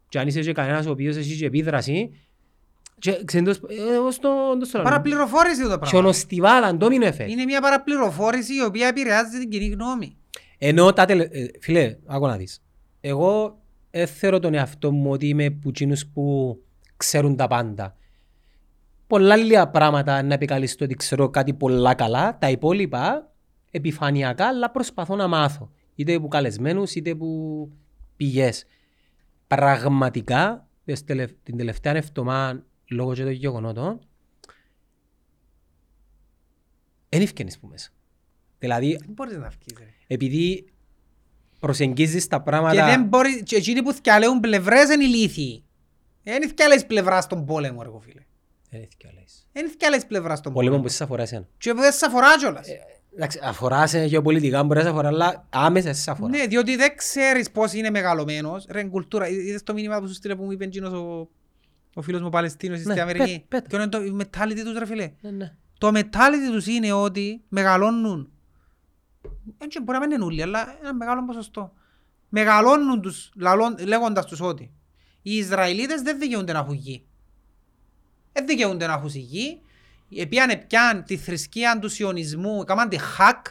B: και αν είσαι και κανένας ο οποίος έχει και επίδραση Και ξεντός, ε, ως το, το στο
A: Παραπληροφόρηση το πράγμα.
B: Χιονοστιβάδα, ντόμινο εφέ.
A: Είναι μια παραπληροφόρηση η οποία επηρεάζει την κοινή γνώμη.
B: Ενώ τα τελε... ε, φίλε, άκου να δεις. Εγώ δεν θεωρώ τον εαυτό μου ότι είμαι που εκείνους που ξέρουν τα πάντα. Πολλά λίγα πράγματα να επικαλεστώ ότι ξέρω κάτι πολλά καλά, τα υπόλοιπα επιφανειακά, αλλά προσπαθώ να μάθω. Είτε από καλεσμένους, είτε από πηγές. Πραγματικά, τις τελευ- την τελευταία εβδομάδα, λόγω και των γεγονότων, δεν ευκαινείς που μέσα. Δηλαδή,
A: Δεν μπορείς να βγεις. ρε.
B: επειδή προσεγγίζεις τα
A: Και
B: πράγματα...
A: δεν μπορεί, και εκείνοι που θυκαλέουν πλευρές είναι ηλίθιοι. Δεν θυκαλέεις πλευρά στον πόλεμο, ρε φίλε.
B: Δεν είναι θκυο, λες.
A: Δεν θυκαλέεις πλευρά στον
B: Πόλεμο
A: πόλεμο.
B: που σε αφορά εσένα.
A: Και δεν σε αφορά κιόλας.
B: Εντάξει, αφορά σε γεωπολιτικά, μπορεί να σε αφορά, αλλά άμεσα σε αφορά.
A: Ναι, διότι δεν ξέρεις πώς είναι μεγαλωμένος. Ρε, είναι κουλτούρα. Είδες το μήνυμα που σου στείλε που μου είπε εκείνος ο, ο φίλος μου ο Παλαιστίνος στην
B: Ναι,
A: Αμερική;
B: πέ- πέτα.
A: Ποιο είναι το η mentality τους, ρε φίλε.
B: Ναι, ναι.
A: Το mentality τους είναι ότι μεγαλώνουν. Έτσι μπορεί να μην είναι όλοι, αλλά ένα μεγάλο ποσοστό. Μεγαλώνουν τους λαλών- λέγοντας τους ότι οι Ισραηλίτες δεν δικαιούνται να έχουν γη. Δεν δικαιούνται να έχουν γη. Επίανε πιάν τη θρησκεία του σιωνισμού, έκαναν τη hack.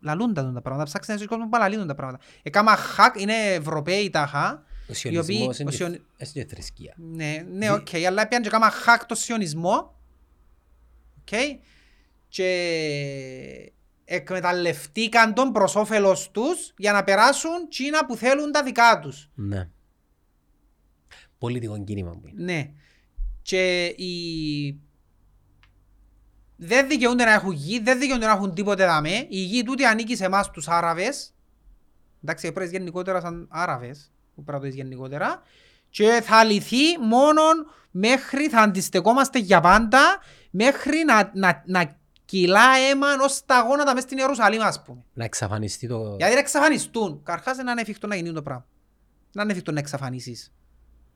A: Λαλούν τα τα πράγματα, ψάξτε να κόσμος που παραλύνουν τα πράγματα. Έκαναν hack, είναι Ευρωπαίοι τάχα.
B: Ο
A: οι οποίοι-
B: σιωνισμός
A: ο
B: είναι
A: σιωνι-
B: και- είναι και θρησκεία.
A: ναι, ναι, οκ, αλλά πιάνε και κάμα hack το σιωνισμό. Οκ. Και εκμεταλλευτήκαν τον προς όφελος τους για να περάσουν τσίνα που θέλουν τα δικά τους.
B: Ναι. Πολιτικό κίνημα που είναι.
A: Ναι. Και οι... Δεν δικαιούνται να έχουν γη, δεν δικαιούνται να έχουν τίποτε δαμέ. Η γη τούτη ανήκει σε εμάς τους Άραβες. Εντάξει, πρέπει γενικότερα σαν Άραβες, που πρέπει να το δεις γενικότερα. Και θα λυθεί μόνο μέχρι, θα αντιστεκόμαστε για πάντα, μέχρι να, να, να κυλά αίμα ως τα γόνατα μες στην Ιερουσαλήμ, ας πούμε.
B: Να εξαφανιστεί το...
A: Γιατί να εξαφανιστούν. Καρχάς είναι ανέφικτο να γίνει το πράγμα. Να ανέφικτο να εξαφανίσεις.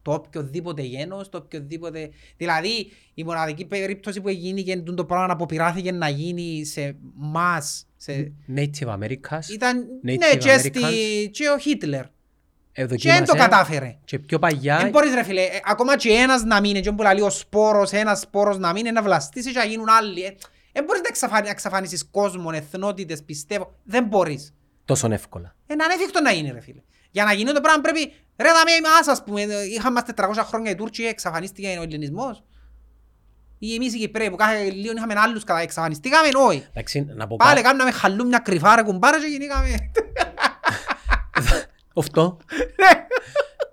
A: Το οποιοδήποτε γένος, το οποιοδήποτε... Δηλαδή, η μοναδική περίπτωση που έγινε και το πράγμα να αποπειράθηκε να γίνει σε μας, σε...
B: Native Americas
A: ήταν,
B: Native
A: ναι, και, στη,
B: Americans.
A: και ο Χίτλερ. Και δεν το
B: ευδοκίμασε
A: κατάφερε.
B: και πιο παγιά
A: Δεν μπορείς ρε φίλε, ε, ακόμα και ένας να μείνει, και που λέει ο σπόρος, ένας σπόρος να μείνει, να βλαστήσει και να γίνουν άλλοι. ε. Δεν μπορείς να εξαφανι- να εξαφανίσεις κόσμο, εθνότητες, πιστεύω. Δεν μπορείς.
B: τόσο εύκολα.
A: Είναι ανέφικτο να γίνει ρε φίλε. Για να γίνει το πράγμα πρέπει, ρε δαμε εμάς ας πούμε, είχαμε μας 400 χρόνια οι Τούρκοι, εξαφανίστηκε ο Ελληνισμός. Ή εμείς οι Κυπρέοι που κάθε λίγο είχαμε άλλους κατά εξαφανιστήκαμε, όχι.
B: Εντάξει, να πω
A: Πάλι
B: κάτι.
A: κάναμε χαλού μια κρυφά ρε κουμπάρα και γεννήκαμε. [LAUGHS]
B: Αυτό.
A: Ναι.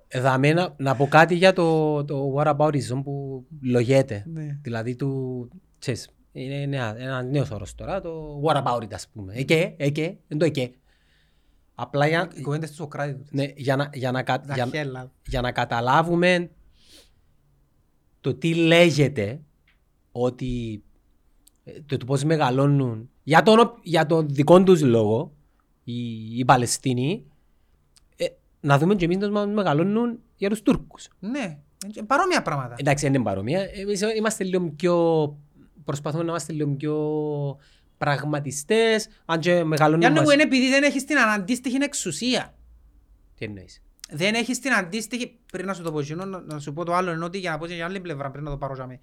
B: Εδάμε να, να πω κάτι για το, το whataboutism που λογέται.
A: Ναι.
B: Δηλαδή του, ξέρεις, είναι νέα, ένα νέος όρος τώρα, το what about it ας πούμε. Εκέ, εκέ, είναι το εκέ. Απλά για,
A: Οι κουβέντες του Σοκράτη.
B: ναι, για, να, για, να, κα-
A: Τα
B: για,
A: χέλα.
B: για να καταλάβουμε το τι λέγεται ότι ε, το, το πώς μεγαλώνουν για τον, για τον δικό τους λόγο οι, οι Παλαιστίνοι ε, να δούμε και εμείς να μας μεγαλώνουν για τους Τούρκους.
A: Ναι, είναι παρόμοια πράγματα.
B: Εντάξει, δεν είναι παρόμοια. Εμείς είμαστε λίγο πιο... Προσπαθούμε να είμαστε λίγο πιο πραγματιστές, αν και μεγαλώνουν
A: Γιάννη μου
B: μαζί.
A: είναι επειδή δεν έχεις την αντίστοιχη εξουσία.
B: Τι εννοείς;
A: Δεν έχεις την αντίστοιχη, πριν να σου το πω εκείνο, να, να σου πω το άλλο, ενώ ότι για να πω και για άλλη πλευρά, πριν να το πάρω για μέ.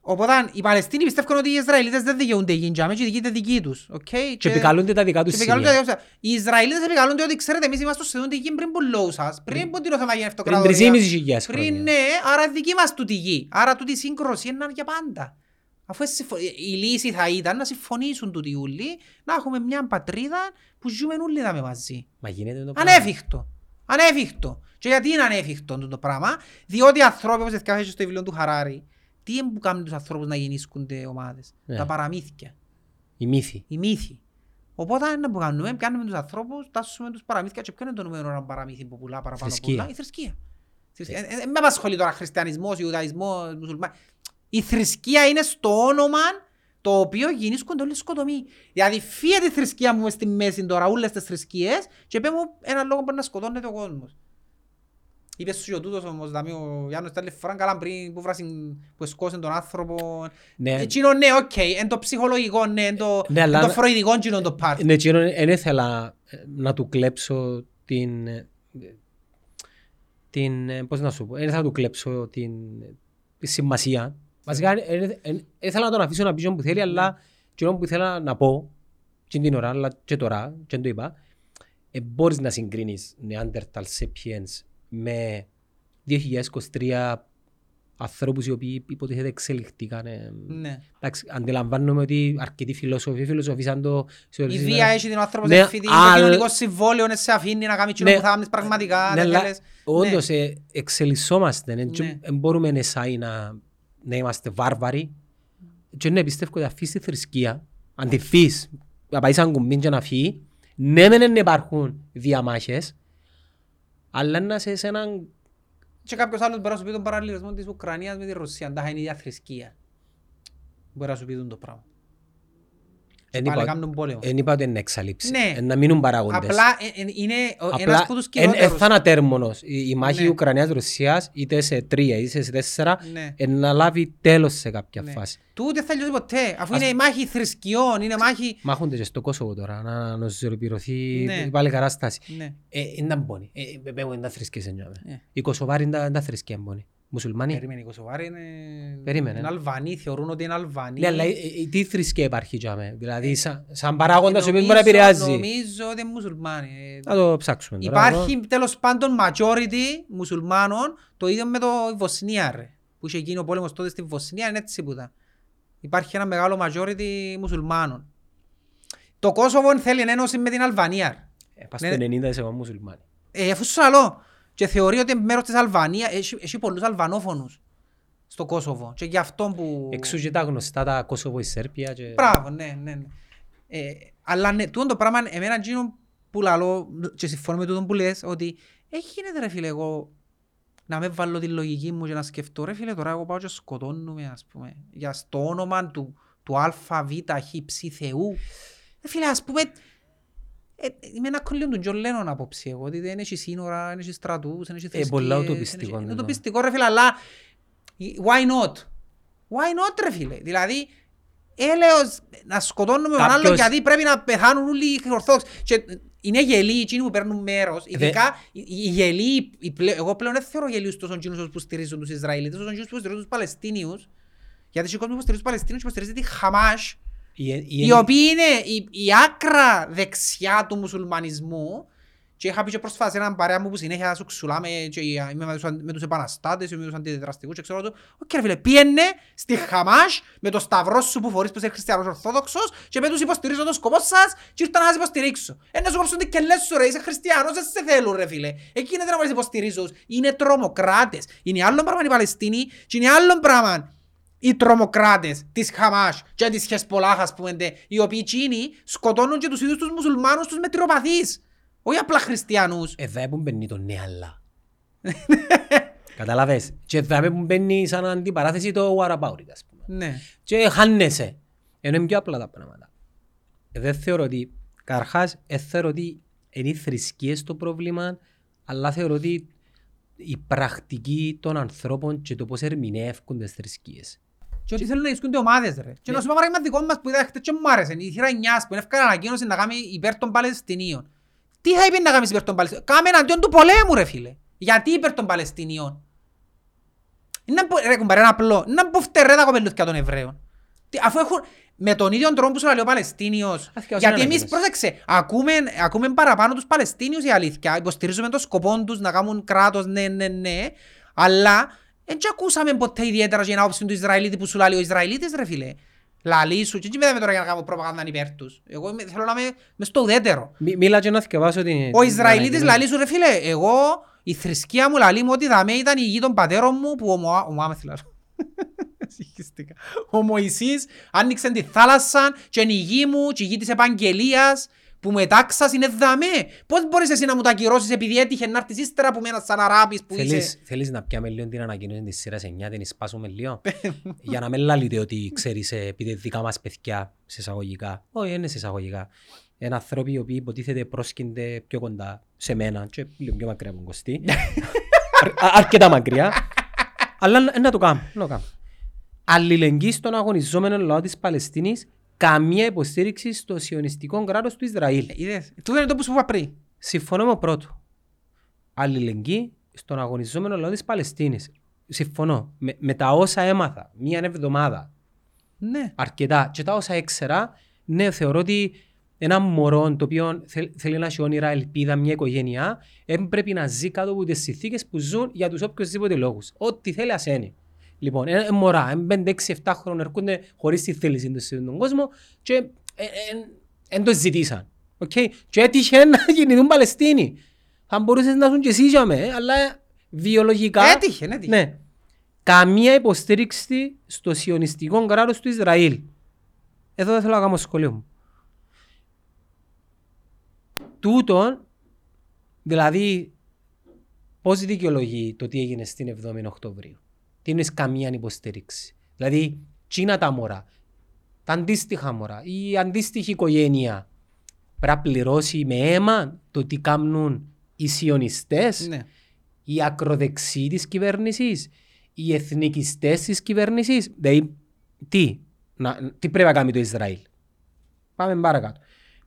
A: Οπότε οι Παλαιστίνοι πιστεύουν ότι οι Ισραηλίτες δεν δικαιούνται γη τζάμε και η γη είναι δική τους. Okay?
B: Και επικαλούνται τα δικά τους
A: και επικαλούνται
B: σημεία.
A: τα δικά τους. Οι Ισραηλίτες επικαλούνται ότι ξέρετε εμείς είμαστε στο τη γη πριν που λόγους σας, πριν που την Οθωμανική
B: Πριν
A: Αυτοκρατορία.
B: 3.500
A: Πριν
B: χρόνια.
A: ναι, άρα δική μας τούτη γη. Άρα τούτη σύγκρουση είναι για πάντα. Αφού συμφω- η λύση θα ήταν να συμφωνήσουν τούτοι όλοι, να έχουμε μια πατρίδα που ζούμε όλοι δάμε μαζί.
B: Μα γίνεται το πράγμα.
A: Ανέφικτο. Ανέφικτο. Και γιατί είναι ανέφικτο το πράγμα, διότι οι ανθρώποι, όπως έφυγε στο βιβλίο του Χαράρη, τι είναι που κάνουν τους ανθρώπους να γεννήσκονται ομάδες;
B: Ναι.
A: Τα παραμύθια,
B: Η μύθη.
A: οι μύθοι. Οπότε είναι που κάνουμε, πιάνουμε τους ανθρώπους, τάσσουμε τους παραμύθια και ποιο είναι το νούμερο ένα παραμύθι που πουλά παραπάνω
B: Θρησκεία.
A: πουλά, η θρησκεία. Θρησκεία. Ε, ε, με απασχολεί τώρα χριστιανισμός, Ιουδαϊσμός, μουσουλμάν. Η θρησκεία είναι στο όνομα το οποίο γεννήσκονται όλοι σκοτωμοί. Δηλαδή φύγε τη θρησκεία μου μες στη μέση τώρα, όλες τις θρησκείες και πέ μου ένα λόγο που να σκοτώνεται ο κόσμος. Είπε σου και ο τούτος όμως, δηλαδή ο Γιάννος τα άλλη φορά καλά πριν που βράσιν, που εσκότωσεν τον άνθρωπο.
B: Ναι.
A: Εκείνο ναι, οκ, εν το ψυχολογικό, ναι, εν το,
B: Ναι,
A: εν
B: αλλά-
A: το φροηδικό εκείνο το part.
B: Ναι, εκείνο δεν ήθελα ε, να του κλέψω την... ε, την... ε, Πώς να σου πω. Δεν ήθελα να του κλέψω την, σημασία. Βασικά, ε, ε, ε, ήθελα να τον αφήσω να πει ό,τι που θέλει, αλλά εκείνο που ήθελα να πω, και την ώρα, αλλά και τώρα, και δεν το είπα, ε, μπορείς να συγκρίνεις Neanderthal Sapiens με 2023 ανθρώπους οι οποίοι υποτίθεται εξελιχθήκαν. ε,
A: Ναι.
B: Εντάξει, αντιλαμβάνομαι ότι αρκετοί φιλόσοφοι φιλοσοφήσαν το... σε
A: Η
B: ορισμένα-
A: βία έχει την άνθρωπος
B: Ναι,
A: σε φοιτή, το
B: αλλά-
A: κοινωνικό συμβόλαιο είναι σε αφήνει να κάνει εκείνο
B: Ναι.
A: που θα κάνεις πραγματικά.
B: Ναι,
A: δεν
B: αλλά
A: θέλεις.
B: όντως ε, εξελισσόμαστε.
A: Ναι.
B: Δεν μπορούμε εσάι να, να είμαστε βάρβαροι. Και ναι, πιστεύω ότι αφήσεις τη θρησκεία, αν τη φύσεις, να πάει σαν κουμπίν και να φύγει, ναι μεν δεν υπάρχουν διαμάχες, αλλά να είσαι σε έναν...
A: Και κάποιος άλλος μπορεί να σου πει τον παραλληλισμό της Ουκρανίας με τη Ρωσία. Τα είναι η ίδια θρησκεία. Μπορεί να σου πει τον το πράγμα.
B: Εν
A: Πάλι
B: είπα-
A: κάνουν πόλεμο.
B: εν είπα ότι είναι εξαλείψη,
A: Ναι.
B: εν να μείνουν παράγοντες.
A: Απλά ε, ε, είναι ο- ένας
B: Απλά
A: από τους
B: εν- εν
A: κυριότερους.
B: θα είναι ατέρμονος. Η, η μάχη
A: Ναι.
B: Ουκρανίας-Ρωσίας είτε σε τρία είτε σε τέσσερα
A: Ναι.
B: εν να λάβει τέλος σε κάποια
A: Ναι.
B: φάση.
A: Τούτε δεν θα λιώσει ποτέ. Αφού
B: Ας-
A: είναι η μάχη θρησκειών, είναι μάχη...
B: Μάχονται και στο Κόσοβο τώρα να νοσοποιηθεί
A: Ναι.
B: πάλι κατάσταση.
A: Ναι.
B: Ε, είναι τα μπόνοι. Ε, ε, πέμπω είναι τα θρησκείες εννιώμε.
A: Ε.
B: Οι Κωσοβάροι είναι τα- είναι τα θρησκεία μπόνοι. Μουσουλμάνοι;
A: Περίμενε, οι Κωσοβάροι είναι...
B: Περίμενε.
A: Είναι Αλβανοί, θεωρούν ότι είναι Αλβανοί.
B: Ναι, αλλά ε, ε, τι θρησκεία υπάρχει για μέ. Δηλαδή σαν, σαν παράγοντας ο οποίος
A: Νομίζω-
B: μπορεί να επηρεάζει.
A: Νομίζω ότι είναι μουσουλμάνοι. Ε,
B: Να το ψάξουμε τώρα.
A: Υπάρχει τέλος πάντων majority μουσουλμάνων, το ίδιο με το η Βοσνία ρε. Που είχε γίνει ο πόλεμος τότε στη Βοσνία, είναι έτσι που ήταν. Υπάρχει ένα μεγάλο majority μουσουλμάνων. Το Κόσοβο θέλει ένωση με την Αλβανία. ρε.
B: Ε, Πας
A: Ναι.
B: στο 90% μουσουλμάνοι.
A: Ε, αφού σου λέω. Και θεωρεί ότι είναι μέρος της Αλβανίας, έχει, έχει πολλούς Αλβανόφωνους στο Κόσοβο. Και γι' αυτό που...
B: Εξού και τα γνωστά τα Κόσοβο, η Σέρπια και...
A: Μπράβο, ναι, ναι. ναι. Ε, αλλά ναι, τούτο το πράγμα, εμένα εκείνο που λαλώ και συμφωνώ με τούτο που λες, ότι έχει γίνεται ρε φίλε εγώ να με βάλω τη λογική μου και να σκεφτώ ρε φίλε τώρα εγώ πάω και σκοτώνουμε ας πούμε για στο όνομα του, του α, β, χ, ψ, θεού. Ρε φίλε ας πούμε ε, είμαι ένα κολλημένο του Τζον Λένον άποψη εγώ ότι δεν έχει σύνορα, δεν έχει στρατούς, δεν έχει θρησκείες.
B: πολλά
A: εν
B: ουτοπιστικό,
A: έχει- Είναι
B: ναι, ναι.
A: ουτοπιστικό ρε φίλε αλλά why not; Why not ρε φίλε; Δηλαδή έλεος να σκοτώνουμε τον
B: Κάποιος-
A: άλλον γιατί πρέπει να πεθάνουν όλοι οι Ορθόδοξοι. Και είναι γελοίοι εκείνοι που παίρνουν μέρος.
B: Δε-
A: Ειδικά οι οι γελοίοι, οι πλε- εγώ πλέον δεν θεωρώ γελοίους τόσο εκείνους που στηρίζουν τους Ισραηλίτες, όσο εκείνους που στηρίζουν τους Παλαιστίνιους. Γιατί ο κόσμος που στηρίζει τους Παλαιστίνιους υποστηρίζει τη Χαμάς,
B: Η- η-
A: οι οποίοι είναι η, η άκρα δεξιά του μουσουλμανισμού και είχα πει και πρόσφατα σε έναν παρέα μου που συνέχεια σου ξουλάμε και είμαι με τους, αν- με τους επαναστάτες, με τους αντιδραστικούς και ξέρω το «Οκ ρε φίλε, πήγαινε στη Χαμάς με το σταυρό σου που φορείς που είσαι χριστιανός ορθόδοξος και με τους υποστηρίζω το σκοπό σας και ήρθα να σας υποστηρίξω. Ε, να σου κόψουν τις κελές σου ρε, είσαι χριστιανός, δεν σε θέλουν ρε φίλε. Εκεί είναι να βάλεις υποστηρίζω. Είναι τρομοκράτες. Είναι άλλο πράγμα οι Παλαιστίνοι και είναι άλλο πράγμα οι τρομοκράτες της Χαμάς και της Χεσπολάχ ας πούμε ντε, οι οποίοι εκείνοι σκοτώνουν και τους ίδιους τους μουσουλμάνους τους μετριοπαθείς όχι απλά χριστιανούς
B: Εδώ που μπαίνει το ναι αλλά. [LAUGHS] Καταλαβες. Και εδώ που μπαίνει σαν αντιπαράθεση το what about it, ας πούμε.
A: ναι
B: Και χάνεσαι. Ενώ είναι πιο απλά τα πράγματα. Ε, Δεν θεωρώ ότι, καταρχάς, δεν θεωρώ ότι είναι οι θρησκείες το πρόβλημα, αλλά θεωρώ ότι η πρακτική των ανθρώπων και το πώς ερμηνεύουν τις θρησκείες.
A: Και ότι θέλουν να ισκούνται ομάδες ρε και να σου πω παράδειγμα δικό μας που είδα χτες και μου άρεσε η θύρα 9 που είναι ευκαιρία ανακοίνωση να κάνει υπέρ των Παλαιστινίων τι θα είπε να κάνεις υπέρ των Παλαιστινίων; Κάμε εναντίον του πολέμου ρε φίλε γιατί υπέρ των Παλαιστινίων; Είναι που- ρε κουμπάρε, είναι απλό. Είναι που φτερέ τα κοπελούθκια των Εβραίων. Τι- Αφού έχουν με τον ίδιο τρόπο που σου λέει ο Παλαιστίνιος.
B: Αθηκιάζουν
A: Γιατί εμείς,
B: ανακοίνωση.
A: πρόσεξε, ακούμε, ακούμε παραπάνω τους Παλαιστίνιους η αλήθεια. Υποστηρίζουμε τον σκοπό τους να κάνουν κράτος, ναι, ναι, ναι. Αλλά δεν ακούσαμε ποτέ ιδιαίτερα για την άποψη του Ισραηλίτη που σου λέει ο Ισραηλίτης ρε φίλε. Λαλή σου και δεν με τώρα για να κάνω προπαγάνδα υπέρ τους. Εγώ είμαι- θέλω να είμαι μες στο ουδέτερο.
B: Μι- Μίλα και να θυκευάσω την...
A: Ο Ισραηλίτης
B: την
A: λαλεί σου ρε φίλε, εγώ η θρησκεία μου λαλεί μου ότι δαμέ ήταν η γη των πατέρων μου που ο Μωά- ο Μωάμεθ λαλώ. [LAUGHS] Συγχυστήκα. Ο Μωυσής άνοιξε τη θάλασσα και είναι η γη μου και η γη της επαγγελίας που μετάξας είναι δαμέ. Πώς μπορείς εσύ να μου τα ακυρώσεις επειδή έτυχε να έρθεις ύστερα που μένας σαν Αράπης που
B: Θέλεις,
A: είσαι...
B: θέλεις να πιάμε λίγο την ανακοίνωση της σειράς 9, την σπάσουμε λίγο; για να μην λαλείτε ότι ξέρεις ε, επειδή δικά μας παιδιά σε εισαγωγικά. Όχι, είναι σε εισαγωγικά. Είναι άνθρωποι οι οποίοι υποτίθεται πρόσκυνται πιο κοντά σε μένα και λίγο πιο μακριά από τον Κωστή. Αρ- α- αρκετά μακριά. Αλλά να- να το κάνω. Να το κάνω. Αλληλεγγύη στον αγωνιζόμενο λαό της Παλαιστίνης καμία υποστήριξη στο σιωνιστικό κράτος του Ισραήλ.
A: Ε, Είδες, τούτο είναι το που σου είπα πριν.
B: Συμφωνώ με το πρώτο. Αλληλεγγύη στον αγωνιζόμενο λαό της Παλαιστίνης. συμφωνώ. Με, με τα όσα έμαθα, μία εβδομάδα,
A: Ναι.
B: αρκετά, και τα όσα έξερα, ναι, θεωρώ ότι ένα μωρό το οποίο θέλ- θέλει να έχει όνειρα, ελπίδα, μια οικογένεια, ε, πρέπει να ζει κάτω από τις συνθήκες που ζουν για τους οποιοσδήποτε λόγους. Ό,τι θέλει ας είναι. Λοιπόν, ε, ε, μωρά, ε, 5, 6, 7 χρόνια έρχονται χωρίς τη θέληση τους στον κόσμο και δεν το ζητήσαν. Okay? Και έτυχε να γεννηθούν Παλαιστίνοι. Θα μπορούσες να ζουν και εσύ για με, αλλά βιολογικά...
A: Έτυχε, έτυχε.
B: Ναι. Καμία υποστήριξη στο σιωνιστικό κράτος του Ισραήλ. Εδώ δεν θέλω να κάνω σχολείο μου. Τούτον, δηλαδή, πώς δικαιολογεί το τι έγινε στην 7η Οκτωβρίου; Τι είναι καμία υποστήριξη; Δηλαδή, τσίνα τα μωρά, τα αντίστοιχα μωρά, η αντίστοιχη οικογένεια πρέπει να πληρώσει με αίμα το τι κάνουν οι σιωνιστές
A: Ναι.
B: οι ακροδεξιοί της κυβέρνησης, οι εθνικιστές της κυβέρνησης. Δηλαδή, τι, να, τι πρέπει να κάνει το Ισραήλ; Πάμε παρακάτω.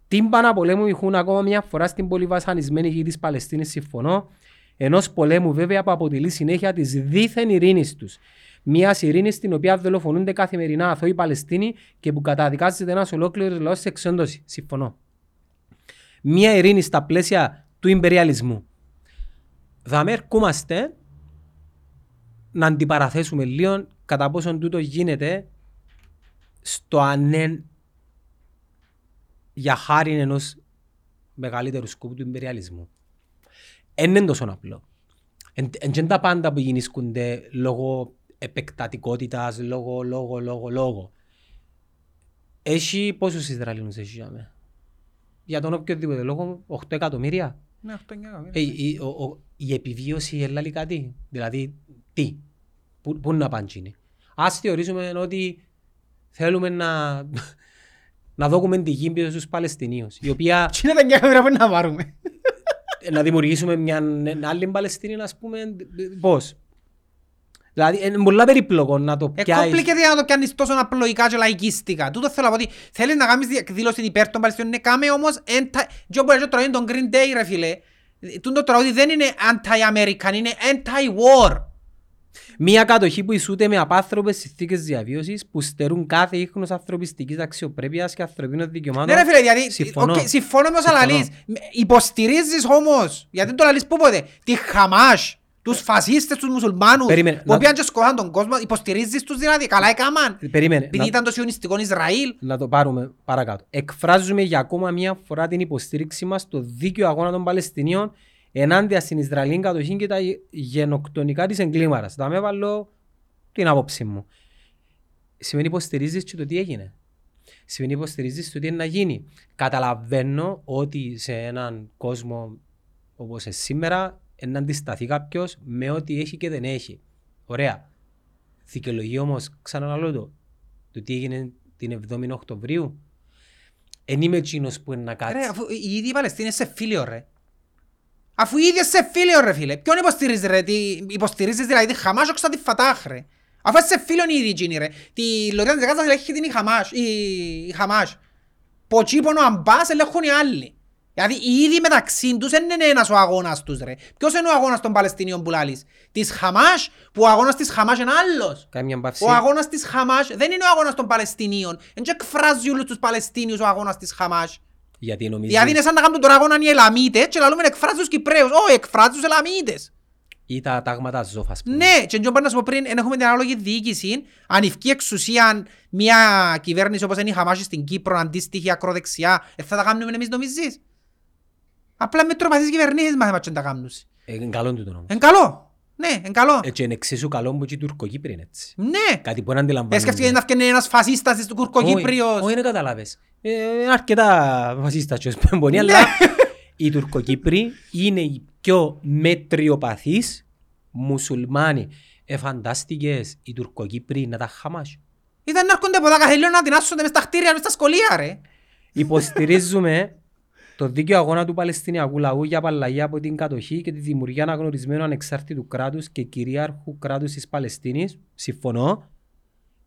B: Την παναπολέμου ηχούν ακόμα μια φορά στην πολυβασανισμένη γη της Παλαιστίνης συμφωνώ, ενός πολέμου βέβαια που αποτελεί συνέχεια της δίθεν ειρήνης τους. Μια ειρήνης στην οποία δολοφονούνται καθημερινά αθώοι Παλαιστίνοι και που καταδικάζεται ένας ολόκληρος λαός σε εξόντωση. Συμφωνώ. Μια ειρήνη στα πλαίσια του ιμπεριαλισμού. Θα με ερχόμαστε να αντιπαραθέσουμε λίγο κατά πόσον τούτο γίνεται στο ανέν για χάρη ενός μεγαλύτερου σκοπού του ιμπεριαλισμού. Εν είναι τόσο απλό. Εν εν και τα πάντα που γεννήσκονται λόγω επεκτατικότητας, λόγω, λόγω, λόγω, λόγω. Έχει πόσους Ισραηλινούς έχει για μένα; Για τον οποιοδήποτε λόγο, 8 εκατομμύρια.
A: Ναι, αυτό είναι κακό.
B: Ε, η, ο, ο, η επιβίωση έλαλει κάτι. Δηλαδή, τι; Πού, πού να πάνε είναι. Ας θεωρήσουμε ότι θέλουμε να, [LAUGHS] να δώκουμε τη γη πίσω στους Παλαιστινίους. Η οποία
A: Τι είναι τα εκατομμύρια που να πάρουμε. [LAUGHS]
B: να δημιουργήσουμε μια μια άλλη Παλαιστίνη, ας πούμε, πώς; Δηλαδή, είναι πολλά περίπλοκο να το
A: Ε,
B: πιάσεις.
A: complicated για να το κάνεις τόσο απλοϊκά και λαϊκίστικα. Τούτο θέλω να πω ότι θέλεις να κάνεις εκδήλωση υπέρ των Παλαιστινίων. Ναι, κάμε όμως anti... Και όπως το τραγούδι των Green Day ρε φίλε. Τούτο τραγούδι δεν είναι anti-American, είναι anti-war.
B: Μια κατοχή που ισούται με απάνθρωπες συνθήκες διαβίωσης που στερούν κάθε ίχνος ανθρωπιστικής αξιοπρέπειας και ανθρωπίνων δικαιωμάτων.
A: Ναι ρε φίλε, γιατί
B: Συμφωνώ.
A: οκ, συμφωνώ με όσα
B: Συμφωνώ.
A: λαλείς. Υποστηρίζεις όμως, γιατί το λαλείς πού πότε, τη Χαμάς, τους φασίστες, τους μουσουλμάνους,
B: Περίμενε,
A: που
B: να-
A: πήγαν και σκοτάν τον κόσμο, υποστηρίζεις τους δηλαδή, καλά έκαμαν.
B: Περίμενε.
A: Επειδή
B: να-
A: ήταν το σιωνιστικό Ισραήλ.
B: να το πάρουμε παρακάτω. Εκφράζουμε για ακόμα μια φορά την υποστήριξή μας στο δίκαιο αγώνα των Παλαιστινίων ενάντια στην Ισραηλινή κατοχή και τα γενοκτονικά της εγκλήμαρας. Θα με βάλω την άποψή μου. Σημαίνει υποστηρίζεις και το τι έγινε. Σημαίνει υποστηρίζεις το τι είναι να γίνει. Καταλαβαίνω ότι σε έναν κόσμο όπως είναι σήμερα να αντισταθεί κάποιος με ό,τι έχει και δεν έχει. Ωραία. Δικαιολογεί όμως, ξαναλέω το, το τι έγινε την 7η Οκτωβρίου. Εν είμαι εκείνος που είναι να κάτσει.
A: Ρε, αφού οι ίδιοι οι Παλαιστίνοι είναι σε φίλιο ρε. Αφού οι ίδιοι είναι σε φίλιο ρε φίλε. Ποιον υποστηρίζεις ρε, τι, υποστηρίζεις δηλαδή τη Χαμάς όχι σαν τη Φατάχ ρε. Αφού είσαι σε φίλον οι ίδιοι εκείνοι ρε. Τη Λωρίδα της Γάζας ελέγχει την η Χαμάς. Η, η Χαμάς. Ποτσίπον ο Αμπάς ελέγχουν οι άλλοι. Δηλαδή οι ίδιοι μεταξύ τους δεν είναι ένας ο αγώνας τους ρε. Ποιος είναι ο αγώνας των Παλαιστινίων που λάλεις. Της Χαμάς που ο αγώνας της Χαμάς είναι άλλος.
B: Κάνει μια παύση.
A: Ο αγώνας της Χαμάς δεν είναι ο αγώνας των Παλαιστινίων. Δεν εκφράζει όλους τους Παλαιστίνιους ο αγώνας της Χαμάς.
B: Γιατί νομίζει
A: Δηλαδή είναι σαν να κάνουν τον αγώνα οι Ελαμίτες και λαλούμε εκφράζει τους Κυπρέους. Όχι, εκφράζει τους Ελαμίτες.
B: ή τα τάγματα ζώφα. ας πούμε.
A: Ναι, και εντός να σου πω πριν, εν έχουμε την ανάλογη διοίκηση, αν ευκεί εξουσία μια κυβέρνηση όπως είναι η Χαμάς στην Κύπρο, αντίστοιχη ακροδεξιά, ε, θα τα κάνουμε εμείς νομίζεις; Απλά με τροπαθείς κυβερνήσεις μάθημα και να τα κάνουν.
B: Ε, Είναι καλό τούτο όμως.
A: Εν καλό. Ναι, εν καλό.
B: Έτσι είναι εξίσου καλό που και οι Τουρκοκύπροι είναι έτσι.
A: Ναι.
B: Κάτι που δεν αντιλαμβάνονται.
A: Έσκεφτηκε να φτιάξει ένας φασίστας της του Κουρκοκύπριος.
B: Όχι, δεν καταλάβες. Ε, Είναι αρκετά φασίστας και ως πεμπονή, αλλά
A: Ναι.
B: οι Τουρκοκύπροι είναι οι πιο μετριοπαθείς μουσουλμάνοι. Εφαντάστηκες οι Τουρκοκύπροι να τα χαμάσουν.
A: Ήταν να έρχονται από τα καθελείο να την άσσονται μες στα κτίρια, μες στα σχολεία ρε.
B: Υποστηρίζουμε το δίκαιο αγώνα του Παλαιστινιακού λαού για απαλλαγή από την κατοχή και τη δημιουργία αναγνωρισμένου ανεξάρτητου κράτους και κυρίαρχου κράτους της Παλαιστίνης. Συμφωνώ.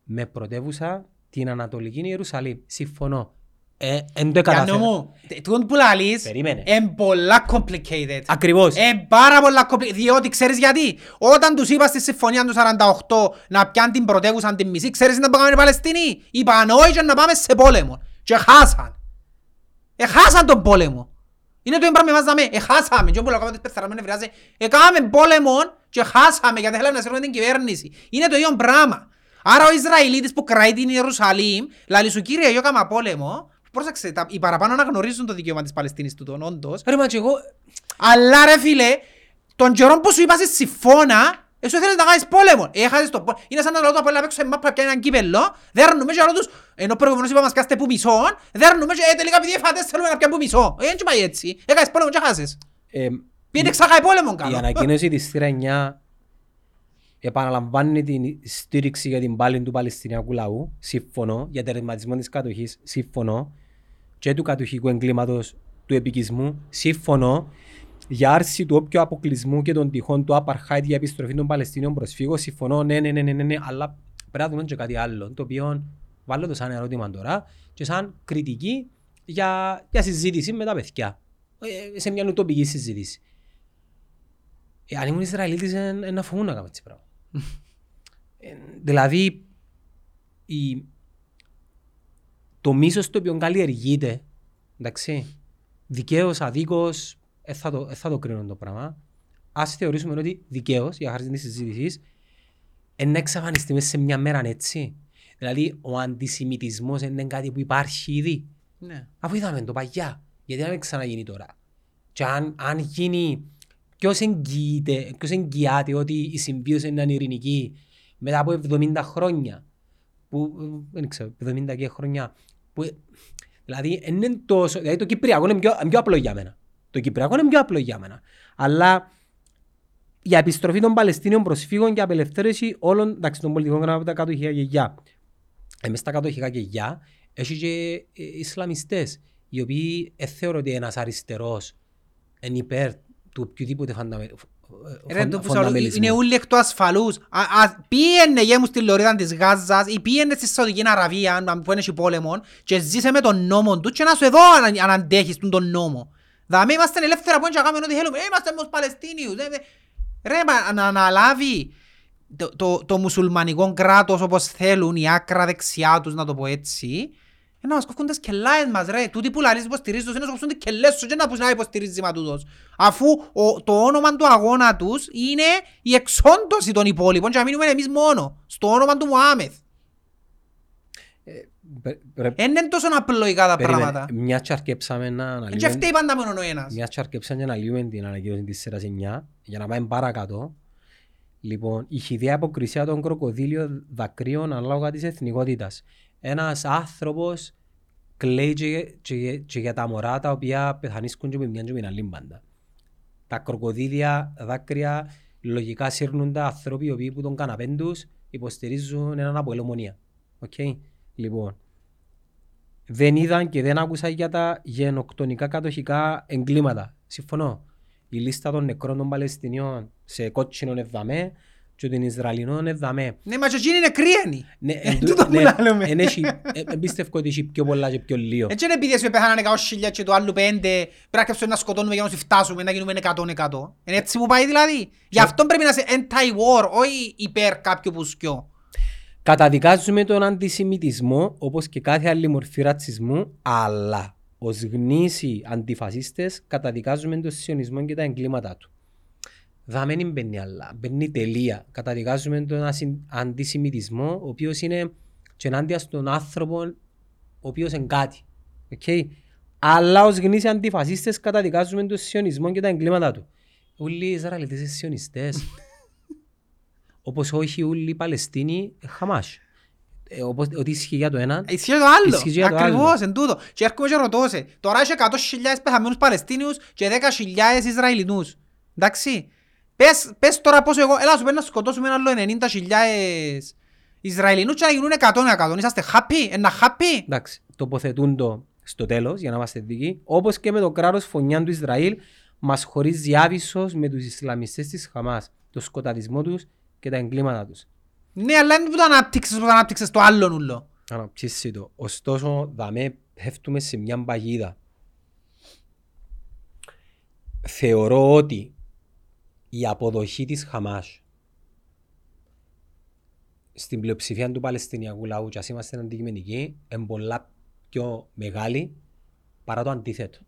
B: Με πρωτεύουσα την Ανατολική Ιερουσαλήμ. Συμφωνώ. ε, εν το
A: Γιάννη
B: καταφέραν.
A: μου, τε- τούτο που λαλείς
B: Περίμενε.
A: είναι πολλά complicated.
B: Ακριβώς.
A: Είναι πάρα πολλά complicated. Διότι ξέρεις γιατί; Όταν τους είπα στη συμφωνία του 48 να πιάνουν την πρωτεύουσα την μισή, ξέρεις να πάμε οι Παλαιστίνοι. Είπαν όχι και να πάμε σε πόλεμο. Και χάσαν. Εχάσαν τον πόλεμο. Είναι το ίδιο πράγμα με εμάς να με. Εχάσαμε. Και όπου λέγαμε τις πεθαραμένες βράζει. Εκάμε πόλεμο και χάσαμε γιατί θέλαμε να σέρνουμε την κυβέρνηση. Είναι το ίδιο πράγμα. Άρα ο Ισραηλίτης που κρατεί την Ιερουσαλήμ, λαλή σου κύριε, εγώ έκαμα πόλεμο. Πρόσεξε, τα- οι παραπάνω αναγνωρίζουν το δικαίωμα της Παλαιστίνης τούτον, όντως.
B: Ρε μα και εγώ,
A: Αλλά ρε φίλε, τον καιρό που σου είπα σε συμφώνα, εσύ θέλεις να κάνεις πόλεμο. Έχασες το πόλεμο. Είναι σαν να λέω το απόλυτα παίξω σε μάπα πια έναν κύπελλο, δέρνουμε και άλλο τους, ενώ προηγουμένως είπα μας κάστε που μισό, δέρνουμε και ε, τελικά επειδή έφατες θέλουμε να πιάνουμε που μισό. Ε, έτσι πάει έτσι. Έκανες πόλεμο και χάσες.
B: ε,
A: Πήγαινε ξάχαει πόλεμο
B: η
A: κάνω.
B: ανακοίνωση της θύρα 9 επαναλαμβάνει την στήριξη για την πάλη του Παλαιστινιακού λαού, σύμφωνο, για τερματισμό της κατοχής, σύμφωνο, και του κατοχικού εγκλήματος του επικισμού, σύμφωνο, για άρση του όποιου αποκλεισμού και των τυχών του apartheid για επιστροφή των Παλαιστινίων προσφύγων, συμφωνώ, ναι, ναι, ναι, ναι, ναι, ναι, αλλά πρέπει να δούμε και κάτι άλλο, το οποίο βάλω το σαν ερώτημα τώρα και σαν κριτική για, για συζήτηση με τα παιδιά. Ε, σε μια ουτοπική συζήτηση. Ε, αν ήμουν Ισραηλίτης, ε, ε, να φοβούν να κάνω έτσι πράγμα. Ε, δηλαδή, η, το μίσος το οποίο καλλιεργείται, εντάξει, δικαίως, αδίκως, ε, θα, το, ε, θα το κρίνω το πράγμα. Ας θεωρήσουμε ότι δικαίως, για χάρη της συζήτησης, είναι να εξαφανιστεί μέσα σε μια μέρα έτσι. Δηλαδή, ο αντισημιτισμός είναι κάτι που υπάρχει ήδη.
A: Ναι.
B: Αφού είδαμε το παγιά, γιατί να μην ξαναγίνει τώρα. Και αν, αν γίνει, ποιος εγγυείται, ποιος εγγυάται ότι η συμβίωση είναι ειρηνική μετά από 70 χρόνια, που, ε, δεν ξέρω, 70 και χρόνια, που, ε, δηλαδή είναι τόσο, δηλαδή το Κυπριακό είναι πιο, πιο απλό για μένα. Το Κυπριακό είναι πιο απλό για μένα. Αλλά για επιστροφή των Παλαιστίνιων προσφύγων και απελευθέρωση όλων εντάξει, των πολιτικών κρατών από τα κατοχικά γεγιά. Εμείς τα κατοχικά γεγιά έχει και ε, Ισλαμιστές οι οποίοι ε, θεωρώ ότι ένας αριστερός είναι υπέρ του οποιοδήποτε φανταμε...
A: Ρε, το που σου λέω, είναι όλοι εκ του ασφαλούς. Α, α, Πήγαινε γε μου στη λωρίδα της Γάζας ή πήγαινε στη Σαουδική Αραβία αν- που είναι πόλεμο και ζήσε με τον νόμο τους και να σου εδώ αν, αν αντέχεις τον τον νόμο. Δαμε είμαστε ελεύθερα που να κάνουμε ό,τι θέλουμε. Ε, Είμαστε ως Παλαιστίνιους. Ε, ε. Ρε, μα, να αναλάβει το, το, το μουσουλμανικό κράτος όπως θέλουν η άκρα δεξιά τους να το πω έτσι ε, να μας κόφουν τις κελάες μας ρε. Τούτοι που λαλείς υποστηρίζεις τους είναι να σου κόφουν τις κελές σου και να πούς να υποστηρίζει μα τούτος. Αφού ο, το όνομα του αγώνα τους είναι η εξόντωση των υπόλοιπων και να μείνουμε εμείς μόνο. Στο όνομα του Μωάμεθ. Είναι τόσο απλοϊκά τα πράγματα.
B: Μια και αρκέψαμε να
A: Και
B: αναλύουμε,
A: φταίει πάντα μόνο ο ένας.
B: μια και αρκέψαμε να αναλύουμε την ανακοίνωση της σειράς 9 για να πάμε παρακάτω. Λοιπόν, η χυδαία υποκρισία των κροκοδείλιων δακρύων ανάλογα της εθνικότητας. Ένας άνθρωπος κλαίει και, και, και για τα μωρά τα οποία πεθανίσκουν και με μια και με την άλλη μπάντα. Τα κροκοδείλια δάκρυα λογικά σύρνουν τα άνθρωποι οι οποίοι που τον καναπέν τους υποστηρίζουν έναν από ελομονία. Οκ. Λοιπόν, δεν είδαν και δεν άκουσαν για τα γενοκτονικά κατοχικά εγκλήματα. Συμφωνώ. Η λίστα των νεκρών των Παλαιστινιών σε κότσινο εδαμέ και των Ισραηλινών εδαμέ.
A: Ναι, μα και εκείνοι είναι κρύενοι.
B: Ναι,
A: Ε,
B: εν τω-
A: τούτο που
B: ναι,
A: λαλούμε.
B: εν έχει- ε, ε, πιστεύω ότι έχει πιο πολλά και πιο λίγο.
A: Έτσι είναι επειδή εσύ πεθάνανε 100.000 και το άλλο 5 πρέπει να κάψουμε να σκοτώνουμε για να σου φτάσουμε να γίνουμε 100-100. Είναι έτσι που πάει δηλαδή. Γι' αυτό πρέπει να είσαι anti-war, όχι υπέρ κάποιου που σκιώ.
B: Καταδικάζουμε τον αντισημιτισμό όπως και κάθε άλλη μορφή ρατσισμού, αλλά ως γνήσιοι αντιφασίστες καταδικάζουμε τον σιωνισμό και τα εγκλήματά του. Δα μην μπαίνει άλλα, μπαίνει τελεία. Καταδικάζουμε τον ασυ- αντισημιτισμό, ο οποίος είναι και ενάντια στον άνθρωπο, ο οποίος είναι κάτι. Okay? Αλλά ως γνήσιοι αντιφασίστες καταδικάζουμε τον σιωνισμό και τα εγκλήματά του. Όλοι οι Ισραηλιτές είναι σιωνιστές. Όπως όχι όλοι οι Παλαιστίνοι Χαμάς. Ε, όπως, ότι ισχύει για το ένα.
A: Ισχύει το άλλο.
B: Ισχύει για το
A: Ακριβώς,
B: άλλο.
A: εν τούτο. Και έρχομαι και ρωτώ σε. Τώρα έχει 100.000 πεθαμένους Παλαιστίνιους και 10.000 Ισραηλινούς. Εντάξει. Πες, πες τώρα πόσο εγώ, έλα σου πρέπει να σκοτώσουμε ένα άλλο 90.000 Ισραηλινούς και να γίνουν 100-100. Είσαστε happy, ένα happy;
B: Εντάξει, τοποθετούν το στο τέλος, για να είμαστε δίκοι. Όπως και με το κράτος φωνιάν του Ισραήλ, μας χωρίζει άβυσσος με τους Ισλαμιστές της Χαμάς, το σκοταδισμό τους και τα εγκλήματα τους.
A: Ναι, αλλά είναι που το ανάπτυξες, που το ανάπτυξες το άλλο νουλό.
B: Αναψύσει το. Ωστόσο, δαμέ πέφτουμε σε μια παγίδα. Θεωρώ ότι η αποδοχή της Χαμάς στην πλειοψηφία του Παλαιστινιακού λαού και ας είμαστε αντικειμενικοί είναι πολλά πιο μεγάλη παρά το αντίθετο.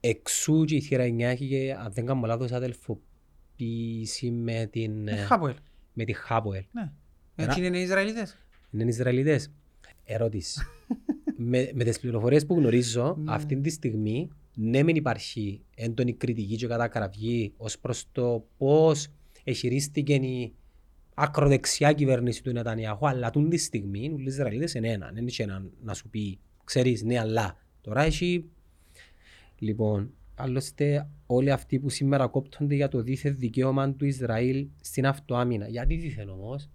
B: Εξού και η θύρα 9 έχει και, αν δεν κάνω λάθος, αδελφοποίηση με την,
A: Ε,
B: ε,
A: Χάποελ.
B: με τη Χάποελ.
A: Ναι. Έτσι είναι οι Ισραηλίτες.
B: Είναι Ισραηλίτες. Ερώτηση. [LAUGHS] με, με τις πληροφορίες που γνωρίζω,
A: Ναι.
B: αυτή τη στιγμή, ναι μεν υπάρχει έντονη κριτική και κατακραυγή ως προς το πώς εχειρίστηκε η ακροδεξιά κυβέρνηση του Νετανιάχου, αλλά τούν τη στιγμή οι Ισραηλίτες είναι έναν. Δεν είχε έναν να σου πει, ξέρεις, ναι, αλλά. Τώρα έχει... Λοιπόν, άλλωστε όλοι αυτοί που σήμερα κόπτονται για το δίθεν δικαίωμα του Ισραήλ στην αυτοάμυνα. Γιατί δίθεν όμως,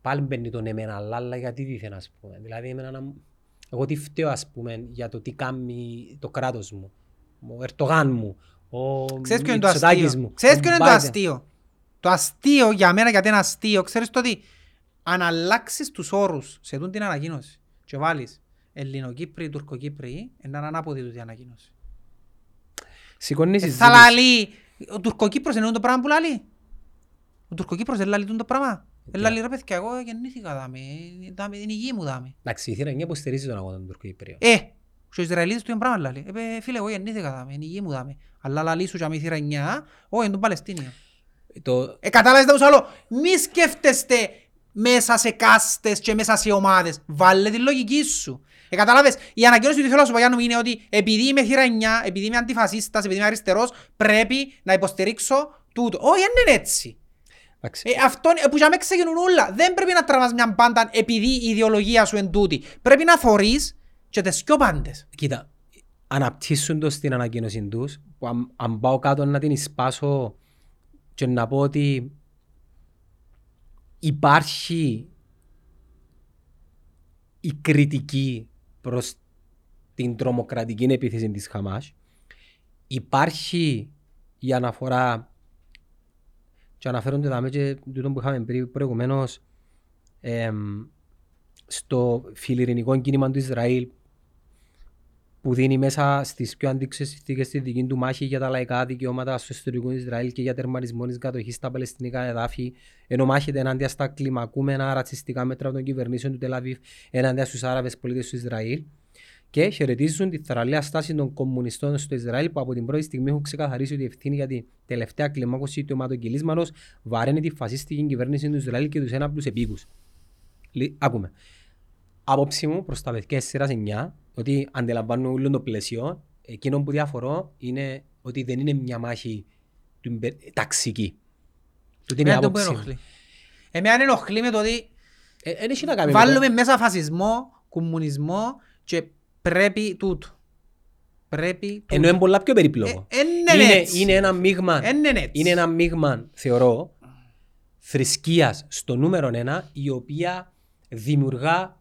B: πάλι μπαίνει τον εμένα αλλά, αλλά γιατί δίθεν ας πούμε; Δηλαδή εμένα να... μου- εγώ τι φταίω ας πούμε για το τι κάνει το κράτος μου. Ο Ερτογάν μου. Ο
A: Ξέρεις ποιο είναι το
B: Μητσοτάκης
A: αστείο;
B: μου.
A: Ξέρεις
B: ο
A: ποιο είναι το
B: Biden.
A: αστείο; Το αστείο για μένα γιατί είναι αστείο. Ξέρεις το ότι αν αλλάξεις τους όρους σε τούτη την ανακοίνωση και βάλεις Ελληνοκύπροι, Τουρκοκύπροι, είναι ανάποδη τούτη η ανακοίνωση.
B: Σηκώνεις
A: Ε,
B: συζήτηση.
A: Θα λαλεί, ο Τουρκοκύπρος είναι το πράγμα που λαλεί. Ο Τουρκοκύπρος δεν λαλεί το πράγμα. Δεν λαλεί ρε παιδιά, εγώ γεννήθηκα δάμε, δάμε την υγεία μου δάμε.
B: Εντάξει, η θύρα είναι υποστηρίζει τον αγώνα του Τουρκοκυπρίου.
A: Ε, και ο Ισραηλίτης του είναι πράγμα λαλεί. Ε, παι, φίλε, εγώ γεννήθηκα δάμε, είναι η υγεία μου δάμε. Αλλά λαλεί σου και αμή θύρα 9, όχι, είναι τον Παλαιστίνιο.
B: Το,
A: Ε, κατάλαβες το άλλο. Μη σκέφτεστε μέσα σε κάστες και μέσα σε ομάδες. Βάλε τη λογική σου. Ε, κατάλαβες, η ανακοίνωση του θέλω να σου πω Γιάννου, είναι ότι επειδή είμαι θύρα 9, επειδή είμαι αντιφασίστας, επειδή είμαι αριστερός, πρέπει να υποστηρίξω τούτο. Όχι, δεν είναι έτσι.
B: εντάξει.
A: Ε, αυτό ε, που για με ξεκινούν όλα. Δεν πρέπει να τραβάς μια πάντα επειδή η ιδεολογία σου είναι τούτη. Πρέπει να θωρείς και τις δυο πάντες.
B: Κοίτα, αναπτύσσουν το στην ανακοίνωση τους, που αν, αν πάω κάτω να την εισπάσω και να πω ότι υπάρχει η κριτική προς την τρομοκρατική επίθεση της Χαμάς, υπάρχει η αναφορά και αναφέρονται δάμε και τούτο που είχαμε πριν προηγουμένως εμ, στο φιλιρινικό κίνημα του Ισραήλ που δίνει μέσα στις πιο αντίξωες συνθήκες τη δική του μάχη για τα λαϊκά δικαιώματα στο εσωτερικό Ισραήλ και για τερματισμό της κατοχής στα Παλαιστινικά εδάφη, ενώ μάχεται ενάντια στα κλιμακούμενα ρατσιστικά μέτρα των κυβερνήσεων του Τελαβίβ ενάντια στους Άραβες πολίτες του Ισραήλ. Και χαιρετίζουν τη θεραλέα στάση των κομμουνιστών στο Ισραήλ που από την πρώτη στιγμή έχουν ξεκαθαρίσει ότι η ευθύνη για την τελευταία κλιμάκωση του αιματοκυλίσματος βαραίνει τη φασιστική κυβέρνηση του Ισραήλ και τους έναπλους επίκους. Άκουμε άποψη μου προς τα παιδιά της σειράς 9 ότι αντιλαμβάνω όλο το πλαίσιο εκείνο που διαφορώ είναι ότι δεν είναι μια μάχη του υπε- ταξική. Τούτη είναι η
A: Εμένα το που
B: άποψη μου.
A: ενοχλεί. Εμένα ενοχλεί με το ότι
B: Ε, Δεν έχει να κάνει με
A: Βάλουμε
B: το-
A: μέσα φασισμό, κομμουνισμό και πρέπει τούτο. Πρέπει τούτο.
B: Ενώ είναι πολλά πιο περίπλοκο.
A: Ε, εν είναι
B: είναι,
A: έτσι.
B: είναι ένα μείγμα,
A: Εν είναι έτσι.
B: είναι ένα μείγμα, θεωρώ, θρησκείας στο νούμερο ένα, η οποία δημιουργά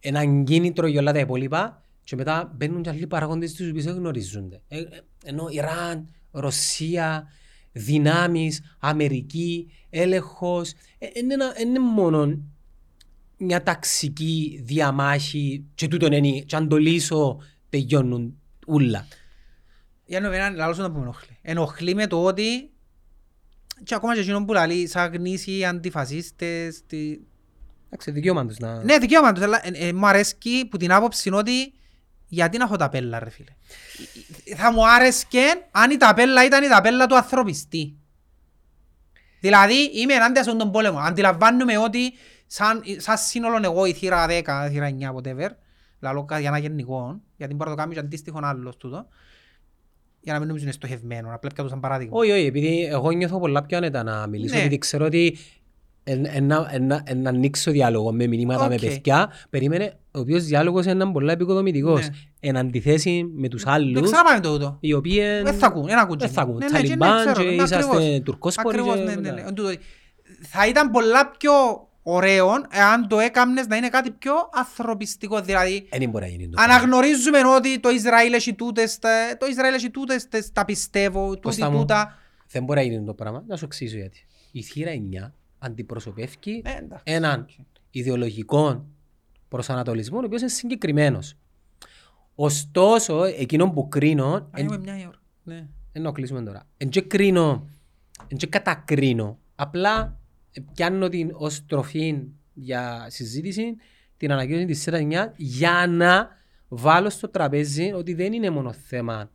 B: έναν κίνητρο για όλα τα υπόλοιπα και μετά μπαίνουν και άλλοι παραγόντες τους οποίους δεν γνωρίζονται. Ε, ε, ενώ Ιράν, Ρωσία, δυνάμεις, Αμερική, έλεγχος, ε, είναι, ένα- είναι μόνο μια ταξική διαμάχη και τούτον είναι, και αν το λύσω τελειώνουν ούλα.
A: Για να μην λαλώσω να που με ενοχλεί. Ενοχλεί με το ότι και ακόμα και εκείνο που λαλεί σαν γνήσιοι αντιφασίστες τι...
B: Εντάξει, δικαίωμα τους να...
A: Ναι, δικαίωμα τους, αλλά ε, ε, μου αρέσκει που την άποψη είναι ότι γιατί να έχω τα πέλα ρε φίλε; Ε, Θα μου άρεσκε αν η ταπέλα ήταν η ταπέλα του ανθρωπιστή. Δηλαδή είμαι ενάντια σε τον πόλεμο. Αντιλαμβάνομαι ότι σαν, σαν σύνολο εγώ η θύρα 10, η θύρα 9, whatever, λαλώ κα- για να γενικό, γιατί μπορεί να το κάνει και αντίστοιχο άλλος τούτο, για να μην νομίζω είναι στοχευμένο, απλά πια το σαν παράδειγμα.
B: Όχι, όχι, επειδή εγώ νιώθω πολλά πιο άνετα να μιλήσω,
A: Ναι.
B: επειδή ξέρω ότι εν- εν- να- εν- να- εν- να ανοίξω διάλογο με μηνύματα με
A: Οκ.
B: παιδιά, περίμενε, ο οποίος διάλογος είναι πολλά εποικοδομητικός.
A: Ναι.
B: Εν αντιθέσει με τους
A: Το
B: άλλους,
A: ξαναπάμε το τούτο.
B: οι οποίοι
A: Δεν θα ακούν, δεν ακούν.
B: δεν θα ακούν.
A: Ναι, ναι, και ναι,
B: Ταλιμπάν
A: ξέρω,
B: και
A: ναι,
B: είσαστε
A: ακριβώς.
B: τουρκόσποροι
A: Ακριβώς,
B: και
A: ναι, ναι,
B: μετά.
A: ναι. Τούτο, Θα ήταν πολλά πιο ωραίο εάν το έκαμνες να είναι κάτι πιο ανθρωπιστικό. Δηλαδή,
B: Ε, Δεν μπορεί να γίνει το πράγμα.
A: αναγνωρίζουμε ότι το Ισραήλ έχει τούτες, τα- το Ισραήλ έχει τούτες, τες- τα πιστεύω, τούτη
B: Κώστα μου.
A: τούτα.
B: Δεν μπορεί να γίνει το πράγμα. Να σου εξήσω γιατί. Η θύρα 9 αντιπροσωπεύει
A: Ε, εντάξει.
B: έναν ιδεολογικό προσανατολισμό ο οποίος είναι συγκεκριμένος. Ωστόσο, εκείνο που κρίνω,
A: Α, έχουμε μια η ώρα. Ναι.
B: δεν να κλείσουμε τώρα. Εν και κρίνω, εν και κατακρίνω. Απλά ε, πιάνω την ως τροφή για συζήτηση την ανακοίνωση της ΣΕΤΑ 9 για να βάλω στο τραπέζι ότι δεν είναι μόνο θέμα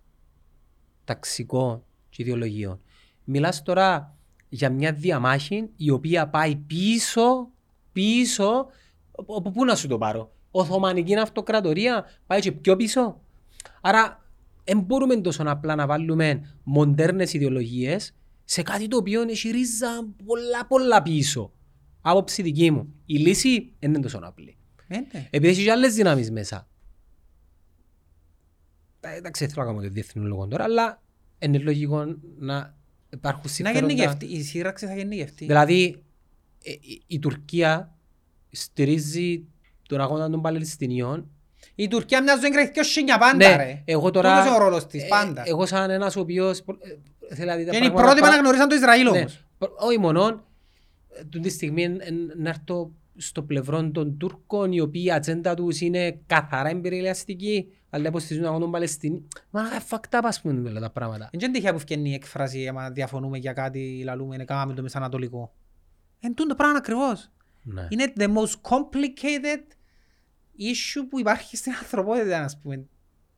B: ταξικό και ιδεολογιών. Μιλάς τώρα για μια διαμάχη η οποία πάει πίσω, πίσω, από πού να σου το πάρω; Οθωμανική αυτοκρατορία πάει και πιο πίσω. Άρα δεν μπορούμε τόσο απλά να βάλουμε μοντέρνες ιδεολογίες σε κάτι το οποίο έχει ρίζα πολλά πολλά πίσω. Άποψη δική μου. Η λύση δεν είναι τόσο απλή.
A: Ε, ναι.
B: Επειδή έχεις και άλλες δυνάμεις μέσα. Ε, Εντάξει, δεν θέλω να κάνω το διεθνή λόγο τώρα, αλλά είναι λογικό να υπάρχουν
A: Να
B: συμφέροντα.
A: γεννηγευτεί. Η σύραξη θα γεννηγευτεί.
B: Δηλαδή, ε, η- η Τουρκία στηρίζει τον αγώνα των Παλαιστινίων.
A: Η Τουρκία μοιάζει να εγκριθεί και ως σύνια πάντα ρε.
B: Ναι, εγώ τώρα...
A: Τούτος είναι ο ρόλος της,
B: ε,
A: πάντα.
B: Εγώ σαν ένας ο οποίος... ε, θέλει να δει τα
A: Και είναι οι
B: πράγματα
A: πρώτοι που
B: πα-
A: αναγνωρίσαν το Ισραήλ
B: Ναι,
A: όμως.
B: προ- όχι μόνο, ε, τούτη τη στιγμή εν- εν- να έρθω στο πλευρό των Τούρκων, οι οποίοι η ατζέντα τους είναι καθαρά εμπειριαλιστική, αλλά υποστηρίζουν τον αγώνα των Παλαιστινίων. Μα είναι fucked up, ας πούμε, όλα τα πράγματα.
A: Δεν είναι τυχαία που φτιάχνει η έκφραση άμα διαφωνούμε για κάτι, λαλούμε, είναι κάναμε το μεσανατολικό. Εν τούτο πράγμα ακριβώς.
B: Ναι.
A: Είναι the most complicated issue που υπάρχει στην ανθρωπότητα, ας πούμε,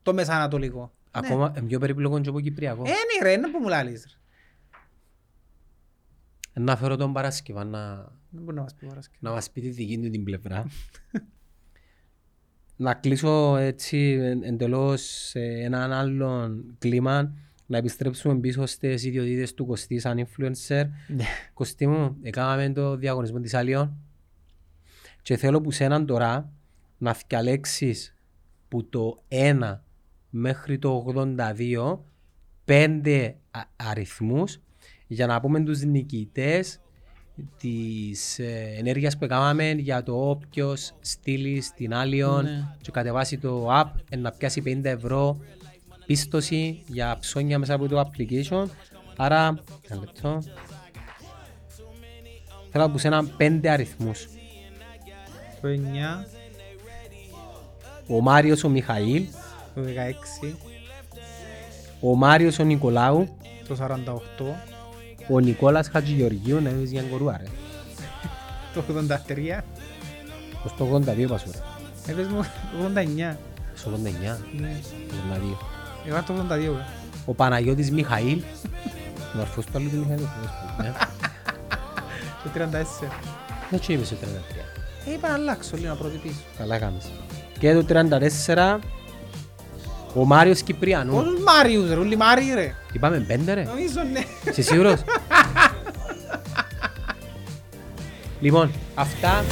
A: το μεσανατολικό.
B: Ακόμα ε, πιο περίπλοκο και από Κυπριακός.
A: Ε, ναι ρε, είναι που μου λάλεις. ρε.
B: Να φέρω τον Παρασκευά να,
A: Δεν μπορεί να μας πει Παρασκευή.
B: να μας πει τη δική του την πλευρά. [LAUGHS] να κλείσω έτσι εν- εντελώς σε έναν άλλον κλίμα, να επιστρέψουμε πίσω στις ιδιωτήτες του Κωστή σαν influencer.
A: Ναι.
B: Κωστή μου, έκαναμε το διαγωνισμό της Αλιών και θέλω που σέναν τώρα να διαλέξεις που το 1 μέχρι το 82 πέντε α- αριθμούς για να πούμε τους νικητές της ε, ενέργειας που έκαναμε για το όποιος στείλει στην Allion
A: Ναι.
B: και κατεβάσει το app ε, να πιάσει 50 ευρώ πίστοση για ψώνια μέσα από το application. Άρα, ένα λεπτό. Θέλω να πω σε ένα πέντε αριθμούς.
A: Το 9,
B: Ο Μάριος ο Μιχαήλ,
A: το 16,
B: ο Μάριος ο Νικολάου,
A: το 48,
B: ο Νικόλας Χατζηγεωργίου, να δεις για κορούα ρε.
A: το 83,
B: Ως το 82 πας ρε.
A: έπαιζε μου το 89.
B: Στο 89,
A: Ναι.
B: το 82.
A: Εγώ είμαι το 82. ρε.
B: Ο Παναγιώτης Μιχαήλ, ο αρφός του άλλου του Μιχαήλ. ναι.
A: Το 34.
B: Δεν τσι είπες το 33.
A: Ε, είπα να αλλάξω λίγο να προτυπήσω.
B: Καλά κάνεις. Και το 34, ο Μάριος Κυπριανού.
A: Όλους Μάριους ρε, όλοι Μάριοι ρε.
B: Είπαμε πέντε ρε.
A: Νομίζω ναι.
B: Είσαι σίγουρος; [LAUGHS] λοιπόν, αυτά